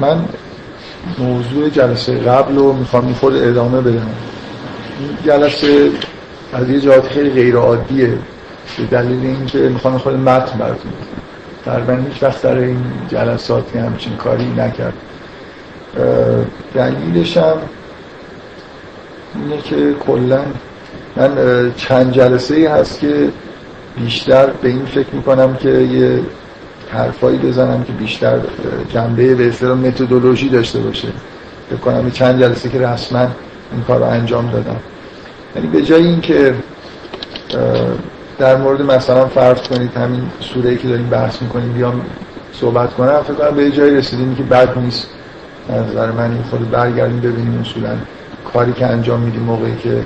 من موضوع جلسه قبل رو می‌خوام خود ادامه بدم. این جلسه از یه جهات خیلی غیر عادیه به دلیل اینکه می‌خوام خود متن براتون تقریبا هیچ وقت در این جلساتی همچین کاری نکرد. دلیلش هم اینه که کلا من چند جلسه ای هست که بیشتر به این فکر می‌کنم که یه حرفایی بزنم که بیشتر جنبه به اصطلاح متدولوژی داشته باشه. فکر کنم چند جلسه که رسما این کار رو انجام دادم. یعنی به جای اینکه در مورد مثلا فرض کنید همین سوره که داریم بحث می‌کنیم بیام صحبت کنم فکر کنم به جایی رسیدیم که بد نیست. نظر من این خود برگردیم ببینیم اصولا کاری که انجام میدیم موقعی که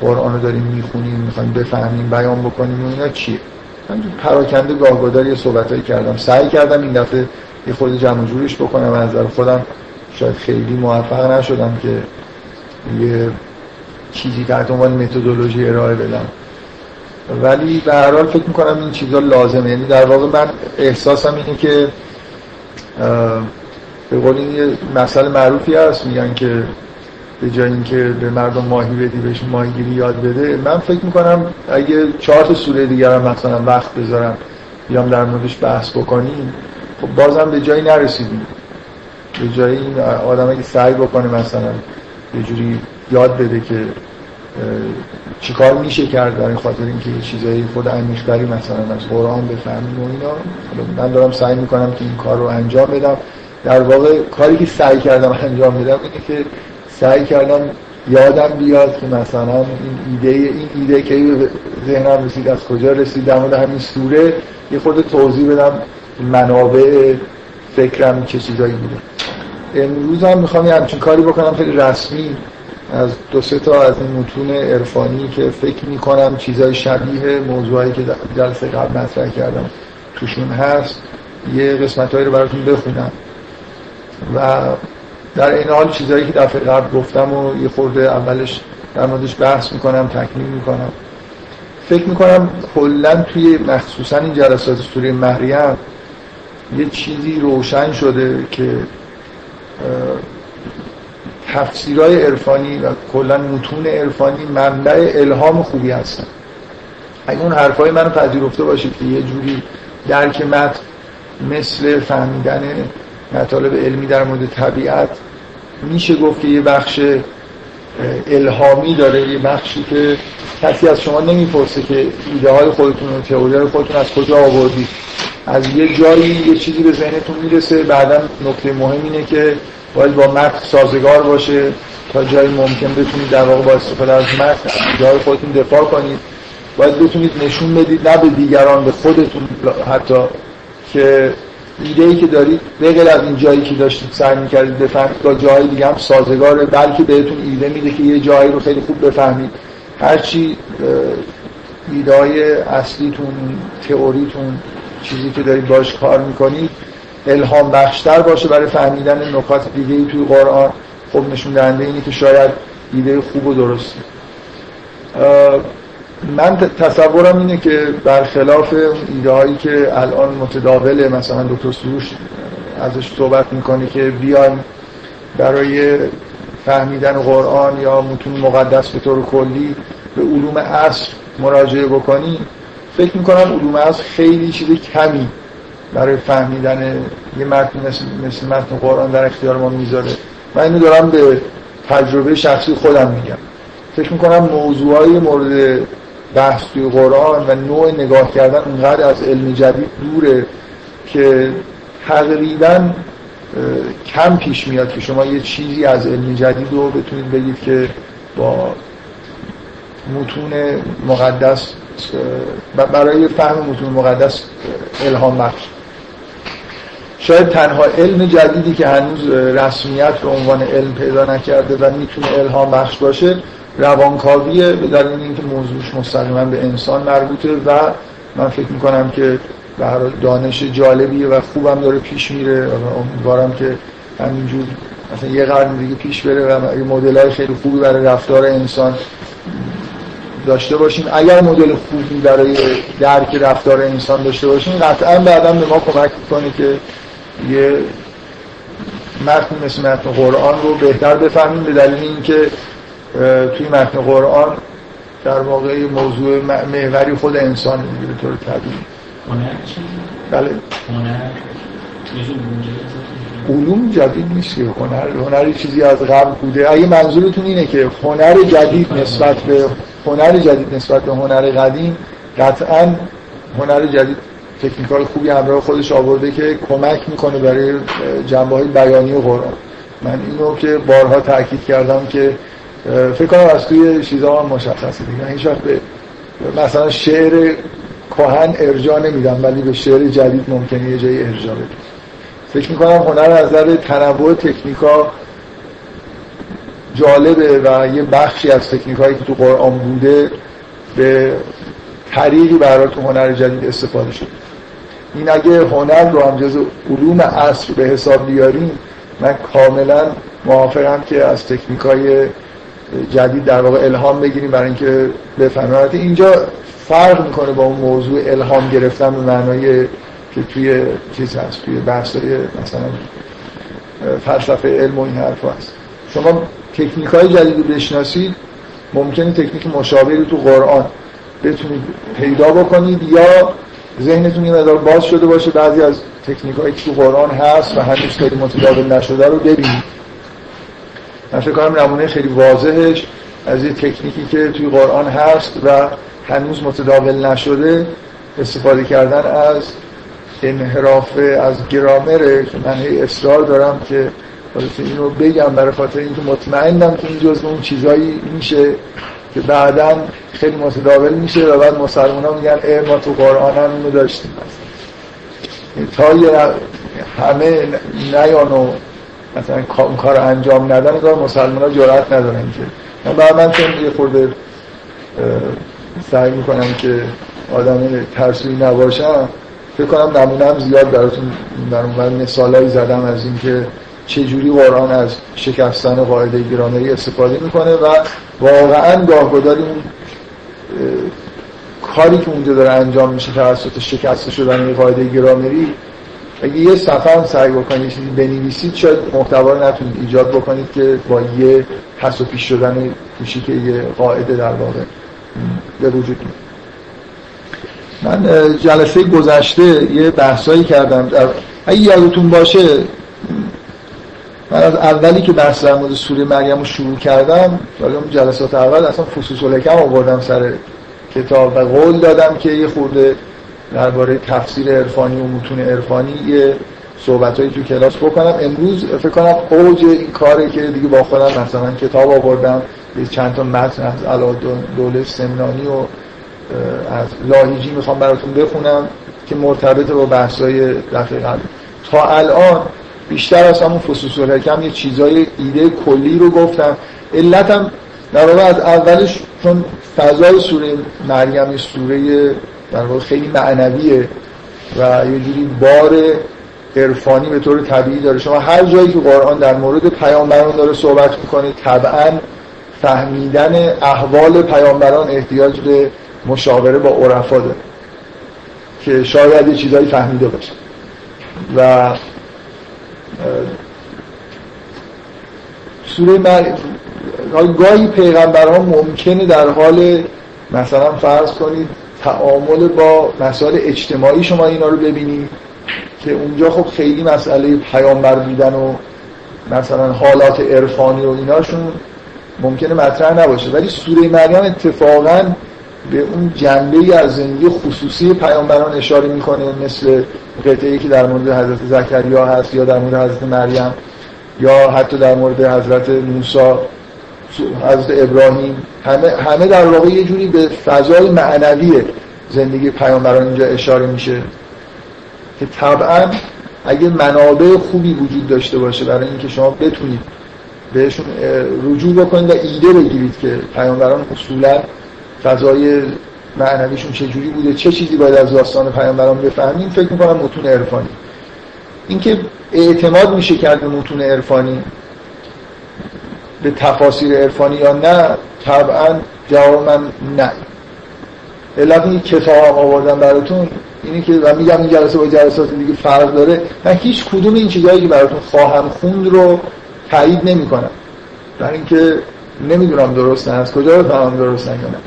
قرآن رو داریم می‌خونیم می‌خوایم بفهمیم بیان بکنیم و اینا چیه. من پراکنده گاهگدار یه صحبتایی کردم. سعی کردم این دفعه یه خود جمع جورش بکنم. از نظر خودم شاید خیلی موفق نشدم که یه چیزی تحت عنوان متدولوژی ارائه بدم. ولی به هر حال فکر می‌کنم این چیزا لازمه. یعنی در واقع من احساسم اینه که به قول این یه مسئله معروفی هست. میگن که به جای اینکه به مردم ماهی بدی بهش ماهیگیری یاد بده من فکر می‌کنم اگه چهار تا سوره دیگر هم مثلا وقت بذارم بیام در موردش بحث بکنیم خب بازم به جایی نرسیدیم. به جایی این آدم اگه سعی بکنه مثلا یه جوری یاد بده که چیکار میشه کرد برای خاطر اینکه یه چیزایی خود عمیق‌تری مثلا از قرآن بفهمیم و اینا من دارم سعی می‌کنم که این کار رو انجام بدم. در واقع کاری که سعی کردم انجام بدم اینه که سعی کردم یادم بیاد که مثلا این ایده این ایده که ذهنم رسید از کجا رسید در مورد همین سوره یه خود توضیح بدم منابع فکرم چه چیزایی بوده. امروز هم می‌خوام یه همچین کاری بکنم خیلی رسمی از دو سه تا از این متون عرفانی که فکر می‌کنم چیزای شبیه موضوعی که جلسه قبل مطرح کردم توشون هست یه قسمت رو براتون بخونم. و در این حال چیزهایی که دفعه قبل گفتم و یه خورده اولش در موردش بحث می‌کنم تکمیل می‌کنم. فکر می‌کنم کلا توی مخصوصا این جلسات سوره مریم یه چیزی روشن شده که تفسیرهای عرفانی و کلا متون عرفانی منبع الهام خوبی هستن. اگه اون حرفای منو پذیرفته باشید که یه جوری درک متن مثل فهمیدن مطالب علمی در مورد طبیعت میشه گفت که یه بخش الهامی داره یه بخشی که کسی از شما نمی‌پرسه که ایده های خودتون و تئوری های خودتون از کجا آوردید از یه جایی یه چیزی به ذهنتون می‌رسه بعدا نکته مهم اینه که باید با متن سازگار باشه تا جایی ممکن بتونید در واقع با استفاده از متن جای خودتون دفاع کنید. باید بتونید نشون بدید نه به دیگران به خودتون حتی که ایده ای که دارید به غیر از این جایی که داشتید سعی می‌کردید بفهمید با جای دیگه هم سازگاره بلکه بهتون ایده میده که یه جایی رو خیلی خوب بفهمید. هرچی ایده های اصلیتون تئوریتون چیزی که دارید باش کار می‌کنید الهام بخشتر باشه برای فهمیدن نکات دیگه ای توی قرآن. خب نشون دهنده اینه که شاید ایده خوب و درستی من تصورم اینه که برخلاف ایده هایی که الان متداوله مثلا دکتر سروش ازش صحبت می‌کنه که بیایم برای فهمیدن قرآن یا متون مقدس به طور کلی به علوم اصل مراجعه بکنی فکر می‌کنم علوم اصل خیلی چیز کمی برای فهمیدن یه متن مثل, مثل متن قرآن در اختیار ما می‌ذاره. من اینو دارم به تجربه شخصی خودم میگم. فکر می‌کنم موضوعای مورد بحث توی قرآن و نوع نگاه کردن اونقدر از علم جدید دوره که تقریبا کم پیش میاد که شما یه چیزی از علم جدید رو بتونید بگید که با متون مقدس برای فهم متون مقدس الهام بخش. شاید تنها علم جدیدی که هنوز رسمیت به عنوان علم پیدا نکرده و می‌تونه الهام بخش باشه روانکاویه به دلیل اینکه موضوعش مستقیما به انسان مربوطه و من فکر می‌کنم که به دانش جالبیه و خوبم داره پیش میره امیدوارم که همینجور مثلا یه قرن دیگه پیش بره و یه مدل خیلی خوبی برای رفتار انسان داشته باشیم اگر مدل خوبی برای درک رفتار انسان داشته باشیم قطعا بعدا به ما کمک می‌کنه که یه متن مثل متن قرآن رو بهتر بفهمیم به دلیل اینکه توی متن قرآن در واقع موضوع محوری خود انسان میگه به طور طبیعی. بله. علوم جدید نیست که هنر هنر چیزی از قبل بوده. اگه منظورتون اینه که هنر جدید نسبت به هنر جدید نسبت به هنر قدیم قطعا هنر جدید تکنیکال خوبی همراه خودش آورده که کمک می‌کنه برای جنبه های بیانی قرآن. من اینو که بارها تاکید کردم که فکر کنم از توی چیزا هم مشخصه. دیگه هیچ وقت به مثلا شعر کهن ارجاع نمیدم ولی به شعر جدید ممکنه یه جایی ارجاع بدم فکر می‌کنم هنر از نظر تنوع تکنیکا جالبه و یه بخشی از تکنیکایی که تو قرآن بوده به طریقی برای تو هنر جدید استفاده شده. این اگه هنر رو هم جز علوم عصر به حساب بیاریم من کاملا موافقم که از تکنیکای جدید در واقع الهام بگیریم برای اینکه بفهمیم. اینجا فرق می‌کنه با اون موضوع الهام گرفتن به معنای که توی چیز هست توی بحث مثلا فلسفه علم و این حرف هست. شما تکنیک های جدید بشناسید ممکنه تکنیک مشابهی تو قرآن بتونید پیدا بکنید یا ذهنتون یه مدار باز شده باشه بعضی از تکنیک هایی تو قرآن هست و هنوز خیلی متداول نشده رو ببینید. من فکر کنم نمونه خیلی واضحش از یه تکنیکی که توی قرآن هست و هنوز متداول نشده استفاده کردن از انحراف از گرامره من هی اصرار دارم که اینو بگم برای خاطر اینکه مطمئنم که این جزء اون چیزایی میشه که بعدا خیلی متداول میشه و بعد مسلمان ها میگن ای ما تو قرآن هم اینو داشتیم. تا همه نیان و مثلا اون کار انجام ندن کار مسلمان ها جرأت ندارن که. برای من چون یه خورده سعی می‌کنم که آدم ترسوی نباشم فکر کنم نمونم زیاد براتون در اون مثالایی زدم از اینکه چجوری قرآن از شکستن قاعده گرامری استفاده می‌کنه و واقعا گاهگداری اون کاری که اونجا داره انجام میشه توسط شکست شدن این قاعده گرامری اگه یه صفحه هم سعی بکنید چیزی بنویسید شاید محتوا نتونید ایجاد بکنید که با یه پس و پیش شدن که یه قاعده در واقع. به وجود من جلسه گذشته یه بحثایی کردم. در اگه یادتون باشه من از اولی که بحث در مورد سوره مریم رو شروع کردم ولی اون جلسات اول اصلا فصوص الحکم آوردم سر کتاب و قول دادم که یه خورده درباره تفسیر عرفانی و متون عرفانی یه صحبتهایی تو کلاس بکنم. امروز فکر کنم اوج این کاره که دیگه با خودم مثلا کتاب آوردم چند تا متن از دوله سمنانی و از لاهیجی می‌خوام براتون بخونم که مرتبط با بحثای دفعه قبل تا الان بیشتر از همون فصوص الحکم یه چیزای ایده کلی رو گفتم. علتم در واقع از اولش چون فضای سوره مریم سوره در واقع خیلی معنویه و یه جوری بار عرفانی به طور طبیعی داره. شما هر جایی که قرآن در مورد پیامبران داره صحبت می‌کنه طبعا فهمیدن احوال پیامبران احتیاج به مشاوره با عرفا داره که شاید یه چیزایی فهمیده باشه. و سوره مر... گاهی پیغمبران ممکنه در حال مثلا فرض کنید تعامل با مسائل اجتماعی شما اینا رو ببینید که اونجا خب خیلی مسئله پیامبر بودن و مثلا حالات عرفانی و ایناشون ممکنه مطرح نباشه. ولی سوره مریم اتفاقا به اون جنبه از زندگی خصوصی پیامبران اشاره می‌کنه مثل قطعی که در مورد حضرت زکریا هست یا در مورد حضرت مریم یا حتی در مورد حضرت موسی. حضرت ابراهیم همه, همه در واقع یه جوری به فضای معنوی زندگی پیامبران اینجا اشاره میشه که طبعا اگه منابع خوبی وجود داشته باشه برای اینکه شما بتونید بهشون رجوع بکنید و ایده بگیرید که پیامبران اصولا فضای معنویشون چه جوری بوده چه چیزی باید از داستان پیامبران بفهمیم فکر می‌کنم متون عرفانی. اینکه اعتماد میشه کرد به متون عرفانی به تفاسیر عرفانی یا نه طبعا جواب من نه. علت این کتاب آوردم براتون اینی که و میگم این جلسه با جلسات دیگه فرق داره. من هیچ کدوم این چیزایی که براتون خواهم خوند رو تایید نمی‌کنم. برای اینکه نمی‌دونم درست از کجا بفهمم درست یا نه.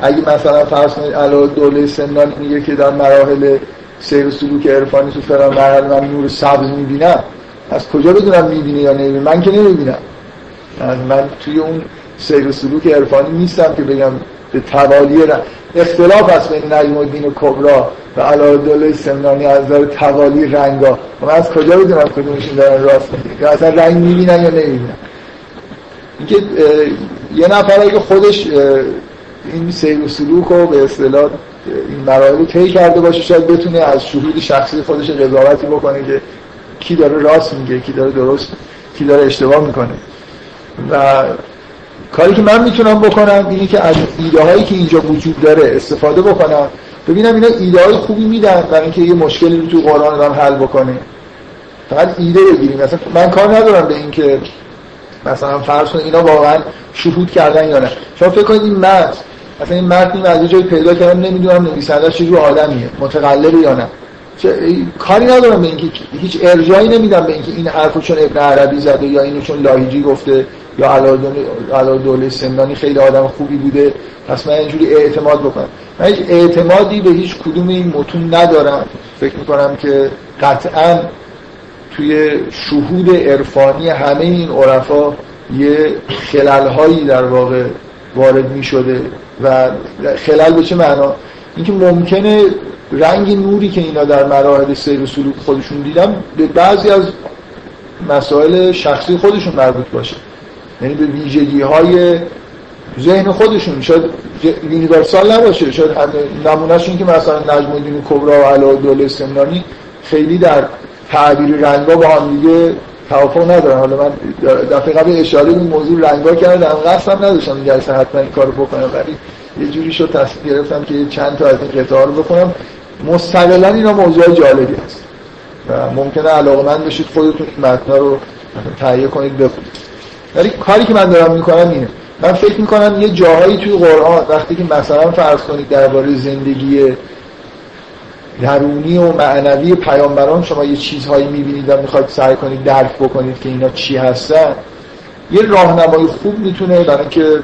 اگه مثلا فرض کنید علاوه دوله سنان میگه که در مراحل سیر سلوک عرفانی تو فلان مرحله من نور سبز می‌بینم از کجا بدونم می‌بینه یا نمی‌بینه من که نمی‌بینم. من توی اون سیر و سلوک عرفانی نیستم که بگم به توالی اختلاف هست بین نجم الدین کبرا و علاء دوله سمنانی از داره توالی رنگا. من از کجا بدونم کدومشون دارن راست میگه اصلا رنگ می‌بینن یا نمی‌بینن؟ اینکه یه نفر اگه خودش این سیر و سلوک رو به اصطلاح این مراحل رو طی کرده باشه شاید بتونه از شهود شخصی خودش قضاوتی بکنه که کی داره راست میگه کی داره درست کی داره اشتباه می‌کنه. و کاری که من می‌تونم بکنم اینه که از ایده هایی که اینجا وجود داره استفاده بکنم. ببینم اینا ایده های خوبی میدن برای اینکه یه مشکلی رو تو قرآن آدم حل بکنه. فقط ایده بگیریم. مثلا من کار ندارم به اینکه مثلا فرض کنید اینا واقعا شهود کردن یا نه. شما فکر کنید این متن مثلا این متن از یه جایی پیدا کردم نمی‌دونم نویسنده‌اش چه آدمیه متقلبه یا نه. کاری ندارم به اینکه هیچ ارجایی نمیدم به اینکه این حرفو چون ابن عربی زده یا اینو چون لاهیجی گفته. یا علا دوله سندانی خیلی آدم خوبی بوده پس من اینجوری اعتماد بکنم. من هیچ اعتمادی به هیچ کدوم این متون ندارم. فکر می‌کنم که قطعا توی شهود عرفانی همه این عرفا یه خلل در واقع وارد می شده و خلل به چه معنا؟ اینکه ممکنه رنگ نوری که اینا در مراحل سیر و سلوک خودشون دیدم به بعضی از مسائل شخصی خودشون مربوط باشه. یعنی به ویژگی های ذهن خودشون. شاید یونیورسال نباشه. شاید نمونهش این که مثلا نجم الدین کبرا و علا دوله سمنانی خیلی در تعبیر رنگا با هم دیگه توافق ندارن. حالا من دفعه قبل اشاره این موضوع رنگا کردم. قصدم نداشتم این جلسه حتما این کارو بکنم ولی یه جوری شد تصمیم گرفتم که چند تا از این قطعه رو بکنم مستقلا اینا موضوع جالبی هست و ممکنه علاقه من بشید خودتون متن رو تهیه کنید بخونید. ولی کاری که من دارم می‌کنم اینه. من فکر می‌کنم یه جاهایی توی قرآن وقتی که مثلا فرض کنید درباره زندگی درونی و معنوی پیامبران شما یه چیزهایی می‌بینید و می‌خواید سعی کنید درک بکنید که اینا چی هستن یه راهنمای خوب می‌تونه برای اینکه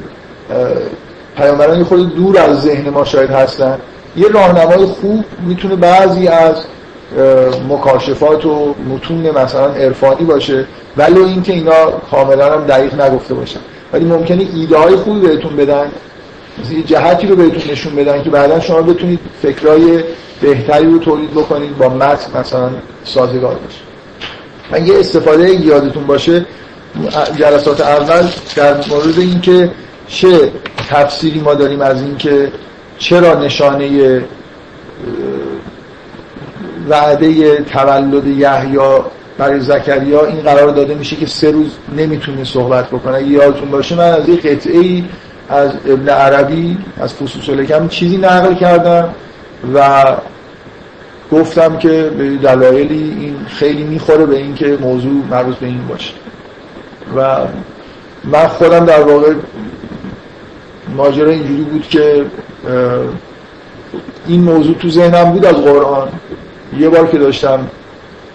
پیامبران خود دور از ذهن ما شاید هستن. یه راهنمای خوب می‌تونه بعضی از مکاشفات و متون مثلا عرفانی باشه. ولی اینکه اینا کاملا هم دقیق نگفته باشن. ولی ممکنه ایده های خوبی بهتون بدن یه جهتی رو بهتون نشون بدن که بعدا شما بتونید فکرای بهتری رو تولید بکنید با متن مثلا سازگار باشه. من یه استفاده یادتون باشه. جلسات اول در مورد اینکه چه تفسیری ما داریم از اینکه چرا نشانه وعده تولد یحیی برای زکریا این قرار داده میشه که سه روز نمی‌تونه صحبت بکنه. اگه یادتون باشه من از یه قطعه ای از ابن عربی از فصوص الکم چیزی نقل کردم و گفتم که به دلایلی این خیلی می‌خوره به اینکه موضوع مربوط به این باشه. و من خودم در واقع ماجرا اینجوری بود که این موضوع تو ذهنم بود از قرآن. یه بار که داشتم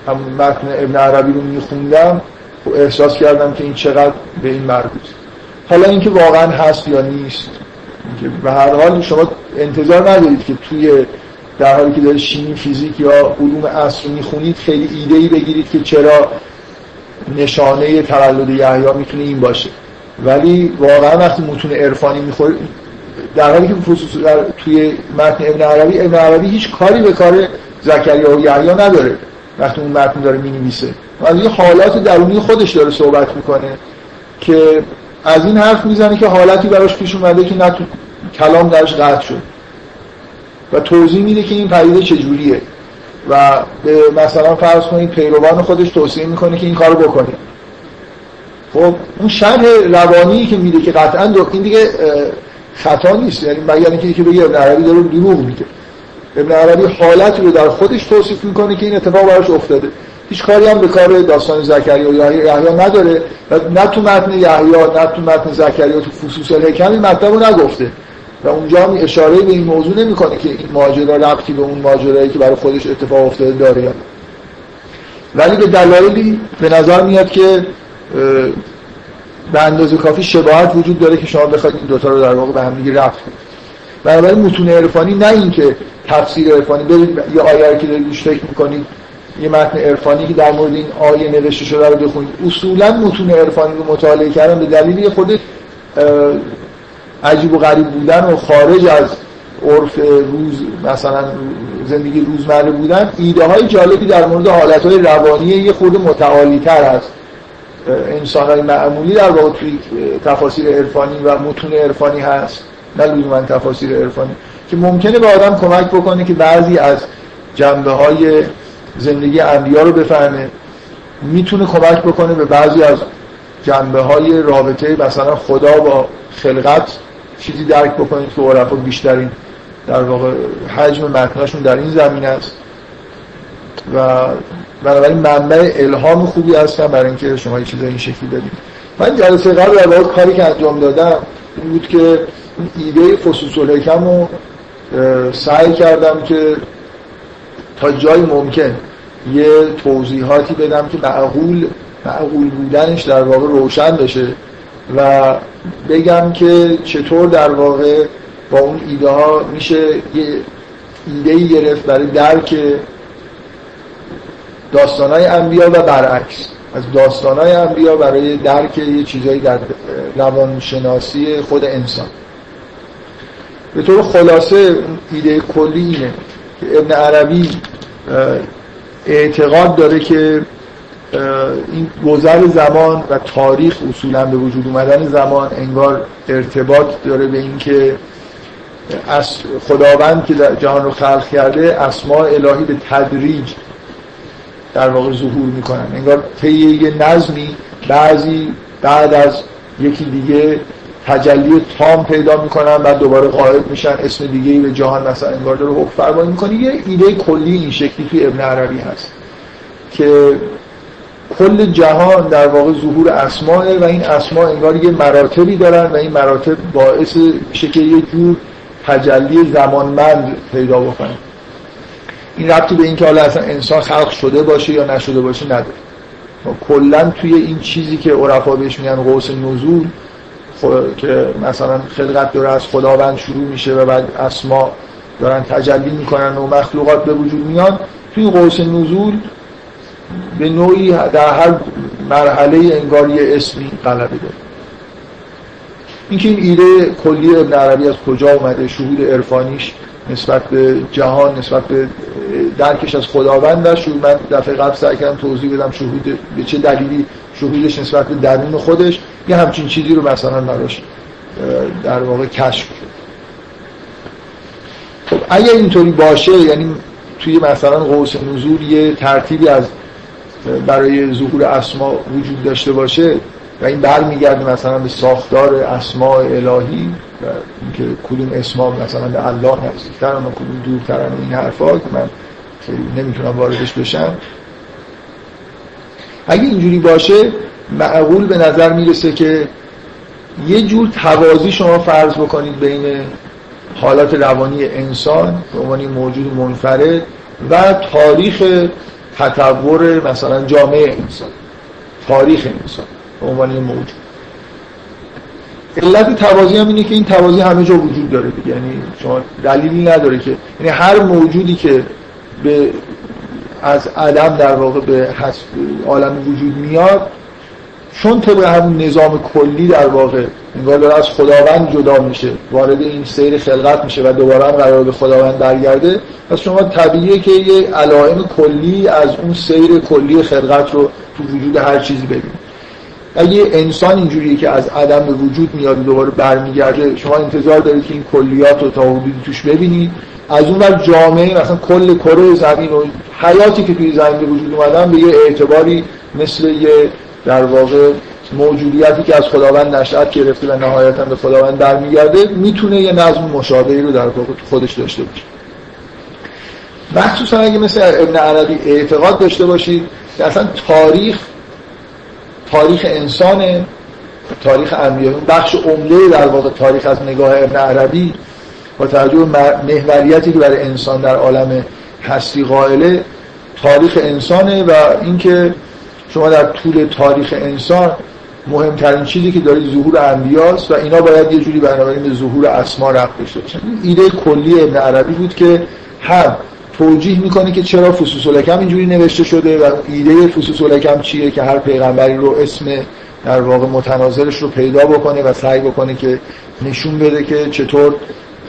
هم متن ابن عربی رو میخوندم و احساس کردم که این چقدر به این مربوط. حالا اینکه واقعا هست یا نیست که به هر حال شما انتظار ندارید که توی در حالی که دارید شیمی فیزیک یا علوم اصر می‌خونید خیلی ایده ای بگیرید که چرا نشانه تولد یحیی می‌تونه این باشه. ولی واقعا وقتی متون عرفانی می‌خورید در حالی که خصوص در توی متن ابن عربی ابن عربی هیچ کاری به کار زکریا و یحیی نداره. وقتی اون متن داره می‌نویسه. از یه حالات درونی خودش داره صحبت می‌کنه که از این حرف می‌زنه که حالتی براش پیش اومده که نه کلام درش قطع شد. و توضیح میده که این پدیده چجوریه. و به مثلا فرض کنید پیروان خودش توصیه می‌کنه که این کارو بکنید خب اون شرح روانی که میده که قطعا این دیگه خطا نیست. یعنی مگر اینکه یکی بگه عربی داره دروغ میگه. ابن عربی حالتی رو در خودش توصیف می‌کنه که این اتفاق براش افتاده. هیچ کاری هم به کار داستان زکریا یا یحیی نداره و نه تو متن یحیی نه تو متن زکریا تو فصوص الحکم این مطلب رو نگفته. و اونجا هم اشاره به این موضوع نمی‌کنه که این ماجرا ربطی به اون ماجرایی که برای خودش اتفاق افتاده داره ولی به دلایلی به نظر میاد که به اندازه کافی شباهت وجود داره که شما بخواید این دوتا رو در واقع به هم دیگه رفت کنید. بنابراین متون عرفانی نه اینکه تفسیر عرفانی برید یه آیه که دارید فکر می‌کنید یه متن عرفانی که در مورد این آیه نوشته شده رو بخونید. اصولا متون عرفانی رو مطالعه کردن به دلیل خود عجیب و غریب بودن و خارج از عرف روز مثلا زندگی روزمره بودن. ایده های جالبی در مورد حالت های روانی یه خود متعالی تر هست. انسان های معمولی در واقع توی تفاسیر عرفانی و متون عرفانی هست. نه لزوما تفاسیر عرفانی. که ممکنه به آدم کمک بکنه که بعضی از جنبه های زندگی انبیا رو بفهمه. می‌تونه کمک بکنه به بعضی از جنبه های رابطه مثلا خدا با خلقت چیزی درک بکنید که عرفا بیشترین در واقع حجم متنشون در این زمین است. و بنابراین منبع الهام خوبی هستن برای اینکه شما یه چیزای این شکلی بدید من جلسه قبل در کاری که انجام دادم بود که ایده فصوص الحکم رو سعی کردم که تا جای ممکن یه توضیحاتی بدم که معقول معقول بودنش در واقع روشن بشه و بگم که چطور در واقع با اون ایده ها میشه یه ایده گرفت برای درک داستانهای انبیا و برعکس. از داستانهای انبیا برای درک یه چیزایی در روانشناسی خود انسان. به طور خلاصه ایده کلی اینه. که ابن عربی اعتقاد داره که این گذر زمان و تاریخ اصولا به وجود اومدن زمان انگار ارتباط داره به اینکه از خداوند که در جهان رو خلق کرده اسماء الهی به تدریج در واقع ظهور می‌کنن. انگار طی یه نظمی بعضی بعد از یکی دیگه تجلی تام پیدا می‌کنن بعد دوباره قائب میشن اسم دیگه به جهان مثلا انگار داره حکم فرمایی می‌کنه. یه ایده کلی این شکلی توی ابن عربی هست که کل جهان در واقع ظهور اسماء و این اسماء انگار یه مراتبی دارن و این مراتب باعث میشه که یه جور تجلی زمانمند پیدا بکنه. این ربطی به این که حالا اصلا انسان خلق شده باشه یا نشده باشه نداره. کلا توی این چیزی که عرفا بهش میگن قوس نزول که مثلا خلقت داره از خداوند شروع میشه و بعد اسما دارن تجلی می‌کنن و مخلوقات به وجود میان توی قوس نزول به نوعی در هر مرحله انگار یه اسمی غلبه داره. اینکه این ایده کلی ابن عربی از کجا اومده شهود عرفانیش نسبت به جهان نسبت به درکش از خداوند شهود من دفعه قبل سعی کردم توضیح بدم شهود به چه دلیلی شهودش نسبت به درون خودش. یه همچین چیزی رو مثلا براش در واقع کشف شد خب اگر اینطوری باشه یعنی توی مثلا قوس نزول یه ترتیبی از برای ظهور اسما وجود داشته باشه و این برمیگرده مثلا به ساختار اسماء الهی و اینکه کدوم اسما مثلا به الله نزدیکترن و کدوم دورترن و این حرفا که من نمی‌تونم واردش بشم. اگه اینجوری باشه معقول به نظر می‌رسه که یه جور توازی شما فرض بکنید بین حالات روانی انسان به عنوان موجود منفرد و تاریخ تطور مثلا جامعه انسان تاریخ انسان به عنوان موجود. علت توازی هم اینه که این توازی همه جا وجود داره یعنی شما دلیلی نداره که یعنی هر موجودی که به از عدم در واقع به عالم وجود میاد چون طبق همون نظام کلی در واقع انگار داره از خداوند جدا میشه وارد این سیر خلقت میشه و دوباره هم قرار به خداوند برگرده پس شما طبیعیه که یه علائم کلی از اون سیر کلی خلقت رو تو وجود هر چیزی ببینید. اگه انسان اینجوریه که از عدم به وجود میاد دوباره برمیگرده شما انتظار دارید که این کلیات رو تا حدودی توش ببینید. از اون بر جامعه مثلا کل کره زمین و حیاتی که توی زمین به وجود اومدن به یه اعتباری مثل یه در واقع موجودیتی که از خداوند نشأت گرفته و نهایتا به خداوند برمیگرده می‌تونه یه نظم مشابهی رو در خودش داشته باشه. مخصوصا اگه مثل ابن عربی اعتقاد داشته باشید که اصلا تاریخ تاریخ انسان تاریخ انبیا بخش عمده در واقع تاریخ از نگاه ابن عربی با توجه به محوریتی که برای انسان در عالم هستی قائله تاریخ انسانه و اینکه شما در طول تاریخ انسان مهمترین چیزی که دارید ظهور انبیاست و اینا باید یه جوری بنابراین به ظهور اسما رفت باشن. ایده کلی ابن عربی بود که هم توجیه می‌کنه که چرا فصوص الحکم اینجوری نوشته شده و ایده فصوص الحکم چیه که هر پیغمبری رو اسم در واقع متناظرش رو پیدا بکنه و سعی بکنه که نشون بده که چطور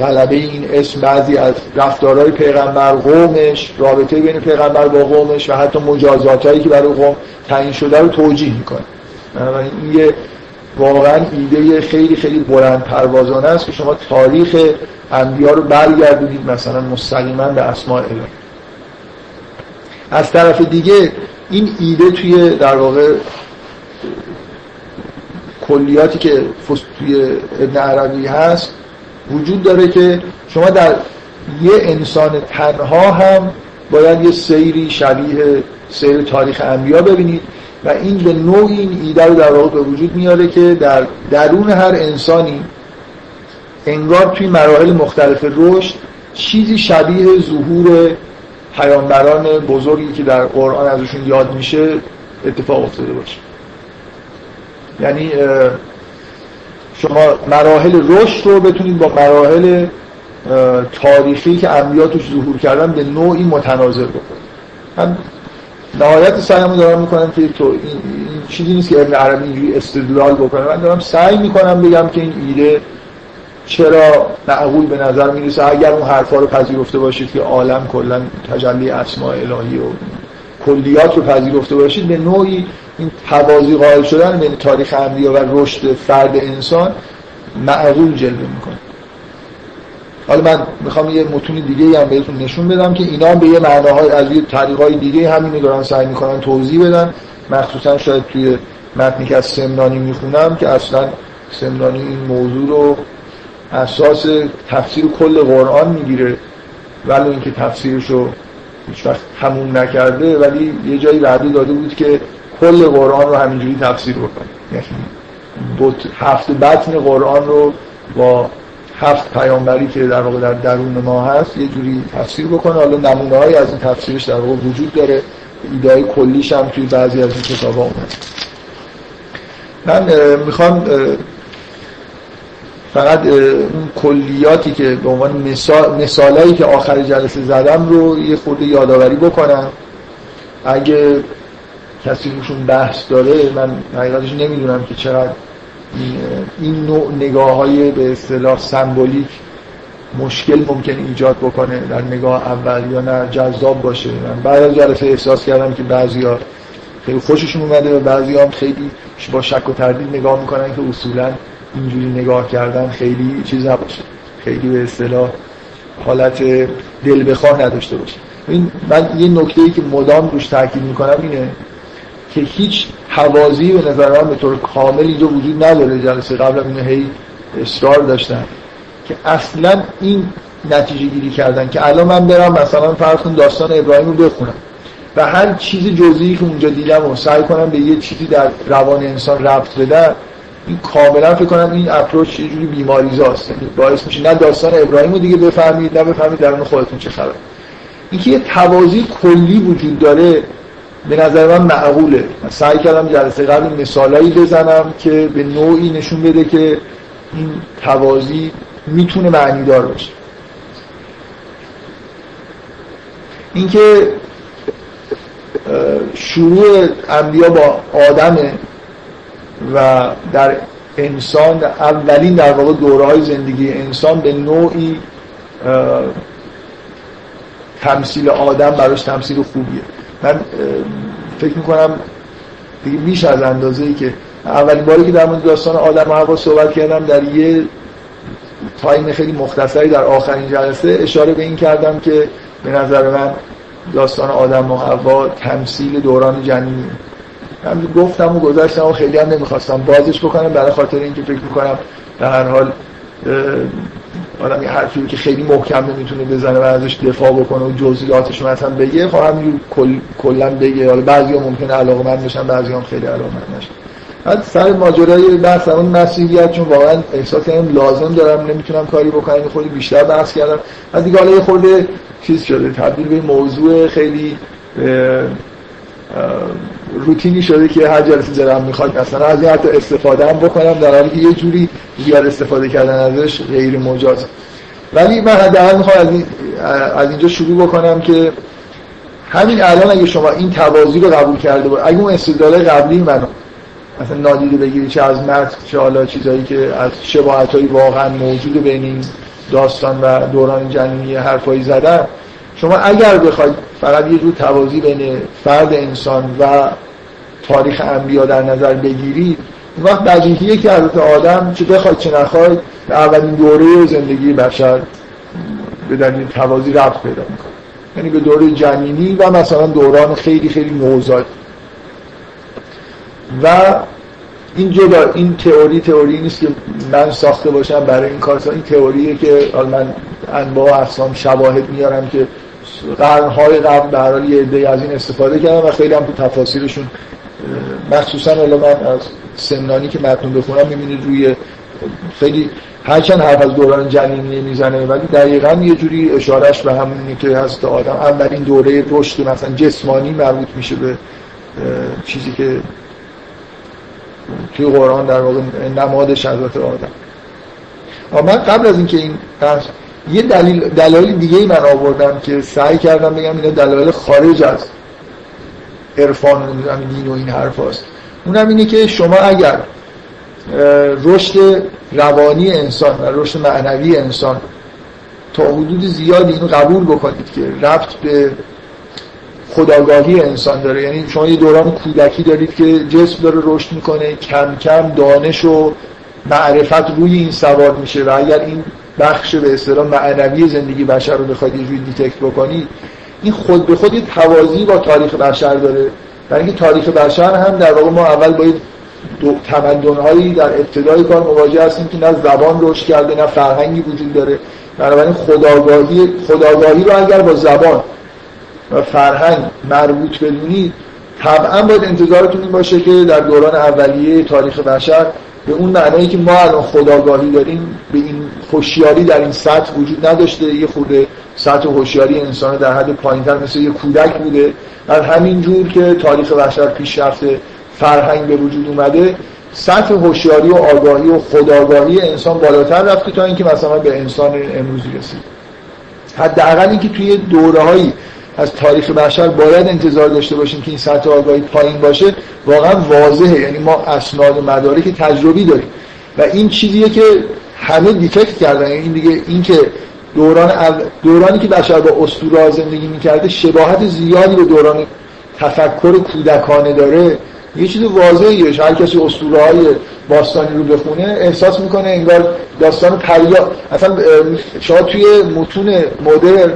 غلبه این اسم بعضی از رفتارهای پیغمبر قومش رابطه بین پیغمبر با قومش و حتی مجازات که برای قوم تعیین شده رو توجیه می‌کنه. بنابراین این یه واقعا ایده خیلی خیلی بلند پروازانه است که شما تاریخ انبیا رو برگردونید مثلا مستقیما به اسماء الهی. از طرف دیگه این ایده توی در واقع کلیاتی که توی ابن عربی هست وجود داره که شما در یه انسان تنها هم باید یه سیری شبیه سیر تاریخ انبیا ببینید و این به نوعی این ایده رو در واقع به وجود میاره که در درون هر انسانی انگار توی مراحل مختلف رشد چیزی شبیه ظهور پیامبران بزرگی که در قرآن ازشون یاد میشه اتفاق افتاده باشه. یعنی شما مراحل رشد رو بتونید با مراحل تاریخی که انبیا توش ظهور کردن به نوعی متناظر بکنید. من نهایت سعیمو دارم می‌کنم که تو این, چیزی نیست که ابن عربی اینجوری استدلال بکنه. من دارم سعی می‌کنم بگم که این ایده چرا معقول به نظر می‌رسه. اگر اون حرفا رو پذیرفته باشید که عالم کلا تجلی اسماء الهی و کلیات رو پذیرفته باشید به نوعی این توازی قائل شدن بین تاریخ انبیا و رشد فرد انسان معقول جلوه می‌کنه. حالا من می‌خوام یه متون دیگه هم بهتون نشون بدم که اینا به یه معناهای از یه طریقای دیگه همینو دارن سعی می‌کنن توضیح بدن. مخصوصا شاید توی متنی که از سمنانی می‌خونم که اصلا سمنانی این موضوع رو اساس تفسیر کل قرآن می‌گیره ولی اینکه تفسیرش رو هیچ وقت همون نکرده ولی یه جایی وعده داده بود که کل قرآن رو همینجوری تفسیر بکنه. یعنی هفت بطن قرآن رو با هفت پیامبری که در واقع در درون ما هست یه جوری تفسیر بکنه. حالا نمونه های از این تفسیرش در واقع وجود داره. ایده های کلیش هم توی بعضی از این کتاب ها من می‌خوام فقط کلیاتی که به عنوان مثال مثالایی که آخر جلسه زدم رو یه خورده یادآوری بکنم. اگه کسی روشون بحث داره من حقیقتش نمی‌دونم که چقدر این نوع نگاه های به اصطلاح سمبولیک مشکل ممکن ایجاد بکنه در نگاه اول یا نه جذاب باشه. من بعد از جلسه احساس کردم که بعضیا خیلی خوششون اومده و بعضی هم خیلی با شک و تردید نگاه می‌کنن که اصولا اینجوری نگاه کردن خیلی چیز نباشه. خیلی به اصطلاح حالت دل بخواه نداشته باشه. این من یه نکته ای که مدام روش تاکید می‌کنم اینه که هیچ حوازی به نظر من به طور کامل اینجا وجود نداره جلسه قبل اینو هی اصرار داشتن که اصلا این نتیجه گیری کردن که الان من برم مثلا فرض کن داستان ابراهیم رو بخونم و هر چیز جزئی که اونجا دیدم و سعی کنم به یه چیزی در روان انسان ربط بدم این کاملا فکر کنم این اپروچ یه جوری بیماریزاست باعث میشه نه داستان ابراهیم رو دیگه بفهمید نه بفهمید درون خودتون چه خبر اینکه یه توازی کلی وجود داره به نظر من معقوله. من سعی کردم جلسه قبل مثالایی بزنم که به نوعی نشون بده که این توازی می‌تونه معنی دار باشه. اینکه شروع انبیا با آدمه و در انسان اولین در واقع دوره های زندگی انسان به نوعی تمثیل آدم براش تمثیل خوبیه. من فکر می‌کنم دیگه بیش از اندازه ای که اولین باری که در مورد داستان آدم و هوا صحبت کردم در یه تایم خیلی مختصری در آخرین جلسه اشاره به این کردم که به نظر من داستان آدم و هوا تمثیل دوران جنینی من گفتم و گذاشتم و خیلی هم نمی‌خواستم بازش بکنم. برای خاطر اینکه فکر می‌کنم در هر حال آدم یه حرفی که خیلی محکم نمی‌تونه بزنه و ازش دفاع بکنه و جزئیاتش مثلا بگه خب همینجور کل کلا بگه. حالا بعضیا ممکنه علاقه من بشن بعضی هم خیلی علاقه من نشن. بعد سر ماجرای بحث اون مسیحیت چون واقعا احساس کردم لازم دارم نمی‌تونم کاری بکنم خود بیشتر بحث کردم. از دیگه حالا یه خورده چیز شده تبدیل به موضوع خیلی روتینی شده که هر جلسه دارم می‌خواد مثلا از این حتی استفاده هم بکنم در حالی که یه جوری زیاد استفاده کردن ازش غیر مجاز. ولی من حداقل می‌خوام از, از اینجا شروع بکنم که همین الان اگه شما این توازی رو قبول کرده بود اگه اون استدلال قبلی منو مثلا نادیده بگیری چه از متن چه حالا چیزایی که از شباهت واقعا موجود بین این داستان و دوران جنینی حرفایی زدن شما اگر بخواید فقط یه جور توازی بین فرد انسان و تاریخ انبیا در نظر بگیرید اون وقت بدیهیه که حضرت آدم چه بخواید چه نخواید اولین دوره زندگی بشر به دلیل توازی رفت پیدا می‌کنه. یعنی به دوره جنینی و مثلا دوران خیلی خیلی نوزاد. و این جدا این تئوری تئوری نیست که من ساخته باشم برای این کار این تئوریه که من انواع اقسام شواهد میارم که قرنهای قبل به حال یه عده از این استفاده کردم و خیلی هم تو تفاصیلشون مخصوصا الان من از سمنانی که متن بخونم می‌بینید روی خیلی هرچند حرف از دوران جنینی می‌زنه ولی دقیقا یه جوری اشارش به همونی که هست آدم اولین دوره رشد مثلا جسمانی مربوط میشه به چیزی که توی قرآن در واقع نمادش حضرت آدم. من قبل از اینکه این یه دلیل دلایل دیگه ای من آوردم که سعی کردم بگم اینا دلایل خارج از عرفان و دین و این حرف هست. اونم اینه که شما اگر رشد روانی انسان و رشد معنوی انسان تا حدود زیادی اینو قبول بکنید که رفت به خداگاهی انسان داره یعنی شما یه دوران کودکی دارید که جسم داره رشد می‌کنه کم کم دانش و معرفت روی این سوار میشه و اگر این بخش به اصطلاح معنوی زندگی بشر رو بخواید یه جوری دیتکت بکنید این خود به خود یه توازی با تاریخ بشر داره. برای اینکه تاریخ بشر هم در واقع ما اول باید تمدنهایی در ابتدای کار مواجه هستیم که نه زبان رشد کرده نه فرهنگی وجود داره. بنابراین خداگاهی خداگاهی رو اگر با زبان و فرهنگ مربوط بدونید طبعا باید انتظارتون این باشه که در دوران اولیه تاریخ بشر به اون معنایی که ما الان خداگاهی داریم به این هوشیاری در این سطح وجود نداشته. یه خورده سطح هوشیاری انسان در حد پایینتر مثل یه کودک بوده. در همین جور که تاریخ بشر پیش رفته فرهنگ به وجود اومده سطح هوشیاری و آگاهی و خداگاهی انسان بالاتر رفته تا اینکه مثلا به انسان امروزی رسید. حداقل اینکه توی دوره‌هایی از تاریخ بشر باید انتظار داشته باشیم که این سطح آگاهی پایین باشه. واقعا واضحه. یعنی ما اسناد مدارک تجربی داریم. و این چیزیه که همه دیتکت کردن. یعنی این دیگه این که دوران دورانی که بشر با اسطوره زندگی می‌کرده شباهت زیادی به دوران تفکر کودکانه داره. یه چیز واضحیه. هر کسی اسطوره های باستانی رو بخونه احساس می‌کنه انگار داستان پریا اصلا شما توی متون مدرن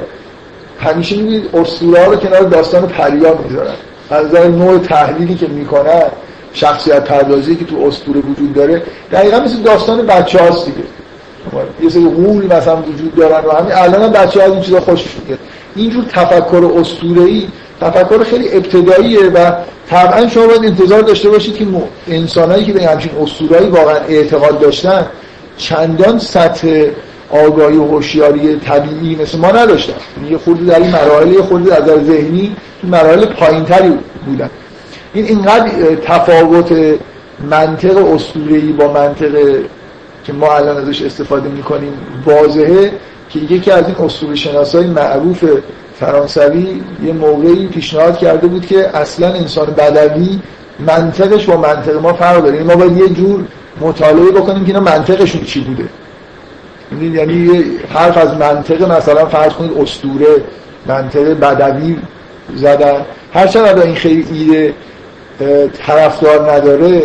همیشه می‌بینید اسطوره رو کنار داستان پریا می‌ذارن. از نظر نوع تحلیلی که می‌کنن شخصیت پردازی که تو اسطوره وجود داره دقیقا مثل داستان بچه هاست دیگه. یه سری غول مثلا وجود دارن و همین. الان هم بچه ها این چیزا خوش میگه. اینجور تفکر ای تفکر خیلی ابتداییه و طبعا شما باید انتظار داشته باشید که انسانایی که به همچین اسطوره‌ای واقعا اعتقاد داشتن چندان سطح آگاهی و هوشیاری طبیعی مثل ما نداشتن. یه خورده در این مراحل یه خورده از ذهنی مراحل پایینتری بودن. این اینقدر تفاوت منطق اسطوره‌ای با منطق که ما الان ازش استفاده می‌کنیم واضحه که یکی از این اسطوره شناسای معروف فرانسوی یه موقعی پیشنهاد کرده بود که اصلا انسان بدوی منطقش با منطق ما فرق داره. یعنی ما باید یه جور مطالعه بکنیم که اینا منطقشون چی بوده. یعنی حرف از منطق مثلا فرض کنید اسطوره منطق بدوی زدن. هرچند این خیلی ایده طرفدار نداره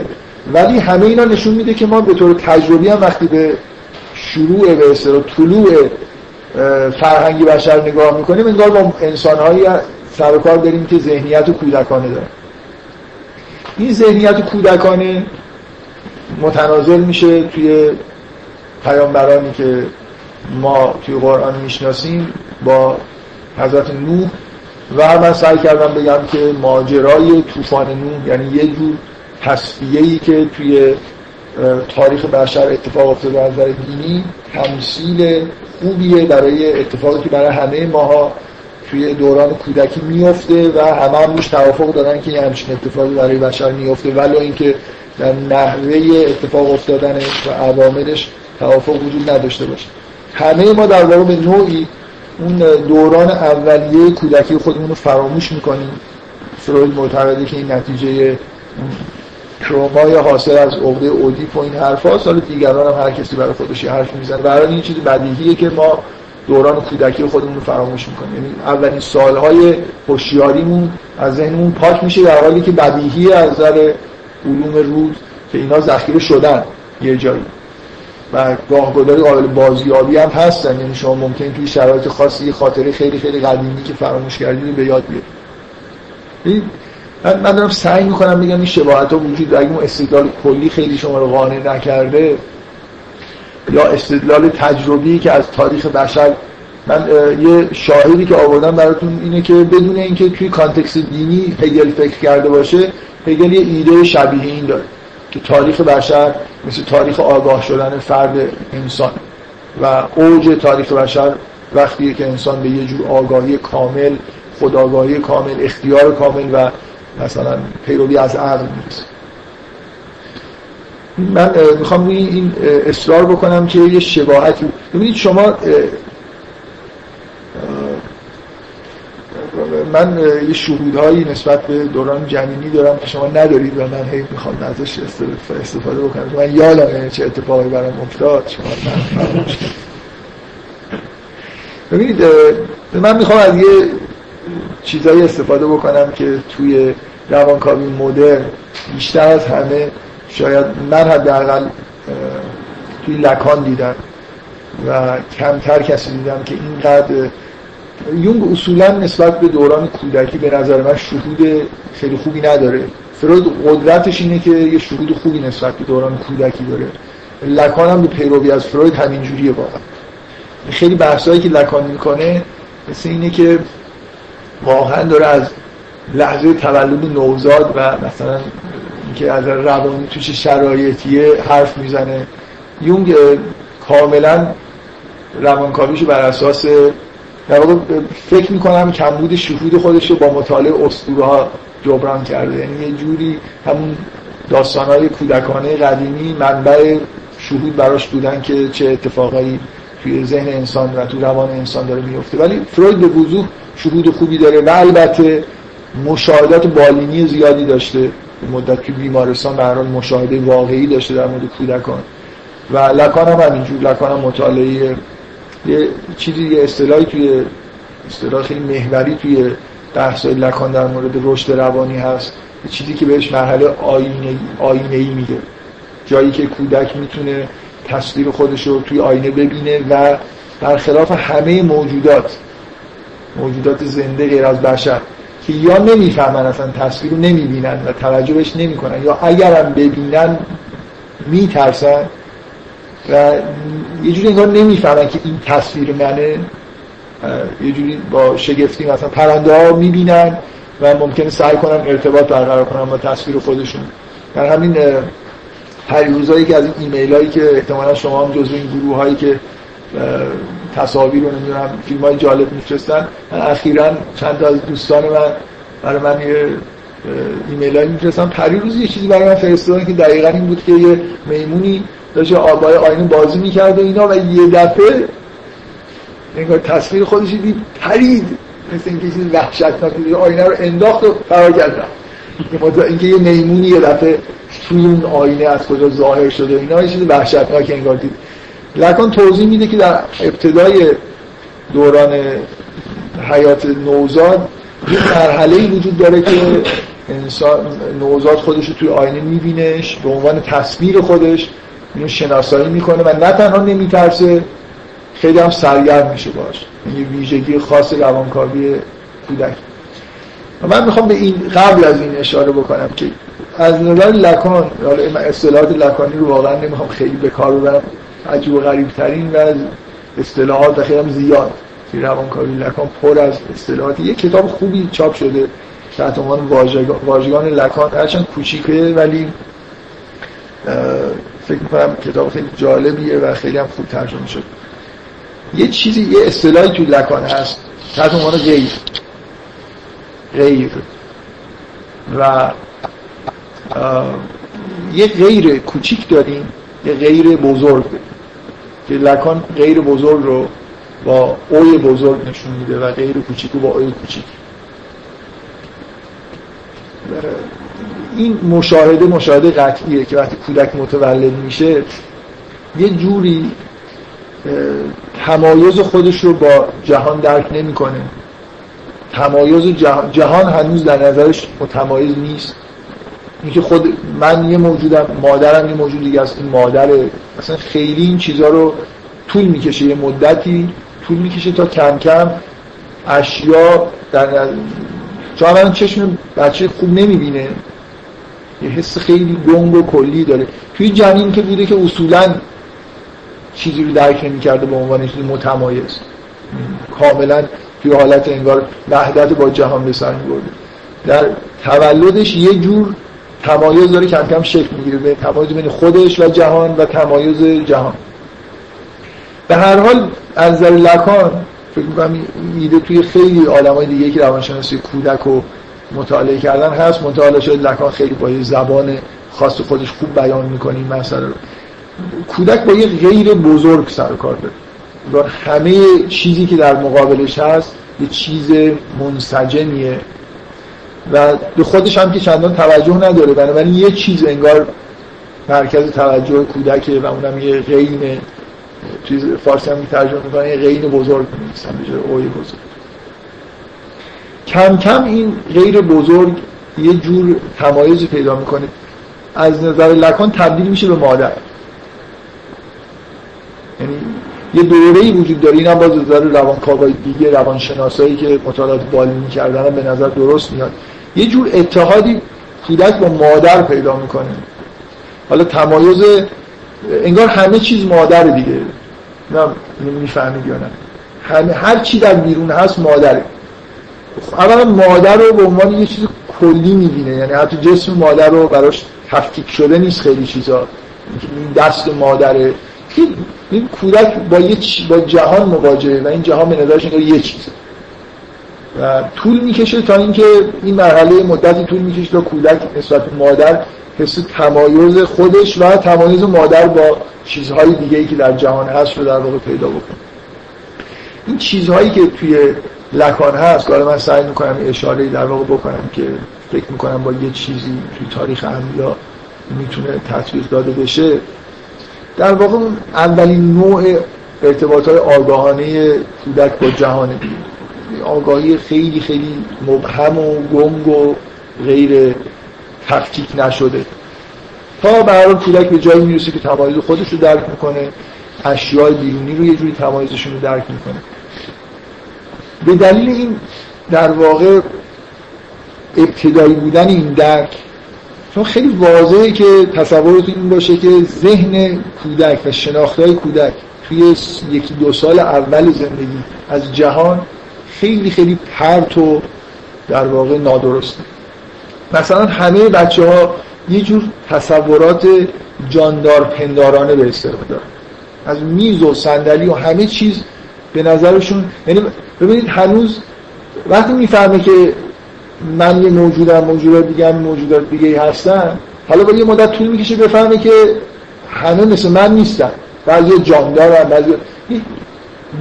ولی همه اینا نشون میده که ما به طور تجربی هم وقتی به شروع به اصطلاح طلوع فرهنگی بشر نگاه می‌کنیم انگار با انسانهایی سر کار داریم که ذهنیت کودکانه دارن. این ذهنیت کودکانه متنازل میشه توی پیامبرانی که ما توی قرآن می‌شناسیم با حضرت نوح. و من سعی کردم بگم که ماجرای طوفان نوح یعنی یه جور تصفیه‌ای که توی تاریخ بشر اتفاق افتاده از نظر دینی تمثیل خوبیه برای اتفاقی که برای همه ماها توی دوران کودکی میفته و همه هم روش توافق دارن که همچین اتفاقی برای بشر میفته ولی اینکه در نحوه اتفاق افتادنش و عواملش توافق وجود نداشته باشه. همه ما در واقع به نوعی اون دوران اولیه کودکی خودمون رو فراموش می‌کنیم. فروید معتقده که این نتیجه ترومای حاصل از عقده اودیپ و این حرف هاست حالا دیگران هم هر کسی برای خودش حرف می‌زنه. برای این چیز بدیهیه که ما دوران کودکی خودمون رو فراموش می‌کنیم. یعنی اولین سالهای هوشیاریمون از ذهنمون پاک میشه در حالی که بدیهی از نظر علوم روز که اینا ذخیره شدن یه جایی. و گاهگداری قابل بازیابی هم هستن. یعنی شما ممکن توی شرایط خاصی خاطره خیلی خیلی قدیمی که فراموش کردید به یاد بیارید من, من دارم سعی می‌کنم بگم این شباهت ها وجود اگه اون استدلال کلی خیلی شما رو قانع نکرده یا استدلال تجربی که از تاریخ بشر من یه شاهدی که آوردم براتون اینه که بدون اینکه توی کانتکست دینی هگل فکر کرده باشه هگل یه ایده شبیه این داره که تاریخ بشر مثل تاریخ آگاه شدن فرد انسان و اوج تاریخ بشر وقتیه که انسان به یه جور آگاهی کامل خداگاهی کامل اختیار کامل و مثلا پیروی از عقل می‌رسه من می‌خوام روی این اصرار بکنم که یه شباهتی. ببینید شما من یه شهودهایی نسبت به دوران جنینی دارم که شما ندارید و من هی می‌خوام ازش استفاده بکنم. من یادم چه اتفاقی برام افتاد. شما ببینید من می‌خوام از یه چیزایی استفاده بکنم که توی روانکاوی مدرن بیشتر از همه شاید من حداقل توی لکان دیدم و کمتر کسی دیدم که اینقدر یونگ اصولا نسبت به دوران کودکی به نظر من شهود خیلی خوبی نداره. فروید قدرتش اینه که یه شهود خوبی نسبت به دوران کودکی داره. لکان هم به پیروی از فروید همین جوریه واقعا. خیلی بحثایی که لکان می‌کنه مثل اینه که واقعا داره از لحظه تولد نوزاد و مثلا اینکه از روانی توش شرایطیه حرف می‌زنه. یونگ کاملا روانکاویشو بر اساس در واقع فکر می‌کنم کمبود شهود خودش رو با مطالعه اسطوره ها جبران کرده. یعنی یه جوری همون داستانهای کودکانه قدیمی منبع شهود براش بودن که چه اتفاقایی توی ذهن انسان و تو روان انسان داره میفته ولی فروید به وضوح شهود خوبی داره و البته مشاهدات بالینی زیادی داشته. مدت که بیمارستان به مشاهده واقعی داشته در مورد کودکان. و لکان هم همینجور لکان هم مطالعه یه چیزی یه اصطلاحی توی اصطلاح خیلی محوری توی بحث لکان در مورد رشد روانی هست. یه چیزی که بهش مرحله آینه آینه ای میگه. جایی که کودک می‌تونه تصویر خودش رو توی آینه ببینه و برخلاف همه موجودات موجودات زنده غیر از بشر که یا نمی‌فهمن اصلا تصویر رو نمی‌بینن و توجه بهش نمی‌کنن یا اگرم ببینن میترسن و یه جوری انگار نمی‌فهمن که این تصویر منه. یه جوری با شگفتی مثلا پرنده ها می‌بینن و ممکنه سعی کنن ارتباط برقرار کنن با تصویر خودشون. در همین پریوزایی که از این ایمیل هایی که احتمالا شما هم جزو این گروه هایی که تصاویر رو نمی‌دونم فیلم های جالب میفرستن من اخیرا چند از دوستان من برای من یه ایمیل هایی میفرستن. پریروز یه چیزی برای من فرستادن که دقیقا این بود که یه میمونی داشت آبای آینه بازی می‌کرد و اینا و یه دفعه انگار تصویر خودش دید پرید. مثل اینکه چیز وحشتناکی آینه رو انداخت و فرار کرد. اینکه یه میمونی یه دفعه توی آینه از کجا ظاهر شده اینا یه چیز وحشتناک انگار دید. لکن توضیح میده که در ابتدای دوران حیات نوزاد یه مرحله وجود داره که انسان نوزاد خودش رو توی آینه میبینش به عنوان تصویر خودش. اینو شناسایی می‌کنه و نه تنها نمیترسه خیلی هم سرگرم میشه باش. یه ویژگی خاص روانکاوی کودک. من می‌خوام به این قبل از این اشاره بکنم که از نظر لکان اصطلاحات لکانی رو واقعا نمی‌خوام خیلی به کار ببرم. عجیب و غریب ترین و از اصطلاحات خیلی هم زیاد روانکاوی لکان پر از اصطلاحات یه کتاب خوبی چاپ شده تحت عنوان واژگان لکان هرچند کوچیکه ولی فکر می‌کنم کتاب خیلی جالبیه و خیلی هم خوب ترجمه شد یه چیزی یه اصطلاحی تو لکان هست. تحت عنوان غیر. غیر. و یه غیر کوچیک داریم. یه غیر بزرگ. که لکان غیر بزرگ رو با اوی بزرگ نشون میده و غیر کوچیک رو با اوی کوچیک. این مشاهده مشاهده قطعیه که وقتی کودک متولد میشه یه جوری تمایز خودش رو با جهان درک نمی‌کنه. تمایز جهان, جهان هنوز در نظرش متمایز نیست. اینکه خود من یه موجودم مادرم یه موجود دیگه است این مادره. اصلا خیلی این چیزها رو طول می‌کشه یه مدتی طول می‌کشه تا کم کم اشیا در چون چشم بچه خوب نمی‌بینه. یه حس خیلی گنگ و کلی داره. توی جنین که بوده که اصولا چیزی رو درک نمی‌کرده به عنوان چیزی متمایز. کاملا توی حالت انگار وحدت با جهان به سر میبرده. در تولدش یه جور تمایز داره کم کم شکل می‌گیره. به تمایز بین خودش و جهان و تمایز جهان. به هر حال از نظر لکان فکر می‌کنم ایده توی خیلی های دیگه که روانشناسی کودک رو مطالعه کردن هست. مطالعه شده لکان خیلی با یه زبان خاص خودش خوب بیان می‌کنه این مسئله رو. کودک با یه غیر بزرگ سر کار داره. همه چیزی که در مقابلش هست یه چیز منسجمیه. و به خودش هم که چندان توجه نداره. بنابراین یه چیز انگار مرکز توجه کودکه و اونم یه غین توی فارسی هم ترجمه می‌کنن یه غین بزرگ نیستن به اوی بزرگ. کم کم این غیر بزرگ یه جور تمایز پیدا می‌کنه. از نظر لکان تبدیل میشه به مادر. یعنی یه دوره ای وجود داره. این هم باز نظر روانکاوای دیگه روانشناسایی که مطالعات بالی می‌کردن به نظر درست میاد. یه جور اتحادی کودک با مادر پیدا می‌کنه. حالا تمایز انگار همه چیز مادر دیگه. نه می‌فهمید یا نه؟ همه هر چی در بیرون هست مادره. اولا مادر رو به عنوان یه چیز کلی می‌بینه. یعنی حتی جسم مادر رو براش تفکیک شده نیست خیلی چیزا. این دست مادره. این کودک با یه با جهان مواجهه و این جهان به نظرش یه چیزه. و طول می‌کشه تا اینکه این مرحله مدتی طول می‌کشه تا کودک نسبت مادر حس تمایز خودش و تمایز مادر با چیزهای دیگه ای که در جهان هست رو در واقع پیدا بکنه. این چیزهایی که توی لکان هست. که من سعی می‌کنم اشاره در واقع بکنم که فکر می‌کنم با یه چیزی توی تاریخ انبیا می‌تونه تطبیق داده بشه. در واقع اولین نوع ارتباط های آگاهانه کودک با جهان آگاهی خیلی خیلی مبهم و گنگ و غیر تفکیک نشده. تا برای کودک به جایی می‌رسه که تمایز خودش رو درک می‌کنه. اشیاء بیرونی رو یه جوری تمایزشون رو درک می‌کنه. به دلیل این در واقع ابتدایی بودن این درک چون خیلی واضحه که تصورتون این باشه که ذهن کودک و شناختهای کودک توی یکی دو سال اول زندگی از جهان خیلی خیلی پرت و در واقع نادرسته. مثلا همه بچه ها یه جور تصورات جاندار پندارانه به استفاده از میز و صندلی و همه چیز به نظرشون. یعنی ببینید هنوز وقتی می‌فهمه که من یه موجودم موجودات دیگه هم موجودات دیگه هستن حالا با یه مدت طول می‌کشه بفهمه که همه مثل من نیستن. بعضی جاندارن بعضی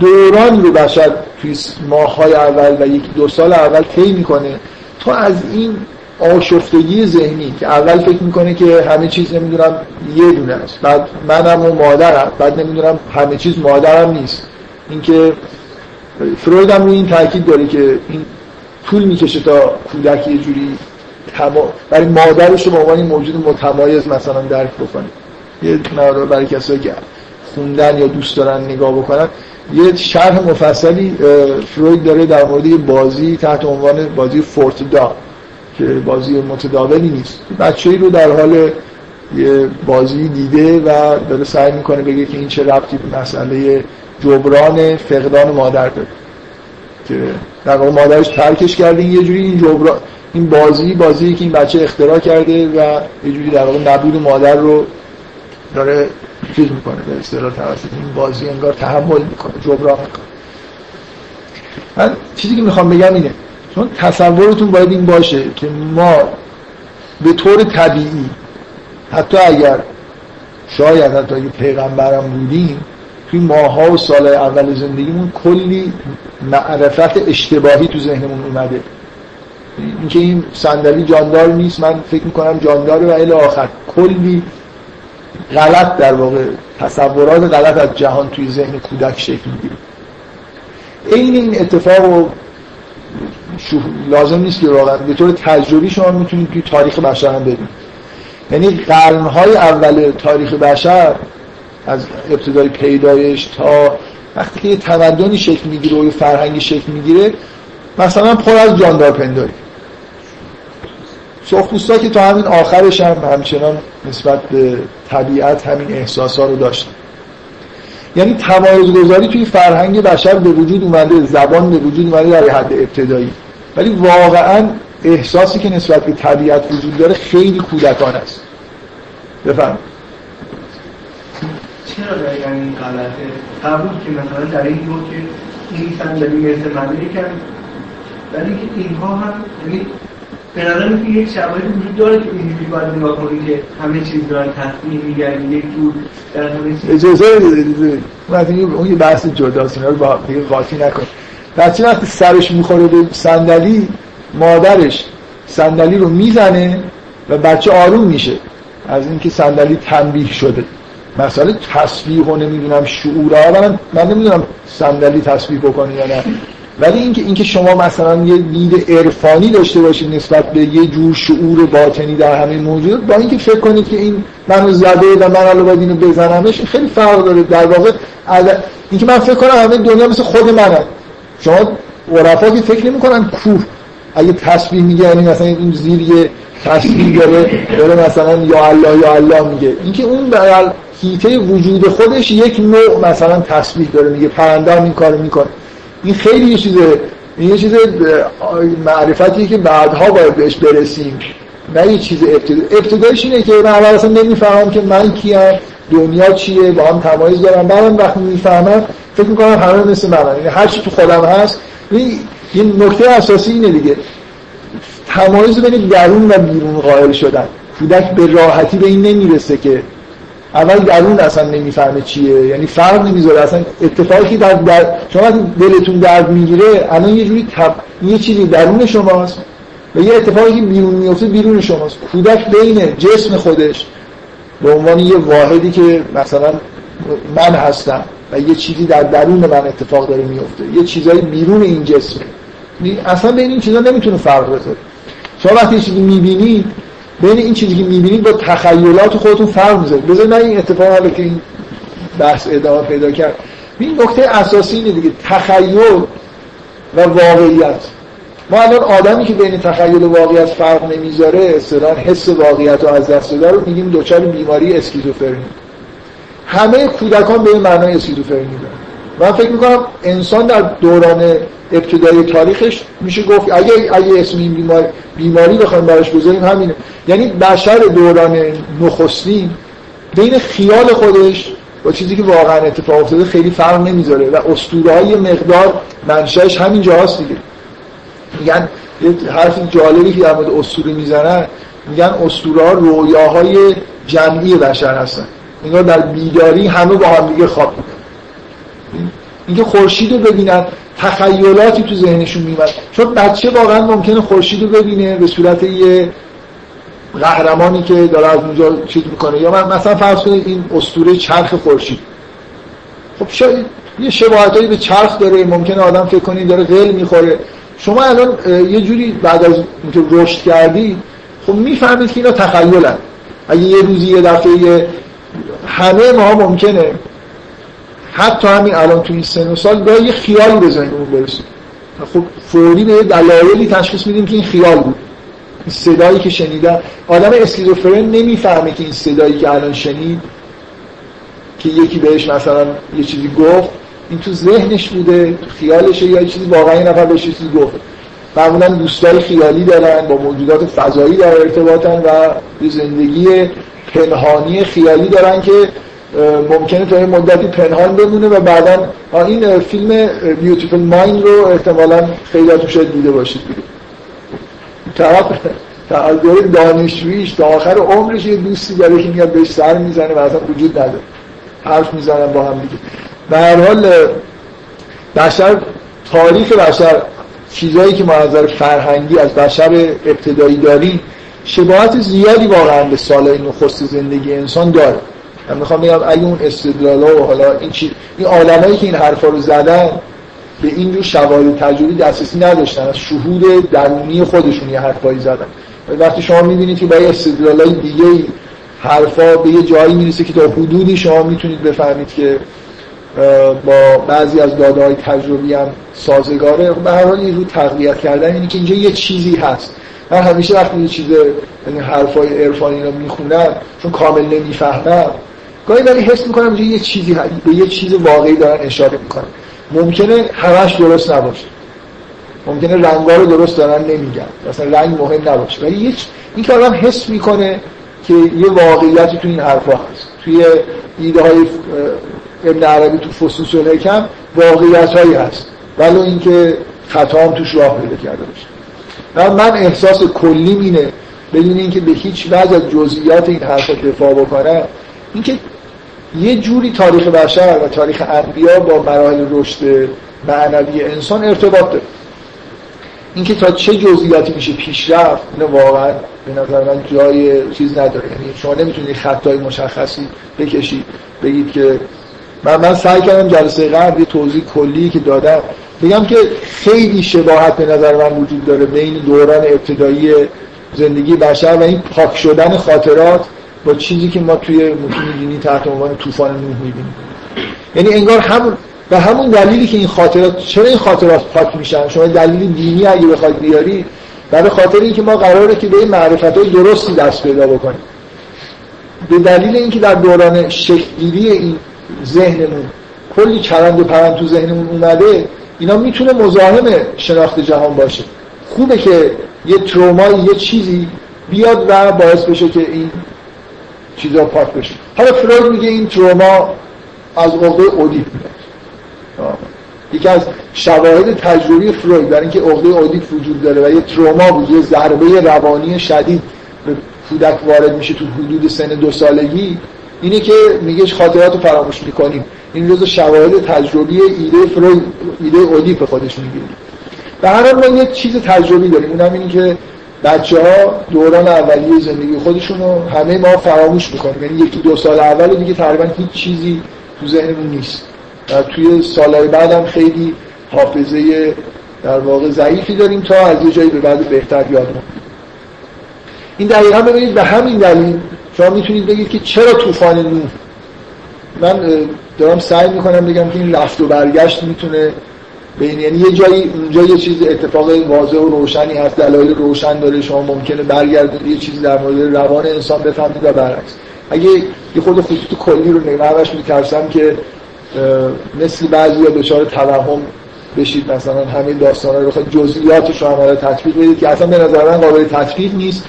دوران رو بشر توی ماهای اول و یک دو سال اول طی می‌کنه تا از این آشفتگی ذهنی که اول فکر می‌کنه که همه چیز نمی‌دونم یه دونه است. بعد منم و مادرم بعد نمی‌دونم همه چیز مادرم نیست. اینکه فروید هم این تاکید داره که این طول می‌کشه تا کودک یه جوری تما... برای مادرش رو به عنوان موجود متمایز مثلا درک بکنه. یه مورد برای کسایی که خوندن یا دوست دارن نگاه بکنن. یه شرح مفصلی فروید داره در مورد بازی تحت عنوان بازی فورت دا که بازی متداولی نیست. بچه رو در حال یه بازی دیده و داره سعی می‌کنه بگه که این چه ربطی به مسئله جبران فقدان مادر داره که در واقع مادرش ترکش کرده. یه جوری این جبران این بازی بازی که این بچه اختراع کرده و یه جوری در واقع نبود مادر رو داره چیز می‌کنه به اصطلاح توسط این بازی انگار تحمل می‌کنه جبران می‌کنه. من چیزی که می‌خوام بگم اینه چون تصورتون باید این باشه که ما به طور طبیعی حتی اگر شاید حتی اگه پیغمبرم بودیم توی ماها و سال اول زندگیمون کلی معرفت اشتباهی تو ذهنمون اومده. اینکه این صندلی جاندار نیست من فکر می‌کنم جانداره و الی آخر. کلی غلط در واقع تصورات غلط از جهان توی ذهن کودک شکل می‌گیره. این این اتفاق لازم نیست که واقعا به طور تجربی شما می‌تونید توی تاریخ بشر هم ببینید. یعنی قرنهای اول تاریخ بشر از ابتدای پیدایش تا وقتی که یه تمدنی شکل می‌گیره و یه فرهنگی شکل می‌گیره مثلا پر از جاندار پنداری. سرخپوستا که تا همین آخرش هم همچنان نسبت به طبیعت همین احساس ها رو داشتن. یعنی تمایز گذاری توی فرهنگ بشر به وجود اومده زبان به وجود اومده در حد ابتدایی. ولی واقعا احساسی که نسبت به طبیعت وجود داره خیلی کودکان است. بفهم چرا دقیقا این غلطه؟ قبول که مثلا در این دور که این صندلی مثل کرد ولی که اینها هم یعنی به نظر که یک شواهد وجود داره که اینجوری باید نگاه کنید که همه چیز دارن تصمیم میگردید یک جور در همه چیز. اجازه اون یه بحث جداست اینا رو با دیگه قاطی نکن. بچه وقتی سرش می‌خوره به صندلی مادرش صندلی رو می‌زنه و بچه آروم میشه. از اینکه صندلی تنبیه شده. مسئله تصویح و نمی‌دونم شعور من, من نمی‌دونم صندلی تصویح بکنه یا نه. ولی اینکه اینکه شما مثلا یه دید عرفانی داشته باشید نسبت به یه جور شعور باطنی در همه موجود با اینکه فکر کنید که این منو زده و من الان باید اینو بزنمش خیلی فرق داره. در واقع اینکه من فکر کنم همه دنیا مثل خود منه شما عرفا که فکر نمی‌کنن کوه. اگه تسبیح میگه یعنی مثلا این زیر یه تسبیح داره داره مثلا یا الله یا الله میگه. اینکه اون هیته وجود خودش یک نوع مثلا تسبیح داره میگه پرنده هم این کارو می‌کنه. این خیلی یه چیزه این یه چیز معرفتیه که بعدها باید بهش برسیم. نه یه چیز ابتدا. ابتدایش اینه که من اول اصلا نمی‌فهمم که من کیم دنیا چیه با هم تمایز دارم. بعدم وقتی می‌فهمم فکر می‌کنم همه مثل من یعنی هر چی تو خودم هست یه نکته اساسی اینه دیگه. تمایز بین درون و بیرون قائل شدن. کودک به راحتی به این نمی‌رسه که اول درون اصلا نمی‌فهمه چیه. یعنی فرق نمی‌ذاره. اصلا اتفاقی در, در شما دلتون درد می‌گیره الان یه جوری تب... یه چیزی درون شماست و یه اتفاقی که بیرون میفته بیرون شماست. کودک بین جسم خودش به عنوان یه واحدی که مثلا من هستم و یه چیزی در درون من اتفاق داره میفته یه چیزایی بیرون این یعنی اصلا بین این چیزا نمی‌تونه فرق بذاره. شما وقتی چیزی می‌بینید بین این چیزی که می‌بینید با تخیلات خودتون فرق می‌ذارید بذار نه این اتفاق حالا که این بحث ادامه پیدا کرد. این نکته اساسی اینه دیگه. تخیل و واقعیت. ما الان آدمی که بین تخیل و واقعیت فرق نمی‌ذاره اصطلاحا حس واقعیت رو از دست داده رو میگیم دچار بیماری اسکیزوفرنی. همه کودکان به معنای اسکیزوفرنی دارن من فکر می‌کنم انسان در دوران ابتدای تاریخش میشه گفت اگه اگه اسم این بیماری بیماری بخوایم براش بذاریم همینه. یعنی بشر دوران نخستین بین خیال خودش با چیزی که واقعا اتفاق افتاده خیلی فرق نمی‌ذاره و اسطوره های مقدار منشأش همین جاست دیگه. میگن یه حرف جالبی که در مورد اسطوره می‌زنن میگن اسطوره ها رویاهای جمعی بشر هستن. انگار در بیداری همه با هم دیگه خواب اینکه خورشید رو ببینن تخیلاتی تو ذهنشون میاد چون بچه واقعا ممکنه خورشید رو ببینه به صورت یه قهرمانی که داره از اونجا چیز می‌کنه. یا من مثلا فرض کنید این اسطوره چرخ خورشید. خب شاید یه شباهتایی به چرخ داره ممکنه آدم فکر کنید داره قل می‌خوره. شما الان یه جوری بعد از اینکه رشد کردی خب می‌فهمید که اینا تخیلن. اگه یه روزی یه دفعه همه ما ممکنه حتی همین الان تو این سن و سال باید یه خیالی به ذهنمون برسیم خب فوری به دلایلی تشخیص میدیم که این خیال بود. این صدایی که شنیدن آدم اسکیزوفرن نمی‌فهمه که این صدایی که الان شنید که یکی بهش مثلا یه چیزی گفت این تو ذهنش بوده خیالشه یا چیزی واقعا نفر بهش چیزی گفت. معمولا دوستای خیالی دارن با موجودات فضایی در ارتباطن و یه زندگی پنهانی خیالی دارن که ممکنه تا یه مدتی پنهان بمونه و بعدا این فیلم بیوتیفول مایند رو احتمالا خیلیاتون شاید دیده باشید. طرف از دور دانشجوییش تا آخر عمرش یه دوستی داره که میاد بهش سر می‌زنه و اصلا وجود نداره. حرف می‌زنن با هم دیگه. به هر حال بشر تاریخ بشر چیزایی که ما از نظر فرهنگی از بشر ابتدایی داریم شباهت زیادی واقعا به سالهای نخست زندگی انسان داره. من می‌خوام بگم اگه اون استدلالا و حالا این چی این آدمایی که این حرفا رو زدن به این جور شواهد تجربی دسترسی نداشتن از شهود درونی خودشون یه حرفایی زدن. وقتی شما می‌بینید که با یه استدلالای دیگه حرفا به یه جایی می‌رسه که تا حدودی شما می‌تونید بفهمید که با بعضی از داده های تجربی هم سازگاره. به هر حال رو تقویت کردن اینه که اینجا یه چیزی هست. من همیشه وقتی یه چیز یعنی حرفای عرفانی رو می‌خونم چون کامل نمی‌فهمم گاهی ولی حس می‌کنم یه چیزی به یه چیز واقعی دارن اشاره می‌کنن. ممکنه همش درست نباشه. ممکنه رنگا رو درست دارن نمیگن. مثلا رنگ مهم نباشه. ولی این که آدم حس می‌کنه که یه واقعیتی تو این حرفا هست. توی ایده های ابن عربی تو فصوص الحکم واقعیت هایی هست. ولو اینکه خطا هم توش راه پیدا کرده باشه. من احساس کلیم اینه بدون اینکه به هیچ وجه از جزئیات این حرفا دفاع بکنم اینکه یه جوری تاریخ بشر و تاریخ انبیا با مراحل رشد معنوی انسان ارتباط داره. اینکه تا چه جزئیاتی میشه پیشرفت اینو واقعا به نظر من جای چیز نداره. یعنی شما نمی‌تونید خطای مشخصی بکشید بگید که من من سعی کردم جلسه قبل یه توضیح کلی که دادم. بگم که خیلی شباهت به نظر من وجود داره بین دوران ابتدایی زندگی بشر و این پاک شدن خاطرات با چیزی که ما توی متون دینی تحت عنوان طوفان نوح می‌بینیم یعنی انگار همون و همون دلیلی که این خاطرات چرا این خاطرات پاک میشن؟ شما دلیل دینی اگه بخواید بیاری برای خاطر اینکه ما قراره که به این معرفت درستی دست پیدا بکنیم. به دلیل اینکه در دوران شکلگیری این ذهنمون کلی چرند و پرند تو ذهنمون اومده اینا می‌تونه مزاحم شناخت جهان باشه. خوبه که یه ترومای یه چیزی بیاد و باعث بشه که این چیزا پاک بشه. حالا فروید میگه این تروما از عقده اودیپ میاد. یکی از شواهد تجربی فروید برای اینکه عقده اودیپ وجود داره و یه تروما بود یه ضربه روانی شدید به کودک وارد میشه تو حدود سن دو سالگی. اینه که میگه خاطرات رو فراموش می‌کنیم. این روز شواهد تجربی ایده فروید ایده اودیپ خودش میگه. به هر حال ما یه چیز تجربی داریم. اونم اینه که بچه ها دوران اولیه زندگی خودشون رو همه ما فراموش می‌کنیم یعنی یکی دو سال اول دیگه تقریبا هیچ چیزی تو ذهنمون نیست. و توی سالهای بعدم خیلی حافظه در واقع ضعیفی داریم تا از یه جایی به بعد بهتر یادمون این دقیقا ببینید به همین دلیل شما می‌تونید بگید که چرا طوفان نوح؟ من دارم سعی می‌کنم بگم که این رفت و برگشت می‌تونه بین یعنی یه جایی اونجا یه چیز اتفاق واضح و روشنی هست دلایل روشن داره شما ممکنه برگردید یه چیزی در مورد روان انسان بفهمید و برعکس. اگه یه خود خطوط کلی رو نگاهش میترسم که مثل بعضی ها دچار توهم بشید مثلا همین داستانا رو بخواید جزئیاتش رو عملا تطبیق بدید که اصلا به نظر من قابل تطبیق نیست.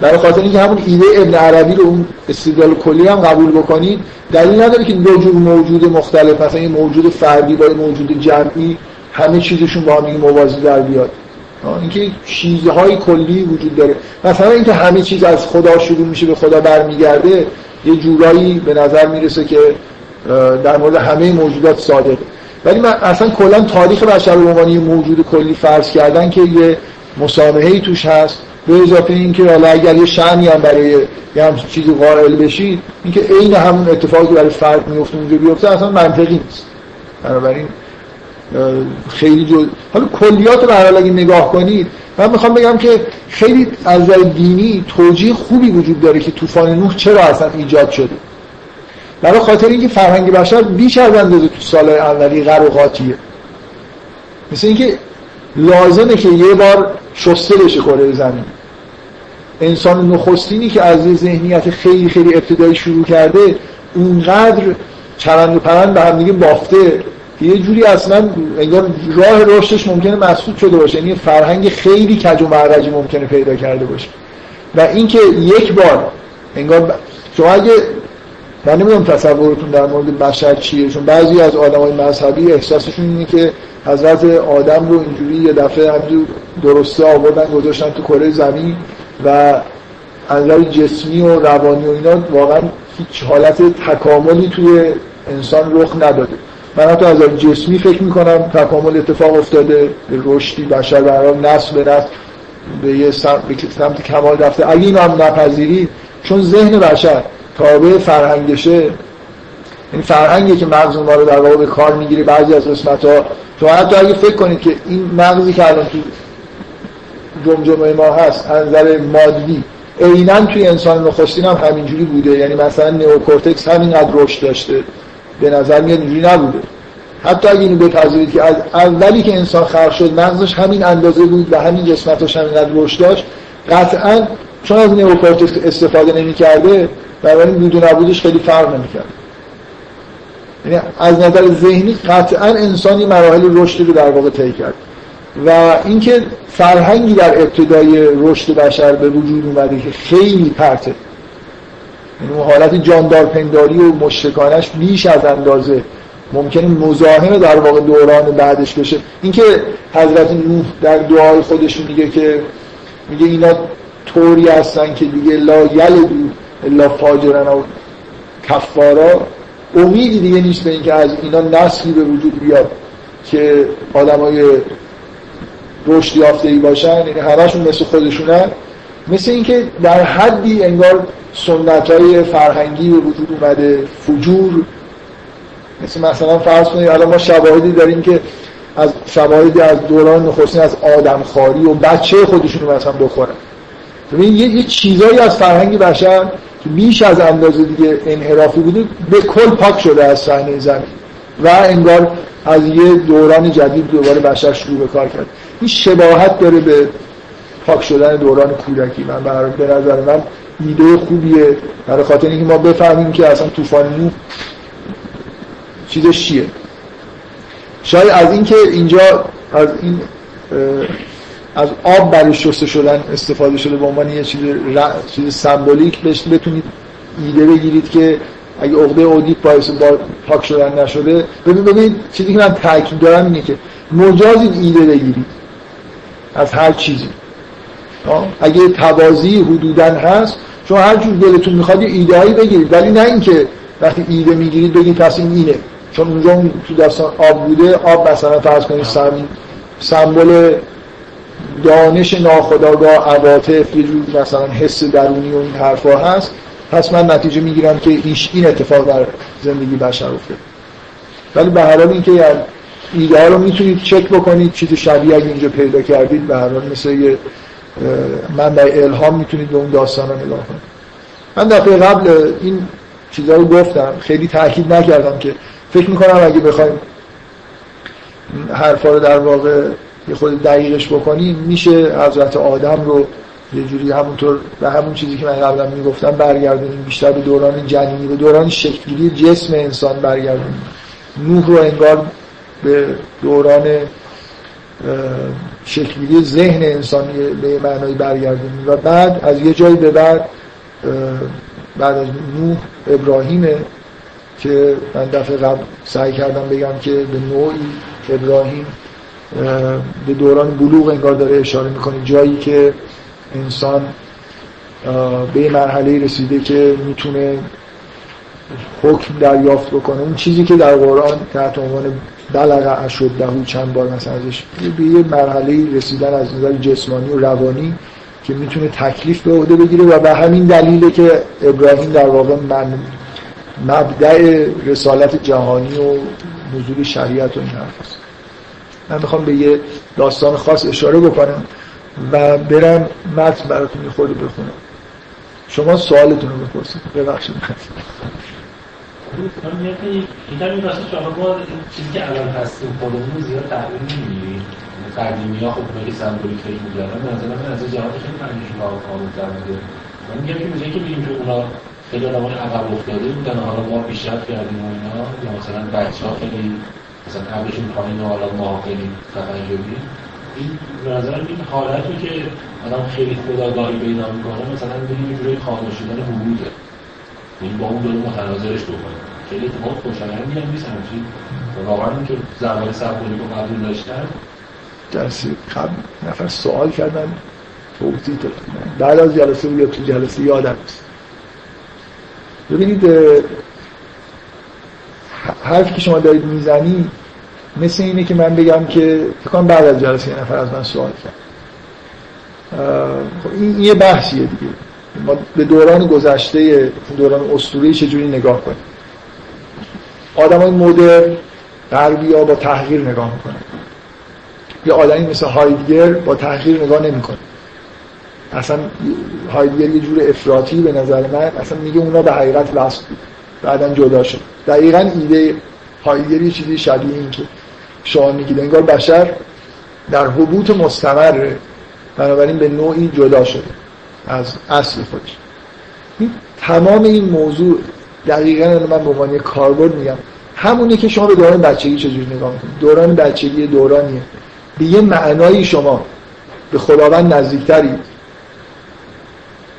برای خاطر اینکه همون ایده ابن عربی رو اون استدلال کلی هم قبول بکنید. دلیل نداره که دو جور موجود مختلف مثلا این موجود فردی با موجود جمعی همه چیزشون با هم موازی در بیاد. اینکه چیزهای کلی وجود داره. مثلا اینکه همه چیز از خدا شروع میشه به خدا برمیگرده یه جورایی به نظر می‌رسه که در مورد همه موجودات صادقه. ولی من اصلا کلا تاریخ بشر به عنوان موجود کلی فرض کردن که یه مسامحه توش هست به اضافه اینکه حالا اگر یه شأنی هم برای یه هم چیزی قائل بشید اینکه عین همون اتفاقی برای فرد میفته اونجا بیفته اصلا منطقی نیست. بنابراین خیلی جو حالا کلیات رو حال اگه نگاه کنید من می‌خوام بگم که خیلی از نظر دینی توجیه خوبی وجود داره که طوفان نوح چرا اصلا ایجاد شده. برای خاطر اینکه فرهنگ بشر بیش از اندازه تو سالهای اولی غر و قاطیه. مثل اینکه لازمه که یه بار شسته بشه کره زمین. انسان نخستینی که از ذهنیت خیلی خیلی ابتدایی شروع کرده اونقدر چرند و پرند به هم دیگه بافته یه جوری اصلا انگار راه رشدش ممکنه مسدود شده باشه. یعنی فرهنگ خیلی کج و معرجی ممکنه پیدا کرده باشه. و اینکه یک بار انگار شما اگه من نمی‌دونم تصورتون در مورد بشر چیه چون بعضی از آدمای مذهبی احساسشون اینه که حضرت آدم رو اینجوری یه دفعه همینجور درسته آوردن گذاشتن تو کره زمین و از جسمی و روانی و اینا واقعا هیچ حالت تکاملی توی انسان رخ نداده. من حتی از جسمی فکر می‌کنم تکامل اتفاق افتاده رشدی بشر برای نسل به نسل به یه سمت, کمال رفته. اگه این هم نپذیرید چون ذهن بشر تابع فرهنگشه این فرهنگی که مغز ما رو در واقع به کار می‌گیره بعضی از قسمت ها تو حتی اگه فکر کنید که این مغزی که الان تو جمجمه ما هست از مادی عینا توی انسان نخستین هم همینجوری بوده. یعنی مثلا نئوکورتکس همینقدر رشد داشته. به نظر میاد اینجوری نبوده. حتی اگه اینو بپذیرید که از اولی که انسان خلق شد مغزش همین اندازه بود و همین قسمتش همینقدر رشد داشت. قطعا چون از نئوکورتکس استفاده نمی‌کرده بنابراین بود و نبودش خیلی فرق نمی‌کرد. یعنی از نظر ذهنی قطعا انسانی مراحل رشدی رو در واقع طی کرد. و اینکه فرهنگی در ابتدای رشد بشر به وجود اومده که خیلی پرته. یعنی اون حالت جاندار پنداری و مشتکانش بیش از اندازه ممکنه مزاحم در واقع دوران بعدش بشه. اینکه حضرت نوح در دعای خودش میگه که میگه اینا طوری هستن که دیگه لا یلدو الا فاجرن و کفارا. امیدی دیگه نیست به اینکه از اینا نسلی به وجود بیاد که آدمای رشد یافته ای باشن. یعنی همشون مثل خودشونن. مثل اینکه در حدی انگار سنت های فرهنگی به وجود اومده فجور. مثل مثلا فرض کنید الان ما شواهدی داریم که از شواهدی از دوران نخستین از آدمخواری و بچه خودشون مثلا بخورن. ببین یه, یه چیزایی از فرهنگ بشر که بیش از اندازه دیگه انحرافی بوده به کل پاک شده از صحنه زمین. و انگار از یه دوران جدید دوباره بشر شروع به کار کرد. این شباهت داره به پاک شدن دوران کودکی. من به نظر من ایده خوبیه. برای خاطر اینکه ما بفهمیم که اصلا طوفان نوح چیزش چیه. شاید از اینکه اینجا از این از آب برای شسته شدن استفاده شده به عنوان یه چیز چیز سمبولیک بتونید ایده بگیرید که اگه عقده اودیپ باعث با پاک شدن نشده. ببین ببینید چیزی که من تاکید دارم اینه که مجاز ایده بگیرید از هر چیزی. اگه توازی حدودا هست شما هر جور دلتون می‌خواد ایده هایی بگیرید. ولی نه اینکه وقتی ایده می‌گیرید بگید پس این اینه. چون اونجا تو داستان آب بوده آب مثلا فرض کنید سمبل دانش ناخداگاه عواطف یه جور مثلا حس درونی و این حرفا هست. پس من نتیجه می‌گیرم که ایش این اتفاق در زندگی بشر افتاد ولی به هر حال اینکه ایده ها رو می‌تونید چک بکنید چیز شبیه اگه اینجا پیدا کردید به هر حال مثل یه منبع الهام می‌تونید به اون داستان رو نگاه کنید. من دفعه قبل این چیزها رو گفتم خیلی تاکید نکردم که فکر می‌کنم اگه بخوایم حرفا رو در واقع یه خود دقیقش بکنیم میشه حضرت آدم رو یه جوری همونطور به همون چیزی که من قبلا می‌گفتم برگردونیم بیشتر به دوران جنینی به دوران شکلگیری جسم انسان برگردونیم. نوح رو انگار به دوران شکلگیری ذهن انسانی به معنای برگردونیم و بعد از یه جایی به بعد بعد از نوح ابراهیمه که من دفعه قبل سعی کردم بگم که به نوعی ابراهیم به دوران بلوغ انگار داره اشاره می‌کنه. جایی که انسان به مرحله رسیده که می‌تونه حکم دریافت بکنه. اون چیزی که در قرآن تحت عنوان بلغ اشد دهو چند بار مثلا ازش. به یه مرحله رسیدن از نظر جسمانی و روانی که می‌تونه تکلیف به عهده بگیره و به همین دلیله که ابراهیم در واقع من مبدع رسالت جهانی و نزول شریعت و این من می‌خوام به یه داستان خاص اشاره بکنم و برم متن براتون خود بخونم. شما سوالتون رو بپرسید. ببخشید. این راست شما با چیزی که اول هستیم خودمون زیاد تحلیل نمی‌کنیم قدیمی ها خب اونایی که سمبولیک فکر می‌کردن به من از جهات خیلی رو کامل‌تر بوده من میگم که میگه که بگیم که اونا خیلی آدمان عقب افتاده بودن حالا ما پیشرفت کردیم و اینا. یا مثلا بچه ها خیلی مثلا قبلشون پایین حالا ما خیلی تفنجبی این نظر این حالت رو که آدم خیلی خداگاهی پیدا می‌کنه مثلا بگیم یه جوری خاموش شدن حدوده. این با اون داره متناظرش بکنه خیلی اتفاق خوشایندی هم نیست همچین واقعا که زمان سبولی رو قبول داشتن. جلسه قبل نفر سوال کردن. توضیح دادن بعد از جلسه یا تو جلسه یادم نیست ببینید حرفی که شما دارید می‌زنی مثل اینه که من بگم که فکر بعد از جلسه یه نفر از من سوال کرد. خب این یه بحثیه دیگه. ما به دوران گذشته دوران اسطوره‌ای چجوری نگاه کنیم؟ آدم های مدر غربی ها با تحقیر نگاه می‌کنن. یه آدمی مثل هایدگر با تحقیر نگاه نمی‌کنه. اصلا هایدگر یه جور افراطی به نظر من اصلا میگه اونا به حقیقت وصل بود بعدا جدا شد. دقیقا ایده هایدگر یه چیزی شبیه این که شما میگید. انگار بشر در حبوط مستمر بنابراین به نوعی جدا شده. از اصل خودش. تمام این موضوع دقیقا من به عنوان کاربرد میگم. همونی که شما به دوران بچگی چجوری نگاه می‌کنید؟ دوران بچگی دورانیه. به یه معنایی شما به خداوند نزدیکترید.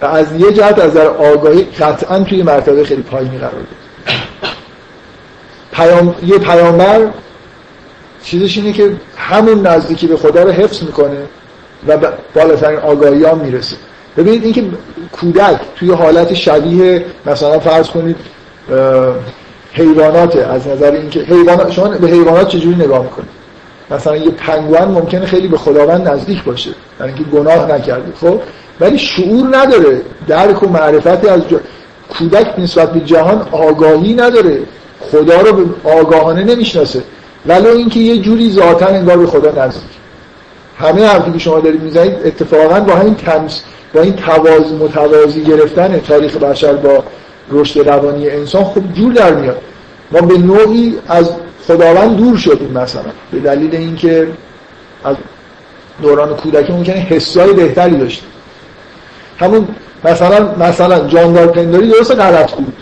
و از یه جهت از در آگاهی قطعا توی مرتبه خیلی پایینی قرار پیام... یه پیامبر چیزش اینه که همون نزدیکی به خدا رو حفظ می‌کنه و بالاترین آگاهی هم می‌رسه. ببینید اینکه کودک توی حالت شبیه مثلا فرض کنید حیوانات از نظر اینکه حیوانات شما به حیوانات چجوری نگاه می‌کنید؟ مثلا یه پنگوان ممکنه خیلی به خداوند نزدیک باشه یعنی اینکه گناه نکرده خب؟ ولی شعور نداره درک و معرفتی از جا... کودک نسبت به جهان آگاهی نداره خدا رو آگاهانه نمی‌شناسه. ولی اینکه یه جوری ذاتا انگار به خدا نزدیک. همه حرفی که شما دارید می‌زنید اتفاقا با همین تمس با این تواز متوازی گرفتن تاریخ بشر با رشد روانی انسان خب جور در میاد. ما به نوعی از خداوند دور شدیم مثلا. به دلیل اینکه از دوران کودکی ممکنه حسای بهتری داشتیم. همون مثلا مثلا جاندار پنداری درست غلط بود.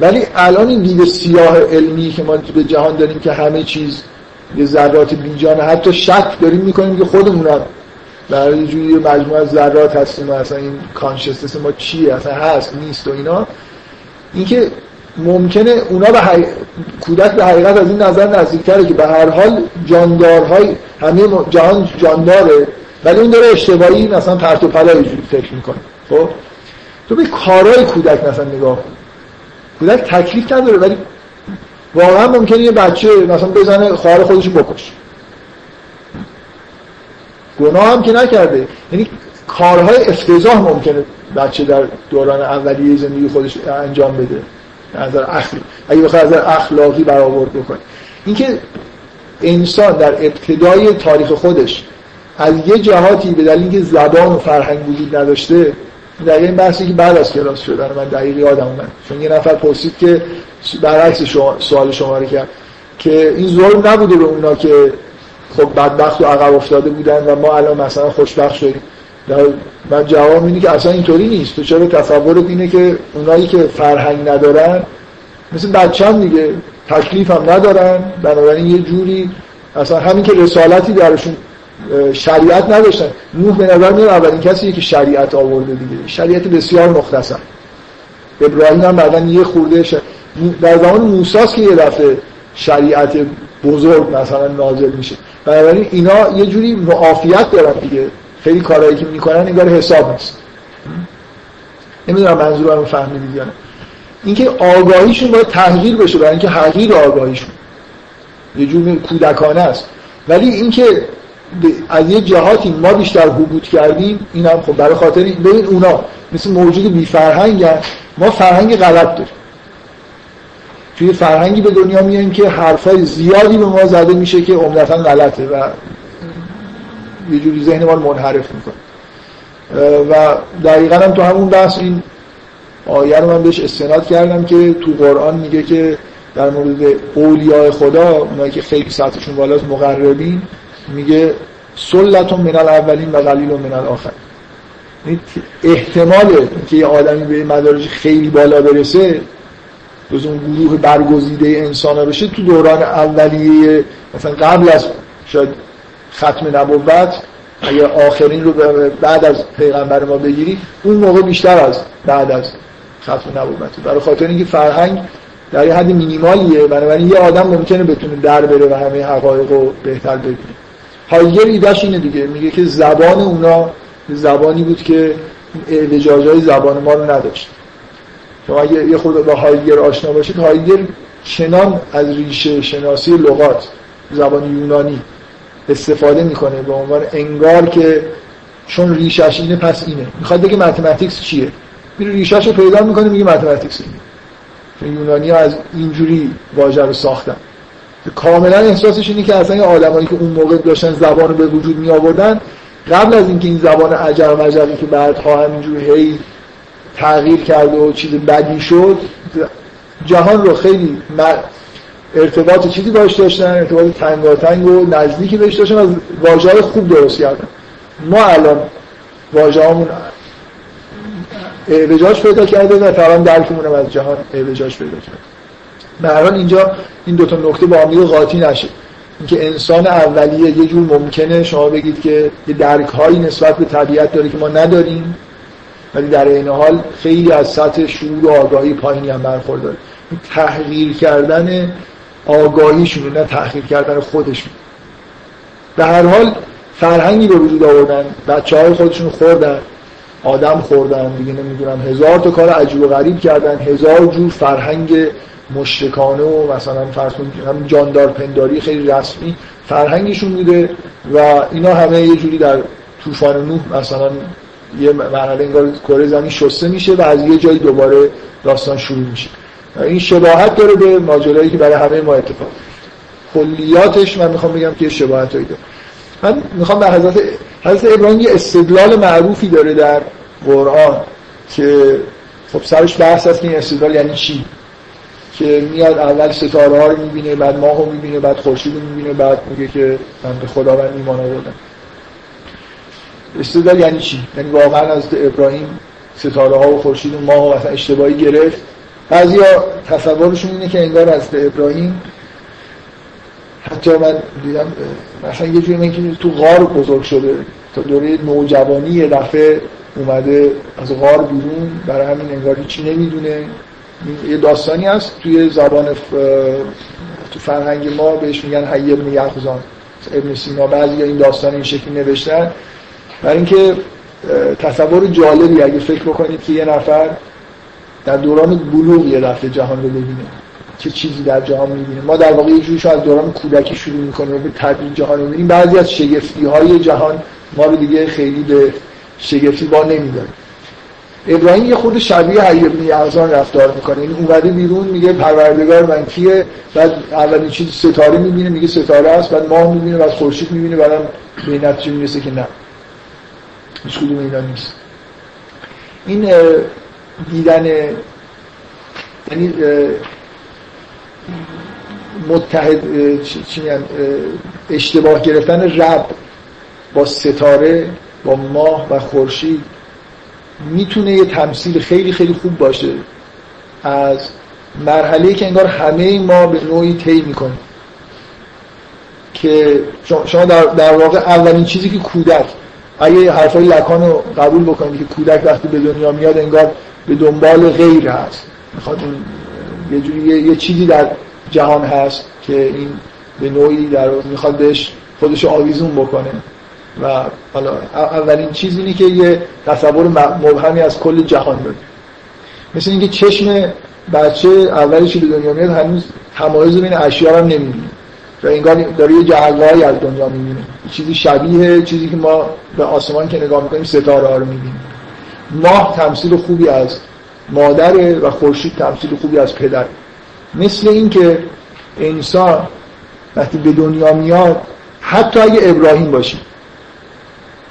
ولی الان این دید سیاه علمی که ما به جهان داریم که همه چیز یه ذرات بیجانه حتی شک داریم می‌کنیم که خودمون هم در یه جوری مجموعه از ذرات هستیم و اصلا این کانشستنس ما چیه؟ اصلا هست نیست و اینا. اینکه ممکنه اونا به حقیق... کودک به حقیقت از این نظر نزدیکتره که به هر حال جاندارهای همه جهان جانداره ولی اون داره اشتباهی مثلا پرت و پلا فکر می‌کنه. خب؟ تو به کارهای کودک مثلا نگاه کن. کودک تکلیف نداره ولی واقعا ممکنه یه بچه مثلا بزنه خواهر خودش بکش. گناه هم که نکرده. یعنی کارهای افتضاح ممکنه بچه در دوران اولیه زندگی خودش انجام بده. نظر اخلاقی. اگه بخواد نظر اخلاقی برآورد بکنه. اینکه انسان در ابتدای تاریخ خودش از یه جهاتی به دلیل اینکه زبان و فرهنگ وجود نداشته دقیقا این بحثی که بعد از کلاس شده من دقیقی یادم اومد. چون یه نفر پرسید که برعکس شما سوال شما رو کرد که این ظلم نبوده به اونا که خب بدبخت و عقب افتاده بودن و ما الان مثلا خوشبخت شدیم. من جواب اینه که اصلا اینطوری نیست. تو چرا تصورت اینه که اونایی که فرهنگ ندارن مثل بچه هم دیگه تکلیف هم ندارن. بنابراین یه جوری اصلا همین که رسالتی درشون شریعت نداشتن. نوح به نظر میاد اولین کسی که شریعت آورده دیگه. شریعت بسیار مختصر. ابراهیم هم بعدا یه خورده در زمان موساست که یه دفعه شریعت بزرگ مثلا نازل میشه. بنابراین اینا یه جوری معافیت دارن دیگه. خیلی کارهایی که می‌کنن انگار حساب نیست. نمی‌دونم منظورم فهمیدید یا نه. اینکه آگاهیشون باید تغییر بشه برای اینکه حقیر آگاهیشون. یه جور کودکانه است. ولی اینکه از یه جهاتی ما بیشتر حبوط کردیم این هم خب برای خاطر ببین اونا مثل موجود بی فرهنگ ما فرهنگ غلط داریم. توی فرهنگی به دنیا میایم که حرفای زیادی به ما زده میشه که عمدتا غلطه و یه جوری ذهن ما منحرف می‌کنه. و دقیقا هم تو همون بحث این آیه رو من بهش استناد کردم که تو قرآن میگه که در مورد اولیاء خدا اونایی که خیلی سطحشون بالاست مقربین میگه سلتون من الاولین و قلیل من الاخر. احتمال که یه آدمی به مدارج خیلی بالا برسه جز اون گروه برگزیده انسان ها بشه تو دوران اولیه مثلا قبل از شاید ختم نبوت اگر آخرین رو بعد از پیغمبر ما بگیری اون موقع بیشتر از بعد از ختم نبوت. برای خاطر اینکه فرهنگ در یه حد مینیمالیه بنابراین یه آدم ممکنه بتونه در بره و همه حقایق رو بهتر ببینه. هایگر ایدهش اینه دیگه. میگه که زبان اونا زبانی بود که اعوجاج های زبان ما رو نداشت. شما اگه یه خود با هایگر آشنا باشید هایگر چنان از ریشه شناسی لغات زبان یونانی استفاده می‌کنه به عنوان انگار که چون ریشش اینه پس اینه. می‌خواد بگه متمتیکس چیه؟ میره ریشش رو پیدا می‌کنه میگه متمتیکس اینه. چون یونانی ها از اینجوری واژه رو ساختن. کاملا احساسش اینه که اصلا آدمایی که اون موقع داشتن زبان رو به وجود می آوردن قبل از اینکه این زبان عجر مجری که بعدها همینجوری هی تغییر کرد و چیز بدی شد جهان رو خیلی ارتباط چیزی باش داشتن ارتباط تنگاتنگ و نزدیکی بهش داشتن از واژه خوب درست کردن. ما الان واژه همون اعوجاج پیدا کرده و تمام درکمون از جهان اعوجاج پیدا کرده. به هر اینجا این دو تا نکته با هم قاطی نشه. اینکه انسان اولیه یه جور ممکنه. شما بگید که یه درک هایی نسبت به طبیعت داره که ما نداریم ولی در این حال خیلی از سطح شعور و آگاهی پایینی هم برخورداره. تحقیر کردن آگاهیشون نه تحقیر کردن خودشون. به هر حال فرهنگی به وجود آوردن بچه های خودشون خوردن آدم خوردن دیگه نمی‌دونم هزار تا کار عجیب و غریب کردن هزار جور فرهنگ مشرکانه و مثلا فرض هم جاندار پنداری خیلی رسمی فرهنگشون بوده و اینا همه یه جوری در طوفان نوح مثلا یه مرحله انگار کره زمین شسته میشه و از یه جایی دوباره داستان شروع میشه. این شباهت داره به ماجرایی که برای همه ما اتفاق. کلیاتش من می‌خوام بگم که شباهت داره. من می‌خوام به حضرت حضرت ابراهیم یه استدلال معروفی داره در قرآن که خب سرش بحث هست که این استدلال یعنی چی؟ که میاد اول ستاره ها رو می‌بینه بعد ماه رو می‌بینه بعد خورشید رو می‌بینه بعد میگه که من به خداوند ایمان آوردم. استدلال یعنی چی؟ یعنی واقعا از ابراهیم ستاره ها و خورشید و ماه و اشتباهی گرفت. بعضیا تصورشون اینه که انگار از ابراهیم حتی من دیدم مثلا یه جوری من که تو غار بزرگ شده تا دوره نوجوانی یه دفعه اومده از غار بیرون برای همین انگار چی نمی‌دونه. یه داستانی هست توی زبان تو فرهنگ ما بهش میگن حی ابن یخزان ابن سینا بعضی این داستان این شکلی نوشتن. برای اینکه تصور جالبی اگه فکر بکنید که یه نفر در دوران بلوغ یه دفعه جهان رو ببینه. چه چیزی در جهان می‌بینه. ما در واقع یه از دوران کودکی شروع می‌کنیم و به تدریج جهان می‌بینیم. بعضی از شگفتی های جهان ما رو دیگه خیلی به شگفتی با نمیداریم ابراهیم یه خود شبیه حی ابن یعزان رفتار می‌کنه. این اومده بیرون میگه پروردگار من کیه؟ بعد اولین چیز ستاره می‌بینه میگه ستاره است. بعد ماه می‌بینه بعد خورشید می‌بینه. بعدم به این نتیجه می‌رسه که نه. هیچ کدوم اینا نیست. این دیدن یعنی متحد چی اشتباه گرفتن رب با ستاره با ماه و خورشید می‌تونه یه تمثیل خیلی خیلی خوب باشه. از مرحله که انگار همه ما به نوعی طی می‌کنیم. که شما در, در واقع اولین چیزی که کودک اگه حرفای لکان رو قبول بکنید که کودک وقتی به دنیا میاد انگار به دنبال غیر هست. می‌خواد یه جوری یه, چیزی در جهان هست که این به نوعی در می‌خواد بهش خودش آویزون بکنه. و حالا اولین چیز اینه که یه تصور مبهمی از کل جهان داره مثل اینکه چشم بچه اولی که به دنیا میاد هنوز تمایز بین اشیا هم نمی‌بینه. و انگار داره یه جهگاهی از دنیا می‌بینه. چیزی شبیه چیزی که ما به آسمان که نگاه می‌کنیم ستاره ها رو می‌بینیم ماه تمثیل خوبی از مادره و خورشید تمثیل خوبی از پدر. مثل اینکه انسان وقتی به دنیا میاد حتی اگه ابراهیم باشی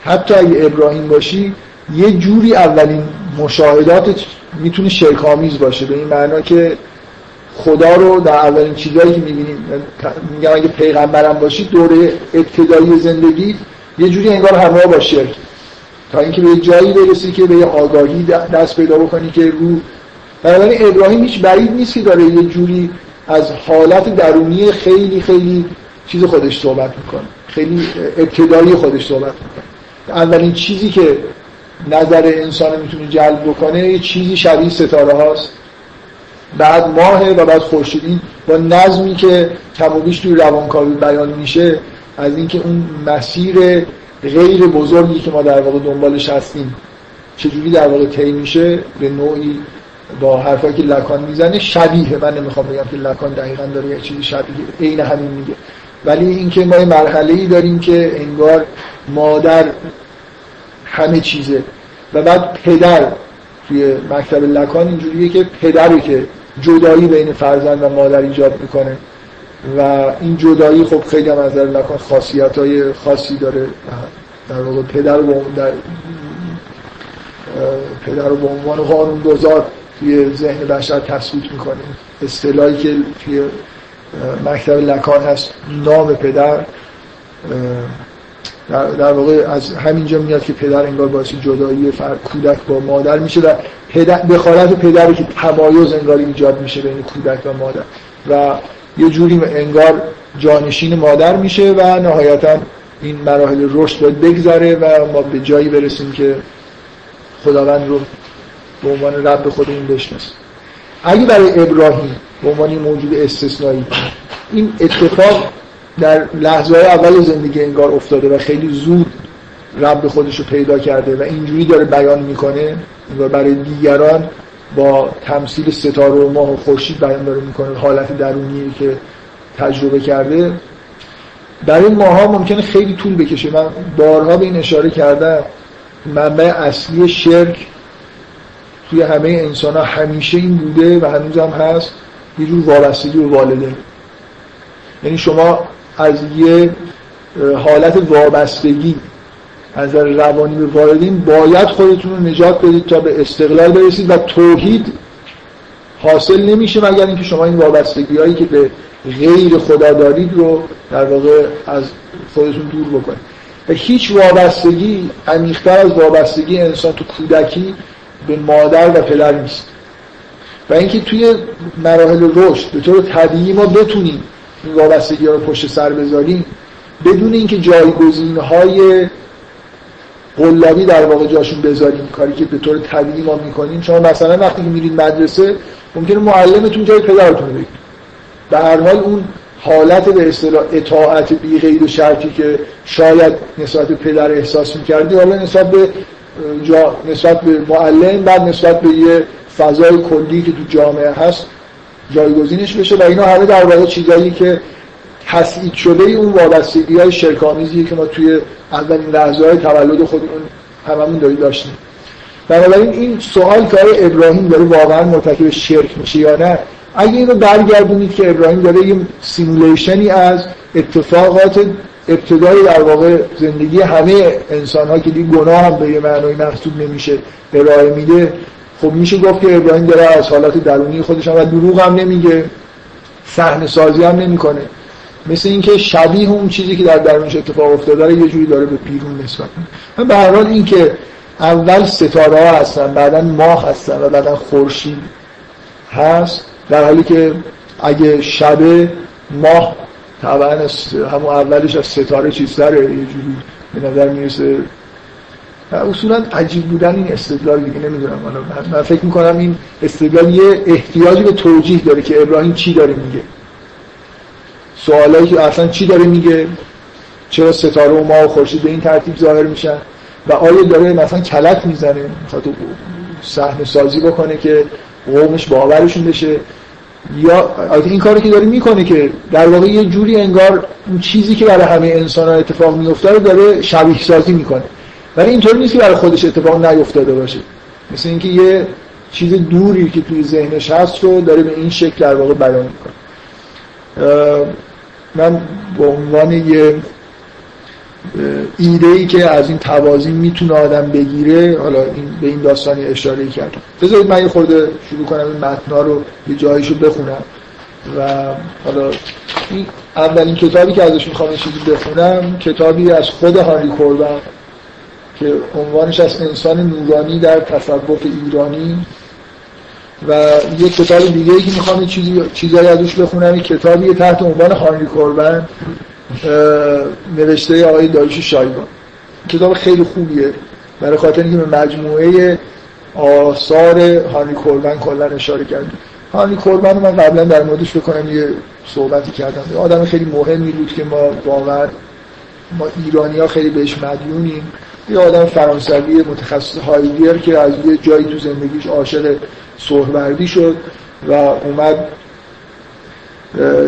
حتی اگه ابراهیم باشی یه جوری اولین مشاهدات می‌تونه شرکامیز باشه. به این معنا که خدا رو در اولین چیزهایی که می‌بینیم میگم اگه پیغمبرم باشی دوره ابتدایی زندگی یه جوری انگار همراه با شرک تا اینکه به جایی برسی که به یه آگاهی دست پیدا بکنی که رو. بنابراین ابراهیم هیچ بعید نیست که داره یه جوری از حالت درونی خیلی خیلی چیز خودش صحبت می‌کنه. خیلی ابتدایی خودش صحبت می‌کنه. اولین چیزی که نظر انسان می‌تونه جلب بکنه یه چیزی شبیه ستاره هاست. بعد ماه و بعد خورشیدی با نظمی که کم توی روانکاوی بیان میشه از اینکه اون مسیر غیر بزرگی که ما در واقع دنبالش هستیم چجوری در واقع طی میشه به نوعی با حرفایی که لکان می‌زنه شبیه. من نمی‌خوام بگم که لکان دقیقا داره یه چیزی شبیه عین همین میگه. ولی اینکه ما یه مرحله ای داریم که انگار مادر همه چیزه. و بعد پدر توی مکتب لکان اینجوریه که پدری که جدایی بین فرزند و مادر ایجاد می‌کنه. و این جدایی خب خیلی هم از نظر لکان خاصیت های خاصی داره. در واقع پدر رو در پدر رو به عنوان قانون گذار توی ذهن بشر تثبیت می‌کنه. اصطلاحی که توی مکتب لکان هست نام پدر در واقع از همینجا میاد که پدر انگار باعث جدایی کودک با مادر میشه و پدر بخارت پدری که تمایز انگار ایجاد میشه بین کودک و مادر. و یه جوری انگار جانشین مادر میشه و نهایتا این مراحل رشد باید بگذره و ما به جایی برسیم که خداوند رو به عنوان رب خودمون بشناسیم. اگه برای ابراهیم به عنوان موجود استثنایی این اتفاق در لحظه های اول زندگی انگار افتاده و خیلی زود رب خودش رو پیدا کرده و اینجوری داره بیان می‌کنه و برای دیگران با تمثیل ستاره و ماه و خورشید بیان داره می‌کنه حالت درونی که تجربه کرده. برای ماها ممکنه خیلی طول بکشه. من بارها به این اشاره کردم منبع اصلی شرک توی همه انسان ها همیشه این بوده و هنوز هم هست یه جور وابستگی به والده. یعنی شما از یه حالت وابستگی از روانی به والدین باید خودتون رو نجات بدید تا به استقلال برسید و توحید حاصل نمیشه مگر اینکه شما این وابستگی هایی که به غیر خدا دارید رو در واقع از خودتون دور بکنید. و هیچ وابستگی عمیق‌تر از وابستگی انسان تو کودکی به مادر و پدر نیست. و اینکه توی مراحل رشد به طور طبیعی ما بتونیم وابستگی ها رو پشت سر بذاریم بدون اینکه جایگزین های قلابی در واقع جاشون بذاریم کاری که به طور طبیعی ما می‌کنیم. شما مثلا وقتی که میرید مدرسه ممکنه معلمتون جای پدرتون بگید به هر حال اون حالت به اصطلاح اطاعت بی غیر و شرطی که شاید نسبت پدر احساس می‌کردی حالا نسبت به جا نسبت به معلم بعد نسبت به یه فضای کلی که تو جامعه هست جایگزینش بشه و اینا همه در واقع چیزایی که تسعید شده اون وابستگی های شرکامیزی که ما توی اولین لحظه های تولد خودمون هممون داریم داشتیم. بنابراین این سوال که آیا ابراهیم داره واقعا مرتکب شرک میشه یا نه؟ اگه اینو برگردونید که ابراهیم داره یه سیمولیشنی از اتفاقات ابتدای در واقع زندگی همه انسان ها که دیگه گناه هم به یه معنی محسوب نمیشه ارائه میده خب میشه گفت که ابراهیم داره از حالات درونی خودش و دروغ هم نمیگه. صحنه سازی هم نمی‌کنه. مثل اینکه شبیه اون چیزی که در درونش اتفاق افتاده رو یه جوری داره به بیرون نسبت من به هر حال اینکه اول ستاره ها هستن بعدا ماه هستن و بعدا خورشید هست در حالی که اگه شبه ماه طبعا همون اولش از ستاره چیزتره یه جوری به نظر می‌رسه اصولا عجیب بودن این استدلال دیگه نمی‌دونم. من, فکر می‌کنم این استدلال یه احتیاجی به توجیه داره که ابراهیم چی داره میگه. سوالایی که اصلا چی داره میگه؟ چرا ستاره و ما و خورشید به این ترتیب ظاهر میشن؟ و آیا داره مثلا کلک می‌زنه؟ می‌خواد صحنه سازی بکنه که قومش باورشون بشه؟ یا این کاری که داره می‌کنه که در واقع یه جوری انگار اون چیزی که برای همه انسان ها اتفاق میفته رو داره شبیه سازی می‌کنه. ولی اینطوری نیست که برای خودش اتفاق نیفتاده باشه. مثل اینکه یه چیز دوری که توی ذهنش هست رو داره به این شکل در واقع بیان می‌کنه. من به عنوان یه ایده ای که از این توازی می‌تونه آدم بگیره حالا این به این داستانی اشاره کردم بذارید من یه خورده شروع کنم این متنا رو یه جایشو بخونم. و حالا این اولین کتابی که ازش می‌خوام چیزی بخونم کتابی از خود هاری کوربن. که عنوانش از انسان نورانی در تصوف ایرانی و یه کتاب دیگه ای که می‌خوام چیزی چیزایی ازش بخونم کتابی تحت عنوان هانری کوربن نوشته آقای داریوش شایگان. کتاب خیلی خوبیه. برای خاطر اینکه به مجموعه آثار هانی کوربن کلا اشاره کرد هانی کوربن رو من قبلا در موردش بکنم یه صحبتی کردم. آدم خیلی مهمی بود که ما واقعا ما ایرانی ها خیلی بهش مدیونیم. یه آدم فرانسوی متخصص هایدگر که از یه جایی تو زندگیش عاشق سهروردی شد و اومد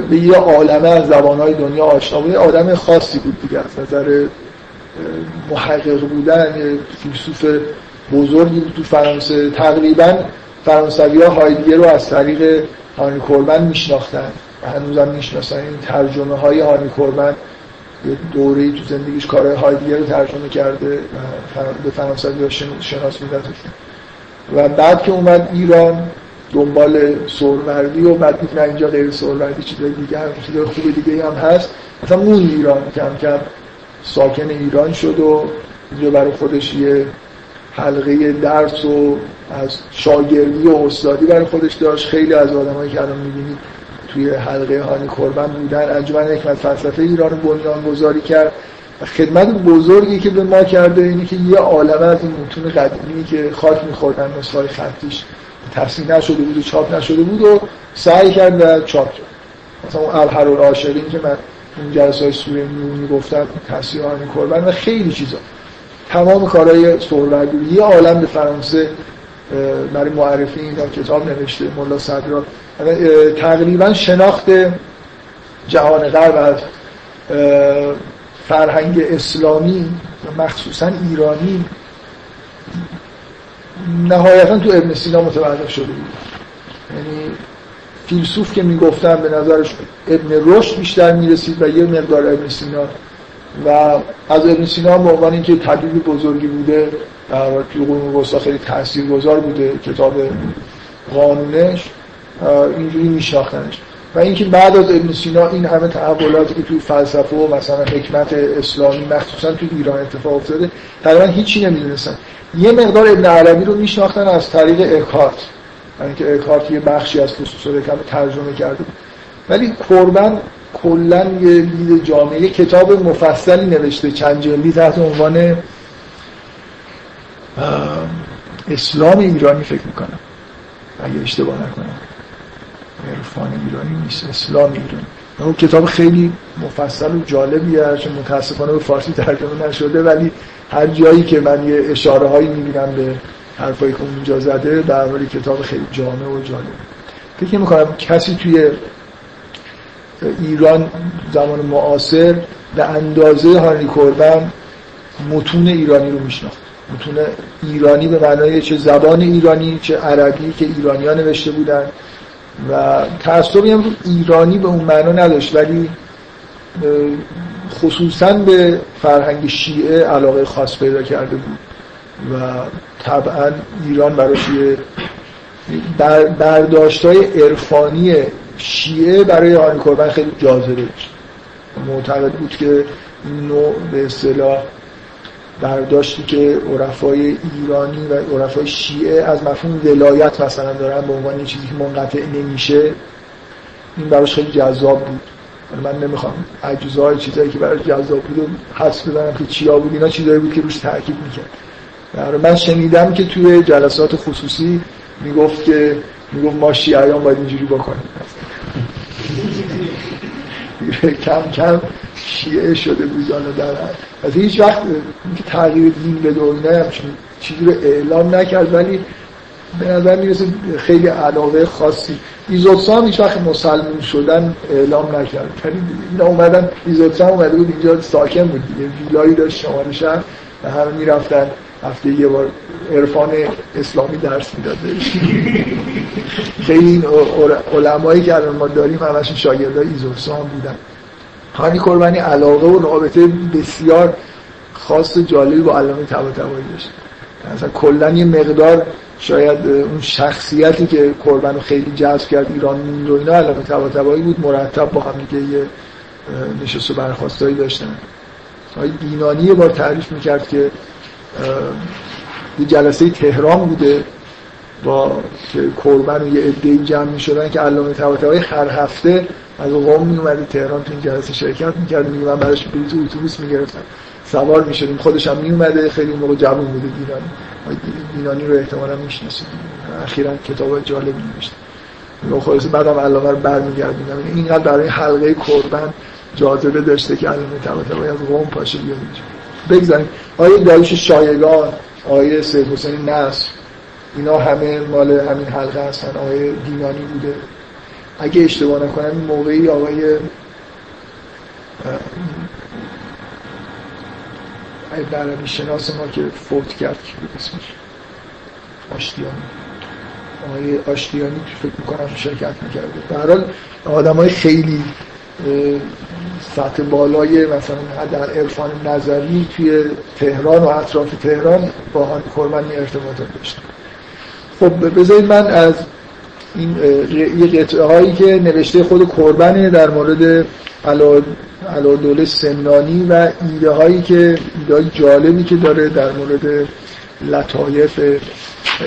به یه عالمه از زبانهای دنیا آشنا بود. آدم خاصی بود دیگه از نظر محقق بودن فیلسوف بزرگی بود تو فرانسه. تقریبا فرانسوی ها هایدگر رو از طریق هانی کوربن میشناختن و هنوزم می‌شناسن. این ترجمه های هانی یه دوره تو زندگیش کارهای هایدگر رو ترجمه کرده به فرانسوی شناس میدتشون و بعد که اومد ایران دنبال سوروردی و بعد نه اینجا غیر سوروردی چیزای دیگه هم چیزای خوب دیگه هم هست. مثلا اون ایران کم کم ساکن ایران شد و اینجا برای خودش یه حلقه درس و از شاگردی و استادی برای خودش داشت. خیلی از آدمایی که الان می‌بینید توی حلقه هانی کربن بودن انجمن حکمت فلسفه ایران بنیان گذاری کرد. و خدمت بزرگی که به ما کرده اینه که یه عالمه از این متون قدیمی که خاک میخوردن نسخه خطیش تفسیر نشده بود و چاپ نشده بود و سعی کرد و چاپ کرد. مثلا اون الحر العاشرین که من اون جلسه های سوره میونی گفتم تفسیر هانی کربن و خیلی چیزا. تمام کارهای سهروردی یه عالم به فرانسه برای معرفی این کتاب نوشته ملا صدرا تقریبا شناخت جهان غرب از فرهنگ اسلامی مخصوصا ایرانی نهایتا تو ابن سینا متوقف شده بود. یعنی فیلسوف که می‌گفتن به نظرش ابن رشد بیشتر می‌رسید و یه مقدار ابن سینا. و از ابن سینا به عنوان اینکه طبیب بزرگی بوده در توی قرون وسطا خیلی تاثیرگذار بوده کتاب قانونش اینجوری میشناختنش. و اینکه بعد از ابن سینا این همه تحولاتی که توی فلسفه و مثلا حکمت اسلامی مخصوصا تو ایران اتفاق افتاده تقریبا هیچی نمی‌دونستن. یه مقدار ابن عربی رو میشناختن از طریق اکارت. یعنی که اکارت یه بخشی از خصوص رو ترجمه کرده. ولی قربان کلا یه دید جامعه کتاب مفصلی نوشته چند جلدی تحت عنوان اسلام ایرانی فکر می‌کنم. اگه اشتباه نکنم. عرفان ایرانی نیست اسلام ایرانی. اون کتاب خیلی مفصل و جالبی چون متاسفانه به فارسی ترجمه نشده ولی هر جایی که من یه اشاره هایی می‌بینم به حرفایی که اونجا زده در مورد کتاب خیلی جامع و جالب. فکر می‌کنم کسی توی ایران زمان معاصر به اندازه هانی کردن متون ایرانی رو میشناخت متون ایرانی به معنای چه زبان ایرانی چه عربی که ایرانی ها نوشته بودن. و تعصبی هم ایرانی به اون معنا نداشت ولی خصوصا به فرهنگ شیعه علاقه خاص پیدا کرده بود. و طبعا ایران براش یه برداشت های عرفانی شیعه برای کربن خیلی جاذبه داشت. معتقد بود که نوع به اصطلاح برداشتی که عرفای ایرانی و عرفای شیعه از مفهوم ولایت مثلا دارن به عنوان چیزی که منقطع نمیشه این براش خیلی جذاب بود. من نمی‌خوام اجزای چیزایی که برای جذاب بود حس بزنم که چیا بود اینا چیزایی بود که روش تاکید می‌کرد. من شنیدم که توی جلسات خصوصی می‌گفت که می‌گفت ما شیعیان باید اینجوری بکنیم. کم کم شیعه شده بود در از هیچ وقت تغییر دین به دنیا چیزی رو اعلام نکرد ولی به نظر می‌رسه خیلی علاقه خاصی. ایزوتسا هم هیچ وقت مسلمون شدن اعلام نکرد. یعنی اینا اومدن ایزوتسا اومده بود اینجا ساکن بود دیگه. ویلایی داشت شماره شهر همه می‌رفتن. هفته یه بار عرفان اسلامی درس می‌داد خیلی این علمایی که الان ما داریم همشون شاگردای ایزوتسا هم بودن. هانی قربانی علاقه و رابطه بسیار خاص و جالبی با علامه طباطبایی داشت. مثلا کلا یه مقدار شاید اون شخصیتی که قربان رو خیلی جذب کرد ایران موند و اینا علامه طباطبایی بود مرتب با هم دیگه یه نشست و برخواستایی داشتن. های بینانی یه بار تعریف می‌کرد که یه جلسه تهران بوده با که کربن یه عده‌ای جمع می‌شدن که علامه طباطبایی هر هفته از قم میومده تهران تو این جلسه شرکت می‌کرد میگه من براش بلیط اتوبوس می‌گرفتم سوار می‌شدیم. خودش هم میومده خیلی موقع جوون بوده گیلانی گیلانی رو احتمالا می‌شناسید. اخیرا کتاب جالبی نوشته. خلاص بعدم علامه رو برمیگردونم اینقدر برای حلقه کربن جاذبه داشته که علامه طباطبایی از قم پاشه بیاد بگذاریم. آیه داریش شایگان آیه سید حسین نصر اینا همه مال همین حلقه هستن آقای دینانی بوده. اگه اشتباه نکنم این موقعی آقای برمی شناس ما که فوت کرد که بود اسمش؟ آشتیانی. آقای آشتیانی فکر می‌کنم شرکت می‌کرده. برحال آدم های خیلی سطح بالای مثلا در عرفان نظری توی تهران و اطراف تهران با هان کرمانی ارتباطات داشتن خب بذارید من از این یه قطعه هایی که نوشته خود کربنه در مورد علا دوله سمنانی و ایده هایی که ایده جالبی که داره در مورد لطایف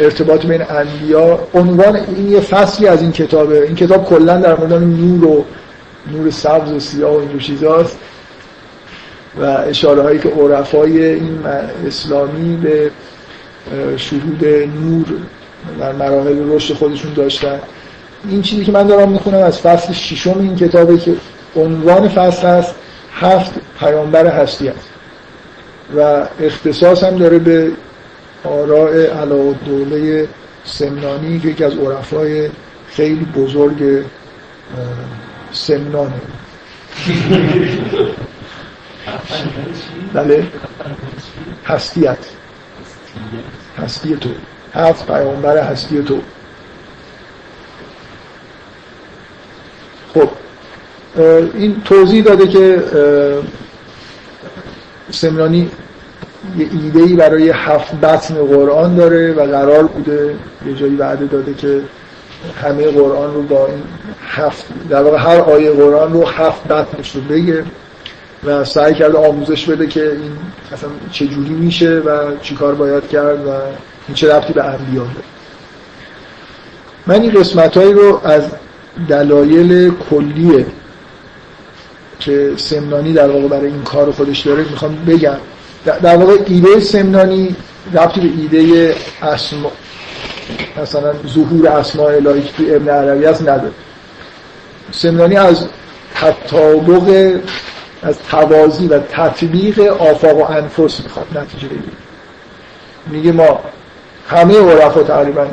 ارتباط بین انبیا. عنوان این یه فصلی از این کتابه. این کتاب کلا در مورد نور و نور سبز و سیاه و این چیزاست و اشاره هایی که عرفای این اسلامی به شهود نور در مراحل رشد خودشون داشتن. این چیزی که من دارم می‌خونم از فصل ششم این کتابه که عنوان فصل هست هفت پیامبر هستی است و اختصاص هم داره به آراء علا دوله سمنانی که یکی از عرفای خیلی بزرگ سمنانه بله. هستیت. هستی تو. هفت پیامبر هستی تو. خب این توضیح داده که سمنانی یه ایده برای هفت بطن قرآن داره و قرار بوده یه جایی وعده داده که همه قرآن رو با این هفت در واقع هر آیه قرآن رو هفت بطنش رو بگه و سعی کرده آموزش بده که این اصلا چجوری میشه و چیکار باید کرد و این چه رفتی به انبیا داره. من این قسمت رو از دلایل کلیه که سمنانی در واقع برای این کار خودش داره می‌خوام بگم. در واقع ایده سمنانی رفتی به ایده مثلا ظهور اسماء الهی که توی ابن عربی هست نداره. سمنانی از تطابق از توازی و تطبیق آفاق و انفس می‌خواد نتیجه بگیره. میگه ما همه عرفا تقریبا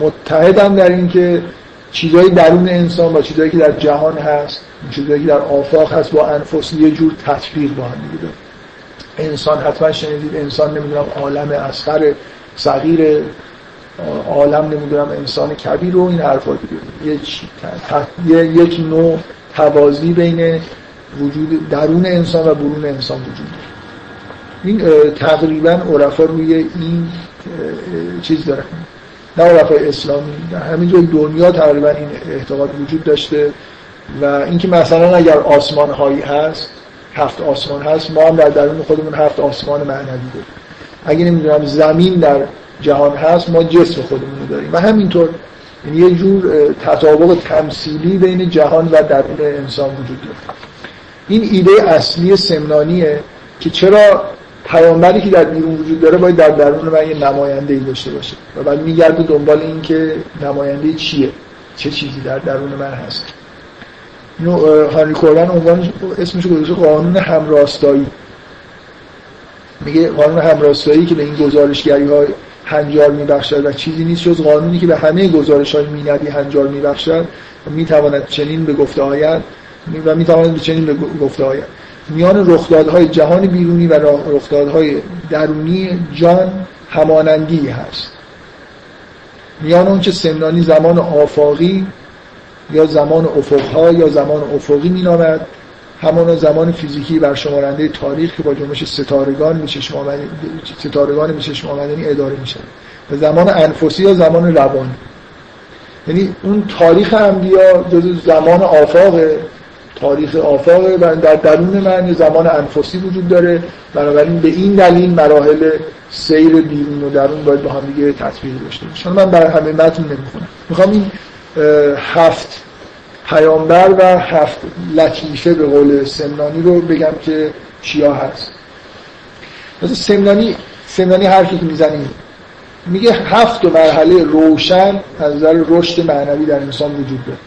متحدن در اینکه چیزایی درون انسان با چیزایی که در جهان هست چیزایی که در آفاق هست با انفس یه جور تطبیق با هم دیگه انسان حتما شنیدید انسان نمی‌دونم عالم اصغر صغیر عالم نمی‌دونم انسان کبیر و این حرفا یک, یک نوع توازی بین وجود درون انسان و برون انسان وجود این تقریبا عرفا روی این چیز داره. نه عرفای اسلامی در همین دنیا تقریبا این اعتقاد وجود داشته و اینکه مثلا اگر آسمان هایی هست هفت آسمان هست ما هم در درون خودمون هفت آسمان معنوی داریم. اگه نمی‌دونم زمین در جهان هست ما جسم خودمون رو داریم. و همینطور یعنی یه جور تطابق تمثیلی بین جهان و درون انسان وجود داره. این ایده اصلی سمنانیه که چرا پیامبری که در بیرون وجود داره باید در درون من یه نماینده ای داشته باشه. و بعد میگرده دنبال این که نماینده چیه؟ چه چیزی در درون من هست؟ اینو هانری کورن عنوان اسمش گذاشته قانون همراستایی. میگه قانون همراستایی که به این گزارشگری های هنجار میبخشد و چیزی نیست جز قانونی که به همه گزارش های مینوی هنجار میبخشد. و می‌تواند چنین به گفته آید. و می‌تواند به چنین به گفته میان رخدادهای جهان بیرونی و رخدادهای درونی جان همانندی هست. میان اون که سمنانی زمان آفاقی یا زمان افقها یا زمان افقی مینامد. همان زمان فیزیکی برشمارنده تاریخ که با جنبش ستارگان به چشم ستارگان به چشم آمدنی اداره میشه به زمان انفسی یا زمان روانی یعنی اون تاریخ انبیا جز زمان آفاقه. تاریخ آفاق و در درون من یه زمان انفسی وجود داره. بنابراین به این دلیل مراحل سیر بیرون و درون باید با هم دیگه تطبیق داشته باشه من برای همه متن نمی‌خونم. می‌خوام این هفت پیامبر و هفت لطیفه به قول سمنانی رو بگم که چیا هست. مثلا سمنانی سمنانی حرفی که می‌زنیم میگه هفت مرحله روشن از نظر رشد معنوی در انسان وجود داره.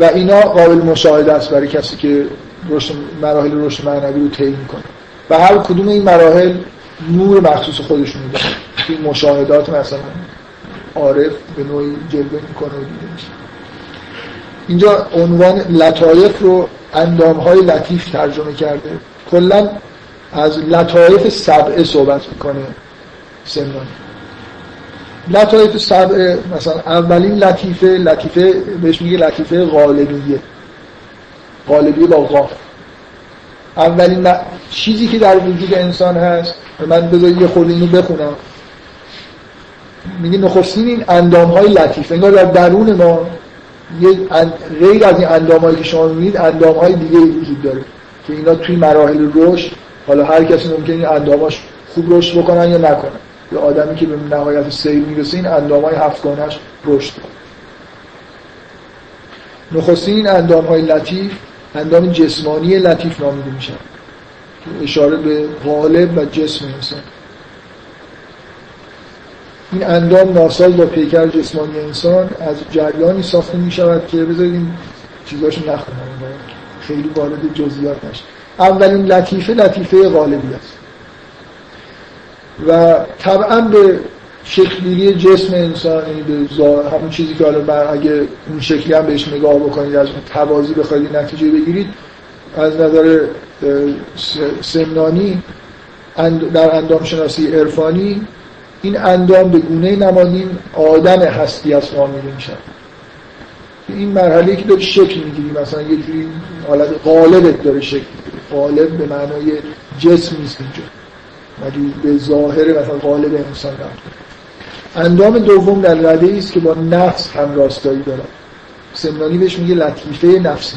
و اینا قابل مشاهده است برای کسی که رشد مراحل رشد معنوی رو طی می‌کنه. و هر کدوم این مراحل نور مخصوص خودشون داره این مشاهدات مثلا عارف به نوعی جلوه می‌کنه و دیده میشه. اینجا عنوان لطایف رو اندام های لطیف ترجمه کرده. کلا از لطایف سبعه صحبت می‌کنه سمنانی لطایف سبعه مثلا اولین لطیفه لطیفه بهش میگه لطیفه غالبیه. غالبیه با غاف. اولین چیزی که در وجود انسان هست من بذارید یه خورده اینو بخونم. میگه نخستین این اندام های لطیف. انگار در درون ما یه غیر از این اندام هایی که شما می‌بینید اندام های دیگه وجود داره که اینا توی مراحل رشد حالا هر کسی ممکنه این انداماش خوب رشد بکنن یا نکنن. یا آدمی که به نهایت سیر می‌رسه این اندام های هفتگانش رشد نخستین این اندام های لطیف اندام جسمانی لطیف نامیده میشن. اشاره به غالب و جسم انسان. این اندام ناساز با پیکر جسمانی انسان از جریانی ساخته می شود که بذارید این چیزاشو نخونم. خیلی وارد جزئیات نشه. اولین لطیفه لطیفه غالبی است. و طبعا به شکلگیری جسم انسان یعنی به همون چیزی که حالا اگه اون شکلی هم بهش نگاه بکنید از اون توازی بخواید نتیجه بگیرید از نظر سمنانی در اندام شناسی عرفانی این اندام به گونه نمادین آدم هستی از نامیده میشن این مرحله که داری شکل می‌گیری مثلا یه جوری حالت غالبت داره شکل غالب به معنای جسم نیست اینجا. ولی به ظاهر مثلا غالب انسان اندام دوم در رده است که با نفس هم راستایی داره سمنانی بهش میگه لطیفه نفسی.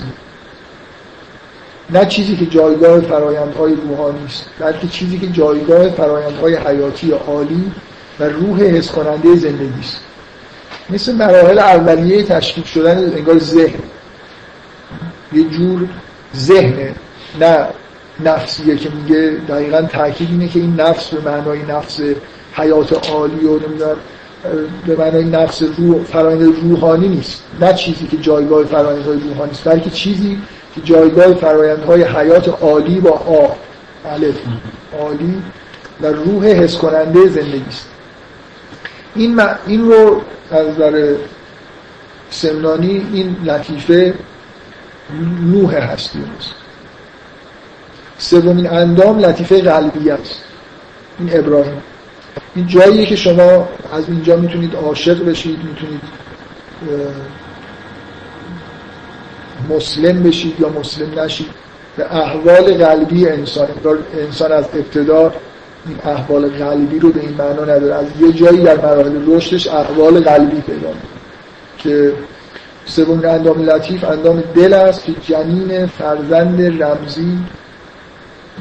نه چیزی که جایگاه فرایندهای روحانی است بلکه چیزی که جایگاه فرایندهای حیاتی عالی و روح حس کننده زندگی است. مثل مراحل اولیه تشکیل شدن انگار ذهن. یه جور ذهنه نه نفسیه که میگه دقیقا تاکید اینه که این نفس به معنای نفس حیات عالی و نمی‌دونم به معنای نفس روح فرایند روحانی نیست. نه چیزی که جایگاه فرایندهای روحانی است بلکه چیزی که جایگاه فرایندهای حیات عالی با آ الف عالی و روح حس کننده زندگی است. این, این رو از نظر سمنانی این لطیفه نوح هستی است سومین اندام لطیفه قلبی است. این ابراهیم. این جاییه که شما از اینجا می‌تونید عاشق بشید می‌تونید مسلم بشید یا مسلم نشید. به احوال قلبی انسان انسان از ابتدا این احوال قلبی رو به این معنا نداره. از یه جایی در مراحل رشدش احوال قلبی پیدا که سومین اندام لطیف اندام دل است که جنین فرزند رمزی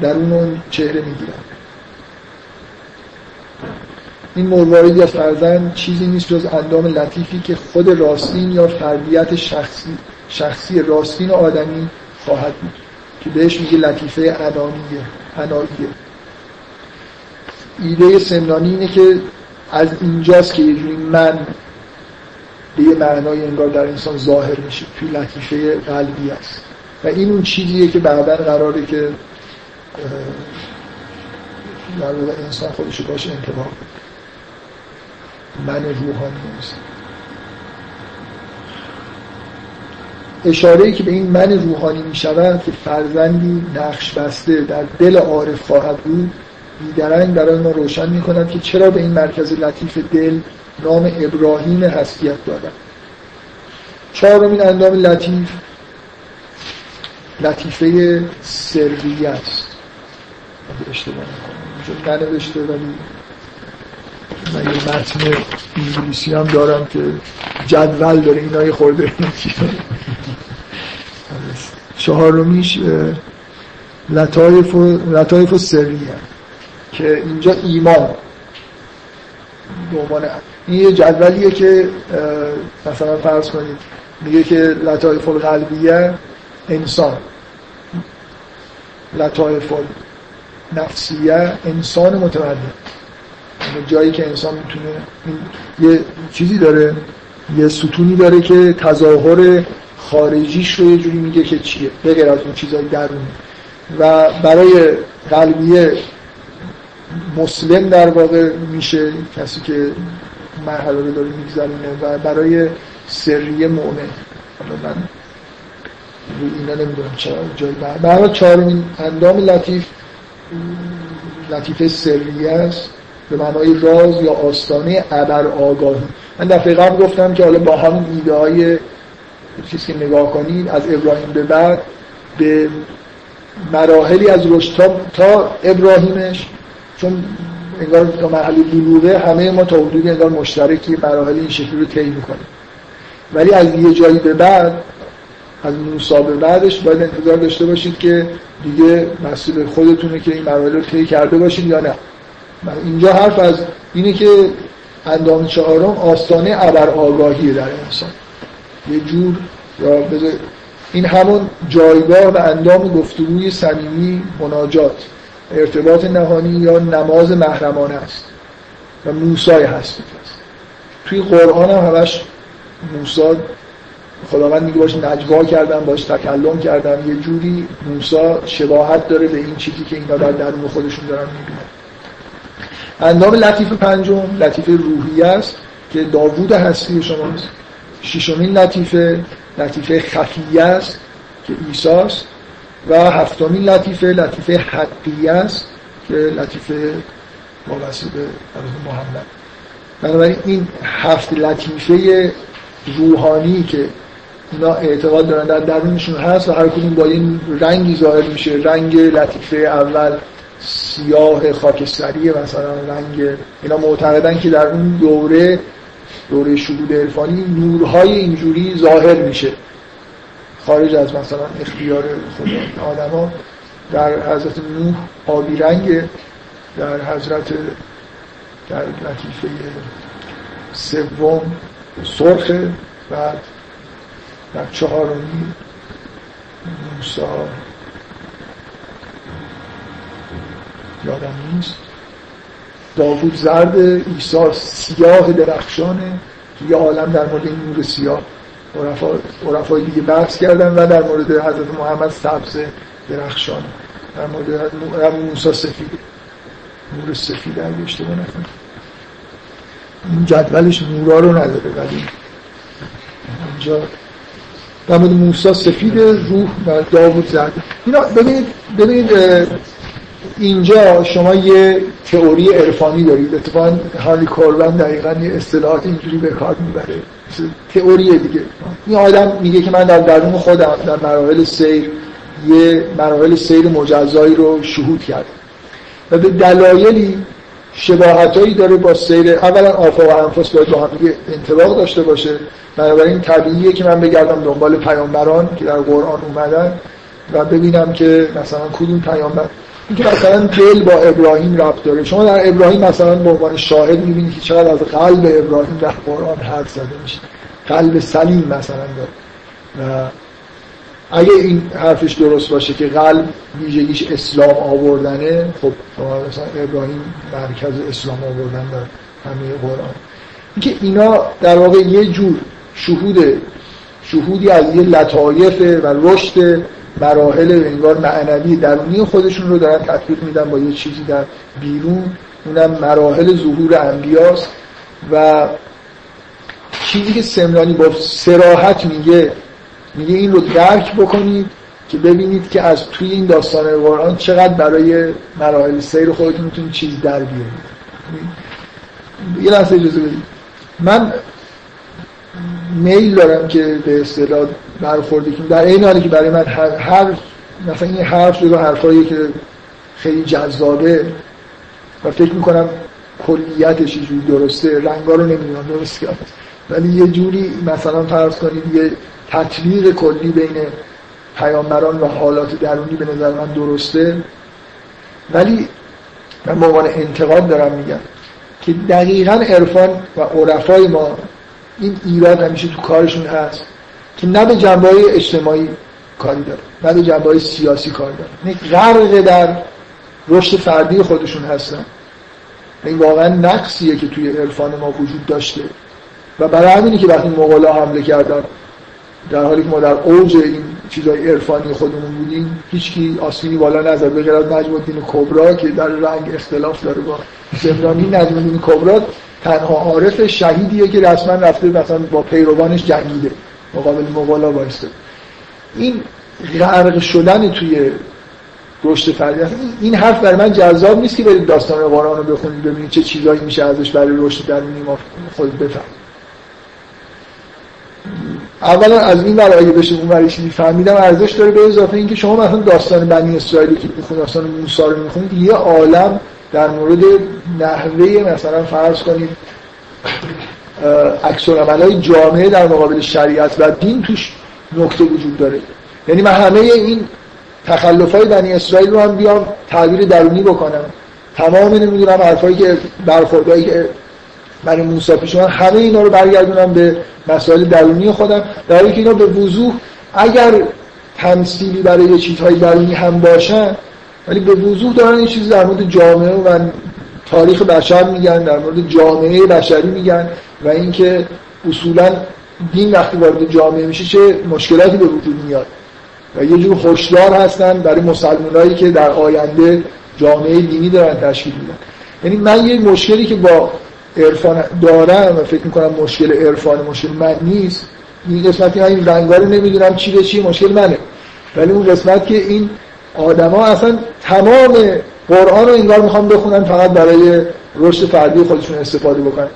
در اون چهره می‌گیرن این مرواریدی از فرزند چیزی نیست جز اندام لطیفی که خود راستین یا فردیت شخصی شخصی راستین آدمی خواهد بود. که بهش میگه لطیفه انانیه انانیه ایده سمنانی اینه که از اینجاست که یه جوری من به یه معنای انگار در انسان ظاهر میشه توی لطیفه قلبی است. و این اون چیزیه که بعدا قراره که در انسان خودش باشه انتباه من روحانی نیست. اشاره ای که به این من روحانی می شود که فرزندی نقش بسته در دل عارف خواهد بود بیدرنگ برای ما روشن می کند که چرا به این مرکز لطیف دل نام ابراهیم هستیت دادن. چهارمین اندام لطیف لطیفه سرویه است اشتباه نکنم. ننوشته ولی من یه متن انگلیسی هم دارم که جدول داره اینا خورده چهارمیش لطایف و, لطایف و سریه که اینجا ایمان عنوان این یه جدولیه که مثلا فرض کنید میگه که لطایف القلبیه انسان. لطایف نفسیه انسان متمدن یعنی جایی که انسان می‌تونه یه چیزی داره یه ستونی داره که تظاهر خارجیش رو یه جوری میگه که چیه بغیر از اون چیزای درونی. و برای قلبیه مسلم در واقع میشه کسی که مرحله رو داره میگذرونه و برای سریه مؤمن. من اینا نمی‌دونم چرا جای برای چهارمین اندام لطیف لطیفه سریه است به معنای راز یا آستانه ابر آگاهی. من دفعه قبل گفتم که حالا با همون ایده های چیزی که نگاه کنید از ابراهیم به بعد به مراحلی از رشد تا ابراهیمش چون انگار تا مرحله بلوغه همه ما تا حدودی انگار مشترکی مراحل این شکلی رو طی می‌کنیم. ولی از یه جایی به بعد از موسی به بعدش باید انتظار داشته باشید که دیگه مسئول خودتونه که این مراحل رو طی کرده باشید یا نه. اینجا حرف از اینه که اندام چهارم آستانه ابر آگاهی در انسان. یه جور یا این همون جایگاه و اندام گفتگوی صمیمی مناجات. ارتباط نهانی یا نماز محرمانه است و موسای هست. توی قرآن هم همش موسا خداوند میگه باش نجوا کردم باش تکلم کردم. یه جوری موسا شباهت داره به این چیزی که اینا در درون خودشون دارن می‌بینن. اندام لطیف پنجم لطیف روحی است که داوود هستی شماست ششمین لطیفه لطیفه خفیه است که ایساست و هفتمین لطیفه لطیفه حقیه است که لطیفه وابسته به محمد. بنابراین این هفت لطیفه روحانی که اینا اعتقاد دارن در درونشون هست و هر کدوم با این رنگی ظاهر میشه. رنگ لطیفه اول سیاه خاکستری مثلا رنگ اینا معتقدن که در اون دوره دوره شهود عرفانی نورهای اینجوری ظاهر میشه. خارج از مثلا اختیار خدا آدما در حضرت نوح آبی رنگ در حضرت در لطیفه سوم سرخ بعد در چهارمی موسا یادم نیست. داوود زرد عیسی سیاه درخشانه یه عالم در مورد این نور سیاه. عرفای دیگه بحث کردن و در مورد حضرت محمد سبز درخشان در مورد موسی سفید. نور سفید اگه اشتباه نکنم. این جدولش نورا رو نداره ولی اینجا در مورد موسی سفید روح و داوود زرد اینا ببینید ببینید اینجا شما یه تئوری عرفانی دارید. اتفاقا هارلی کوربن دقیقا یه اصطلاحات اینجوری به کار می‌بره. تئوری دیگه. این آدم میگه که من در درون خودم در مراحل سیر یه مراحل سیر مجزایی رو شهود کردم و به دلایلی شباهتایی داره با سیر. اولا آفا و انفس باید با هم انطباق داشته باشه. بنابراین طبیعیه که من بگردم دنبال پیامبران که در قرآن اومدن و ببینم که مثلا کدوم پیامبر اینکه مثلا دل با ابراهیم ربط داره. شما در ابراهیم مثلا به عنوان شاهد می‌بینید که چقدر از قلب ابراهیم در قرآن حرف زده میشه. قلب سلیم مثلا داره. و اگه این حرفش درست باشه که قلب ویژگیش اسلام آوردنه خب مثلا ابراهیم مرکز اسلام آوردن در همه قرآن. اینکه اینا در واقع یه جور شهود شهودی از یه لطایف و رشد مراحل انگار معنوی درونی خودشون رو دارن تطبیق میدن با یه چیزی در بیرون. اونم مراحل ظهور انبیاست. و چیزی که سمرانی با سراحت میگه میگه این رو درک بکنید که ببینید که از توی این داستان قرآن چقدر برای مراحل سیر خودتون می‌تونید چیز در بیارید. یه لحظه اجازه بدید. من میل دارم که به اصطلاح برخوردی که در این حالی که برای من هر, هر مثلا این حرف جزو حرفایی که خیلی جذابه و فکر می‌کنم کلیتش جوری درسته رنگا رو نمی‌دونم درست کرد ولی یه جوری مثلا فرض کنید یه تطبیق کلی بین پیامبران و حالات درونی به نظر من درسته. ولی من به انتقاد دارم میگم که دقیقا عرفان و عرفای ما این ایراد همیشه تو کارشون هست. که نه به جنبه اجتماعی کاری داره نه به جنبه سیاسی کار داره. غرق در رشد فردی خودشون هستن. این واقعا نقصیه که توی عرفان ما وجود داشته. و برای همینی که وقتی مغلا حمله کردن در حالی که ما در اوج این چیزای عرفانی خودمون بودیم هیچکی آسینی بالا نزد به غیر از نجم الدین کبرا که در رنگ اختلاف داره با زمرانی نجم الدین کبرا تنها عارف شهیدیه که رسما رفته مثلا با پیروانش جنگیده. مقابل مغلا وایسته این غرق شدن توی رشد فردی این حرف برای من جذاب نیست که برید داستان قرآن رو بخونید ببینید چه چیزایی میشه ازش برای رشد درونی ما خود بفهم. اولا از این ور اگه بشه اون ورش فهمیدم ارزش داره به اضافه اینکه شما مثلا داستان بنی اسرائیلی که می‌خونید داستان موسی رو می‌خونید یه عالم در مورد نحوه مثلا فرض کنید های جامعه در مقابل شریعت و دین توش نکته وجود داره. یعنی من همه این تخلف های بنی اسرائیل رو هم بیام تعبیر درونی بکنم. تمام نمی‌دونم حرفایی که برخوردهایی که برای موسی پیش همه اینا رو برگردونم به مسائل درونی خودم. در حالی که اینا به وضوح اگر تمثیلی برای چیزهای درونی هم باشن ولی به وضوح دارن این چیز در مورد جامعه و تاریخ بشر میگن در مورد جامعه بشری میگن و اینکه اصولا دین وقتی وارد جامعه میشه چه مشکلاتی به وجود میاد. و یه جور هشدار هستن برای مسلمانایی که در آینده جامعه دینی دارن تشکیل میدن. یعنی من یه مشکلی که با عرفان دارم و فکر می‌کنم مشکل عرفان مشکل من نیست این قسمتی این رنگا رو نمی‌دونم چی به چی مشکل منه. ولی اون قسمت که این آدما اصلا تمام قرآن رو انگار می‌خوام بخونن فقط برای رشد فردی خودشون استفاده بکنن.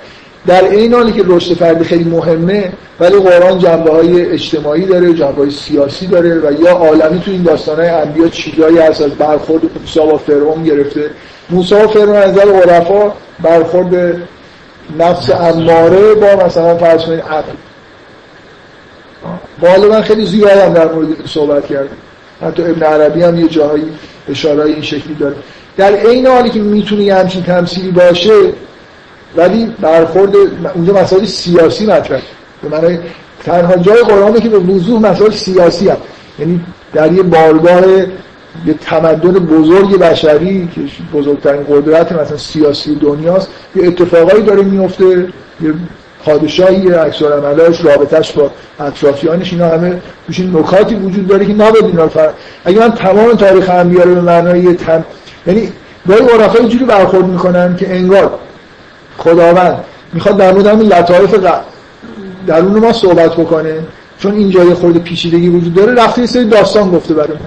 در این حالی که رشد فردی خیلی مهمه ولی قرآن جنبه های اجتماعی داره جنبه های سیاسی داره و یا عالمی تو این داستان های انبیا چیزایی هست از برخورد موسی با فرعون گرفته. موسی و فرعون از نظر عرفا برخورد نفس اماره با مثلا فرض کنید عقل. غالبا خیلی زیاد هم در مورد صحبت کرده حتی ابن عربی هم یه جاهایی اشاره این شکلی داره. در عین حالی که می‌تونه یه همچین تمثیلی باشه ولی برخورد اونجا مسائل سیاسی مطرح به معنی تنها جای قرآنه که به وضوح مسائل سیاسی هم یعنی در یه بارگاه یه تمدن بزرگ بشری که بزرگترین قدرت مثلا سیاسی دنیاست یه اتفاقایی داره میفته یه پادشاهی اکثر عملاش رابطش با اطرافیانش اینا همه توش نکاتی وجود داره که نباید اینا. اگه من تمام تاریخ انبیا رو به معنای تم... یعنی گاهی عرفا جوری برخورد می‌کنن که انگار خداوند می‌خواد در مورد همین لطایف درون ما صحبت بکنه. چون این جای خورده پیچیدگی وجود داره رفته یه سری داستان گفته برای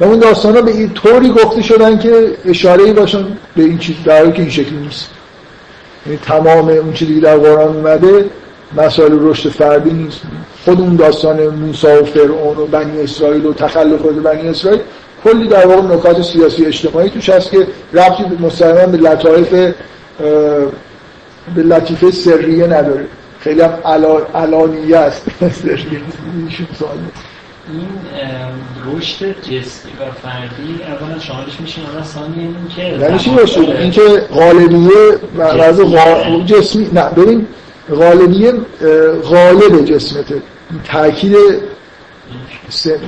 و اون داستان ها به این طوری گفته شدن که اشاره باشن به این چیز در که این شکلی نیست. یعنی تمام اون چیزی که در قرآن اومده مسائل رشد فردی نیست. خود اون داستان موسی و فرعون و بنی اسرائیل و تخلف بنی اسرائیل کلی در واقع نکات سیاسی اجتماعی توش هست که ربطی مستقیما به لطایف به لطیفه سریه نداره. خیلی هم علانیه است. سریه این رشد جسمی و فردی اولا شاملش میشه اولا ثانی این که یعنی چی رشد. این که غالبیه و از جسمی. نه ببین غالبیه غالب جسمته. تاکید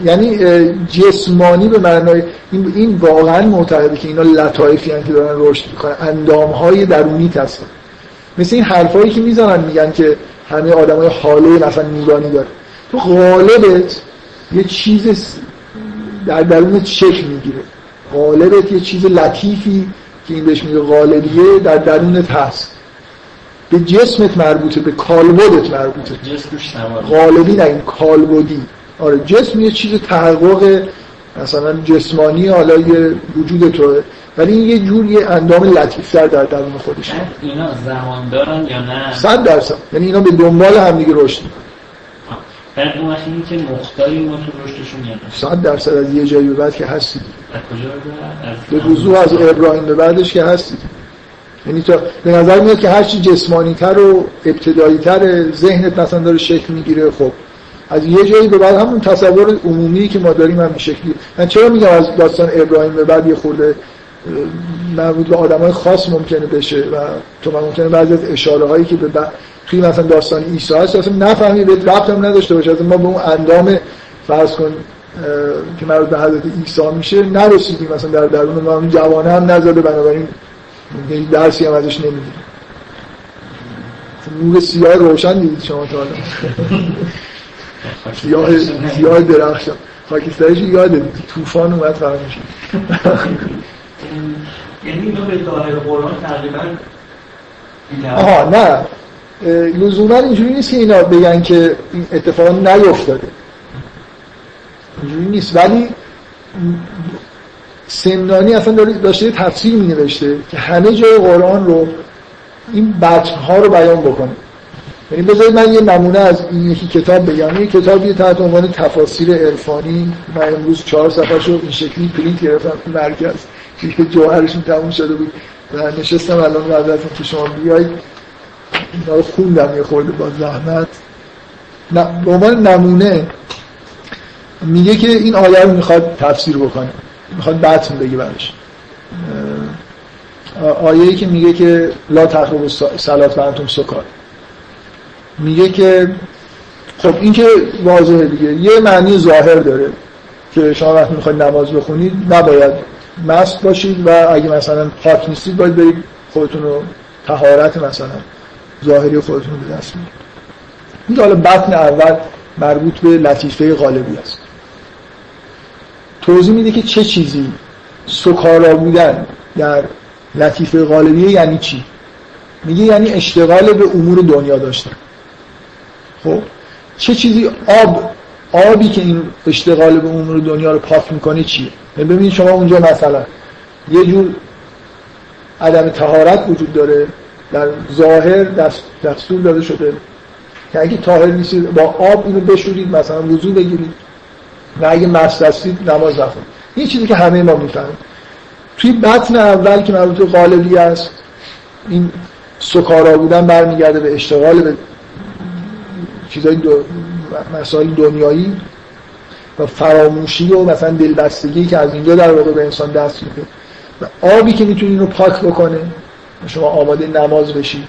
یعنی جسمانی به معنای این, این واقعا معتقده که اینا لطایفی که دارن رشد می‌کنن. اندام های درونی هستن مثل این حرفایی که می‌زنن میگن که همه آدمای حاله مثلا نورانی داره تو غالبت یه چیز در درونت شکل می‌گیره. غالبت یه چیز لطیفی که این بهش میگه غالبیه در درونت هست. به جسمت مربوطه به کالبدت مربوطه. غالبی نه این کالبدی. آره جسم یه چیز تحقق مثلا جسمانی حالا یه وجود توه. ولی این یه جور یه اندام لطیفتر در درون خودش. اینا زمان دارن یا نه؟ صد درصد. یعنی اینا به دنبال هم دیگه رشد. بعد اون وقتی که مختاری ما تو رشدشون میاد صد درصد از یه جایی به بعد که هستید از کجا به وضوح از ابراهیم به بعدش که هستید یعنی تو به نظر میاد که هرچی جسمانی تر و ابتدایی تر ذهنت مثلا داره شکل می‌گیره خب. از یه جایی به بعد همون تصور عمومی که ما داریم هم شکلی. من چرا میگم از داستان ابراهیم به بعد یه خورده مربوط به آدمای خاص ممکنه بشه و تو ممکنه بعضی از اشاره هایی که به توی مثلا داستان عیسی هست اصلا نفهمی به ربط هم نداشته باشه. اصلا ما به اون اندام فرض کن که مربوط به حضرت عیسی میشه نرسیدیم مثلا در درون ما. اون جوانه هم نزده بنابراین درسی هم ازش نمیدیم نور سیاه روشن دیدید شما تا سیاه سیاه درخشان خاکستریش یاد طوفان اومد فرموش یعنی اینو به ظاهر قرآن تقریبا آها نه. لزوما اینجوری نیست که اینا بگن که این اتفاق نیفتاده. اینجوری نیست. ولی سمنانی اصلا داشته تفسیر می نوشته که همه جای قرآن رو این بطن ها رو بیان بکنه. یعنی بذارید من یه نمونه از این یکی کتاب بگم. یه کتابی تحت عنوان تفاسیر عرفانی. من امروز چهار صفحه این شکلی پرینت گرفتم. تو مرکز که جوهرشون تموم شده بود و نشستم الان بعد از که شما بیاید اینا رو خوندم یه خورده با زحمت. به عنوان نمونه میگه که این آیه رو می‌خواد تفسیر بکنه. می‌خواد بطن بگه برش آیه که میگه که لا تقرب سلات و سکار. میگه که خب این که واضحه دیگه. یه معنی ظاهر داره که شما وقتی می‌خواید نماز بخونید نباید مست باشید و اگه مثلا پاک نیستید باید برید خودتون رو تهارت مثلا ظاهری خودتون رو به دست می‌دید. این حالا بطن اول مربوط به لطیفه غالبی است. توضیح میده که چه چیزی سکارا بودن در لطیفه غالبیه یعنی چی؟ میگه یعنی اشتغال به امور دنیا داشتن. خب چه چیزی آب آبی که این اشتغال به امور دنیا رو پاک می‌کنه چیه؟ یعنی ببینید شما اونجا مثلا یه جور عدم تهارت وجود داره در ظاهر دستور داده شده که اگه طاهر نیستید با آب اینو بشورید مثلا وضو بگیرید و اگه مست هستید نماز نخونید. این چیزی که همه ما می‌فهمیم. توی بطن اول که مربوط غالبی است این سکارا بودن برمیگرده به اشتغال به چیزای دو مسائل دنیایی و فراموشی و مثلا دلبستگی که از اینجا در واقع به انسان دست میده. و آبی که می‌تونه اینو پاک بکنه. شما آماده نماز بشید